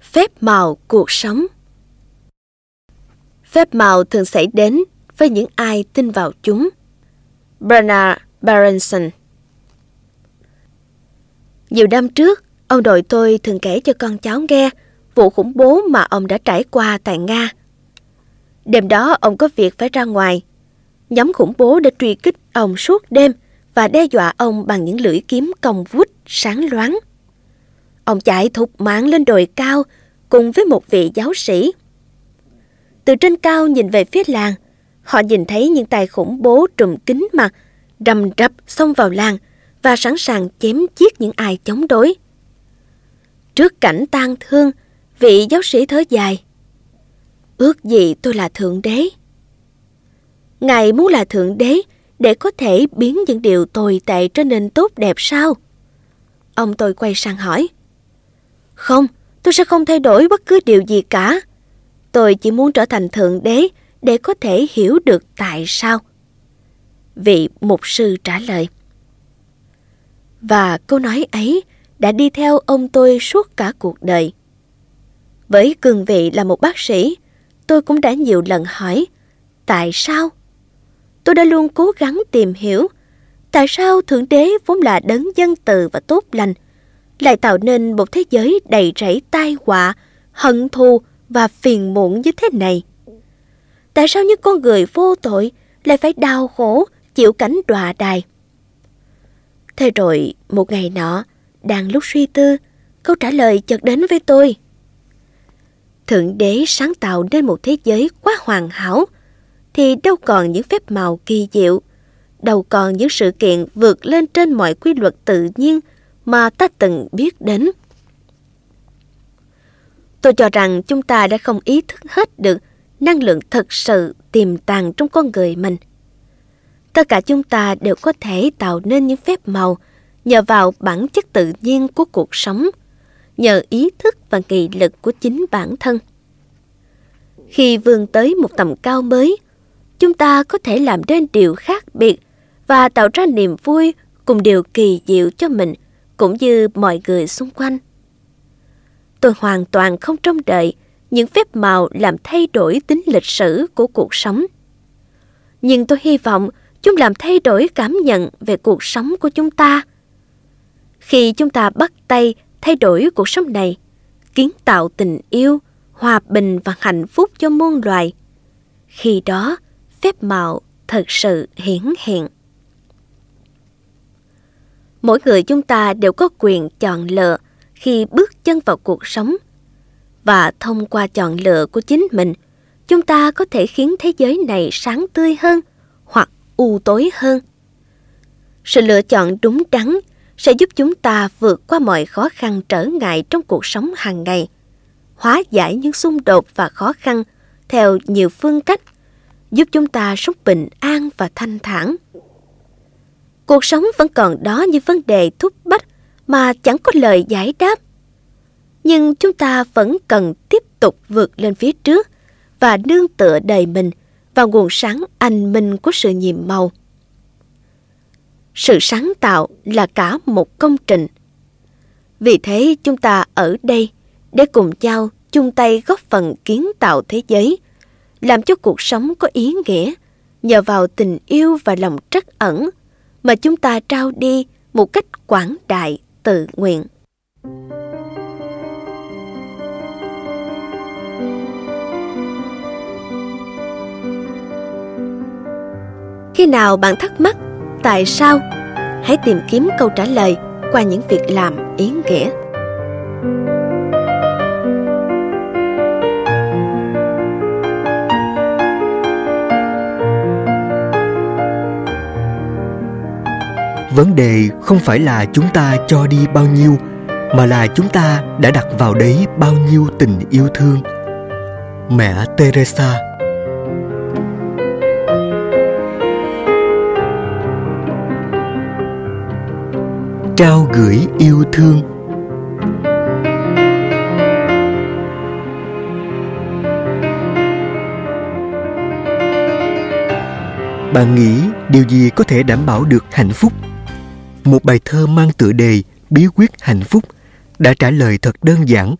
Phép màu cuộc sống Phép màu thường xảy đến với những ai tin vào chúng. Bernard Berenson Nhiều năm trước, ông đội tôi thường kể cho con cháu nghe vụ khủng bố mà ông đã trải qua tại Nga. Đêm đó ông có việc phải ra ngoài. Nhóm khủng bố đã truy kích ông suốt đêm và đe dọa ông bằng những lưỡi kiếm cong vút sáng loáng. Ông chạy thục mạng lên đồi cao cùng với một vị giáo sĩ. Từ trên cao nhìn về phía làng, họ nhìn thấy những tay khủng bố trùm kính mặt, rầm rập xông vào làng và sẵn sàng chém giết những ai chống đối. Trước cảnh tang thương, vị giáo sĩ thở dài. Ước gì tôi là Thượng Đế. Ngài muốn là Thượng Đế để có thể biến những điều tồi tệ trở nên tốt đẹp sao? Ông tôi quay sang hỏi. Không, tôi sẽ không thay đổi bất cứ điều gì cả. Tôi chỉ muốn trở thành Thượng Đế để có thể hiểu được tại sao. Vị mục sư trả lời. Và câu nói ấy đã đi theo ông tôi suốt cả cuộc đời. Với cương vị là một bác sĩ, tôi cũng đã nhiều lần hỏi tại sao? Tôi đã luôn cố gắng tìm hiểu tại sao Thượng Đế vốn là đấng dân từ và tốt lành lại tạo nên một thế giới đầy rẫy tai họa, hận thù và phiền muộn như thế này. Tại sao những con người vô tội lại phải đau khổ chịu cảnh đọa đài? Thế rồi một ngày nọ, đang lúc suy tư, câu trả lời chợt đến với tôi. Thượng đế sáng tạo nên một thế giới quá hoàn hảo, thì đâu còn những phép màu kỳ diệu, đâu còn những sự kiện vượt lên trên mọi quy luật tự nhiên mà ta từng biết đến. Tôi cho rằng chúng ta đã không ý thức hết được năng lượng thực sự tiềm tàng trong con người mình. Tất cả chúng ta đều có thể tạo nên những phép màu nhờ vào bản chất tự nhiên của cuộc sống, nhờ ý thức và nghị lực của chính bản thân. Khi vươn tới một tầm cao mới, chúng ta có thể làm nên điều khác biệt và tạo ra niềm vui cùng điều kỳ diệu cho mình cũng như mọi người xung quanh. Tôi hoàn toàn không trông đợi những phép màu làm thay đổi tính lịch sử của cuộc sống. Nhưng tôi hy vọng chúng làm thay đổi cảm nhận về cuộc sống của chúng ta. Khi chúng ta bắt tay thay đổi cuộc sống này, kiến tạo tình yêu, hòa bình và hạnh phúc cho muôn loài, khi đó phép màu thật sự hiển hiện. Mỗi người chúng ta đều có quyền chọn lựa khi bước chân vào cuộc sống và thông qua chọn lựa của chính mình, chúng ta có thể khiến thế giới này sáng tươi hơn hoặc u tối hơn. Sự lựa chọn đúng đắn sẽ giúp chúng ta vượt qua mọi khó khăn trở ngại trong cuộc sống hàng ngày, hóa giải những xung đột và khó khăn theo nhiều phương cách, giúp chúng ta sống bình an và thanh thản. Cuộc sống vẫn còn đó những vấn đề thúc bách mà chẳng có lời giải đáp. Nhưng chúng ta vẫn cần tiếp tục vượt lên phía trước và nương tựa đầy mình vào nguồn sáng anh minh của sự nhiệm màu. Sự sáng tạo là cả một công trình. Vì thế chúng ta ở đây để cùng nhau chung tay góp phần kiến tạo thế giới, làm cho cuộc sống có ý nghĩa nhờ vào tình yêu và lòng trắc ẩn mà chúng ta trao đi một cách quảng đại tự nguyện. Khi nào bạn thắc mắc tại sao, hãy tìm kiếm câu trả lời qua những việc làm ý nghĩa. vấn đề không phải là chúng ta cho đi bao nhiêu mà là chúng ta đã đặt vào đấy bao nhiêu tình yêu thương mẹ teresa trao gửi yêu thương bạn nghĩ điều gì có thể đảm bảo được hạnh phúc một bài thơ mang tựa đề Bí quyết hạnh phúc đã trả lời thật đơn giản.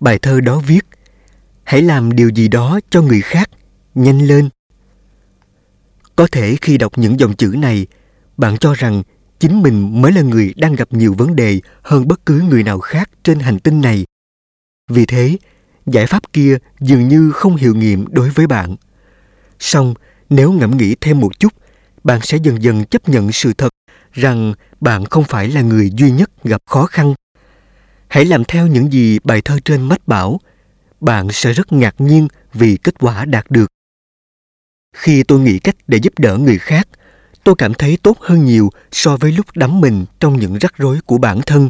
Bài thơ đó viết Hãy làm điều gì đó cho người khác, nhanh lên. Có thể khi đọc những dòng chữ này, bạn cho rằng chính mình mới là người đang gặp nhiều vấn đề hơn bất cứ người nào khác trên hành tinh này. Vì thế, giải pháp kia dường như không hiệu nghiệm đối với bạn. Song, nếu ngẫm nghĩ thêm một chút, bạn sẽ dần dần chấp nhận sự thật rằng bạn không phải là người duy nhất gặp khó khăn hãy làm theo những gì bài thơ trên mách bảo bạn sẽ rất ngạc nhiên vì kết quả đạt được khi tôi nghĩ cách để giúp đỡ người khác tôi cảm thấy tốt hơn nhiều so với lúc đắm mình trong những rắc rối của bản thân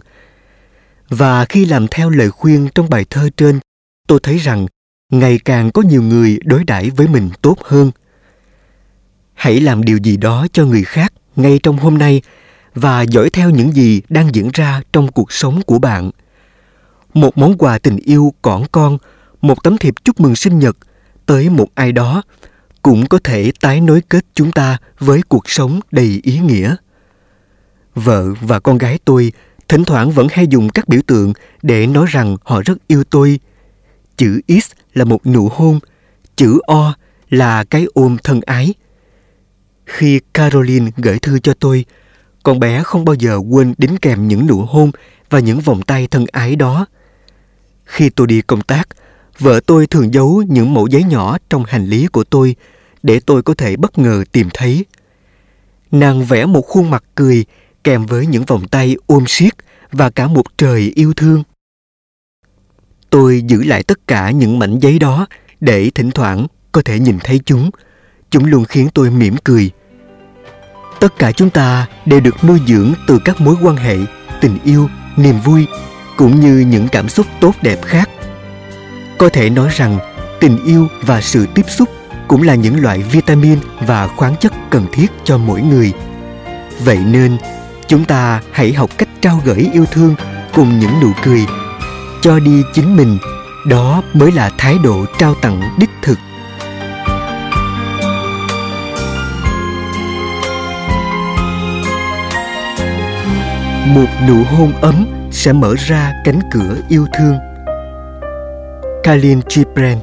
và khi làm theo lời khuyên trong bài thơ trên tôi thấy rằng ngày càng có nhiều người đối đãi với mình tốt hơn hãy làm điều gì đó cho người khác ngay trong hôm nay và dõi theo những gì đang diễn ra trong cuộc sống của bạn. Một món quà tình yêu cỏn con, một tấm thiệp chúc mừng sinh nhật tới một ai đó cũng có thể tái nối kết chúng ta với cuộc sống đầy ý nghĩa. Vợ và con gái tôi thỉnh thoảng vẫn hay dùng các biểu tượng để nói rằng họ rất yêu tôi. Chữ X là một nụ hôn, chữ O là cái ôm thân ái – khi Caroline gửi thư cho tôi, con bé không bao giờ quên đính kèm những nụ hôn và những vòng tay thân ái đó. Khi tôi đi công tác, vợ tôi thường giấu những mẫu giấy nhỏ trong hành lý của tôi để tôi có thể bất ngờ tìm thấy. Nàng vẽ một khuôn mặt cười kèm với những vòng tay ôm siết và cả một trời yêu thương. Tôi giữ lại tất cả những mảnh giấy đó để thỉnh thoảng có thể nhìn thấy chúng. Chúng luôn khiến tôi mỉm cười tất cả chúng ta đều được nuôi dưỡng từ các mối quan hệ tình yêu, niềm vui, cũng như những cảm xúc tốt đẹp khác có thể nói rằng, tình yêu và sự tiếp xúc cũng là những loại vitamin và khoáng chất cần thiết cho mỗi người. Vậy nên, chúng ta hãy học cách trao gửi yêu thương cùng những nụ cười. Cho đi chính mình, đó mới là thái độ trao tặng đích thực. Một nụ hôn ấm sẽ mở ra cánh cửa yêu thương. Kalin Gibran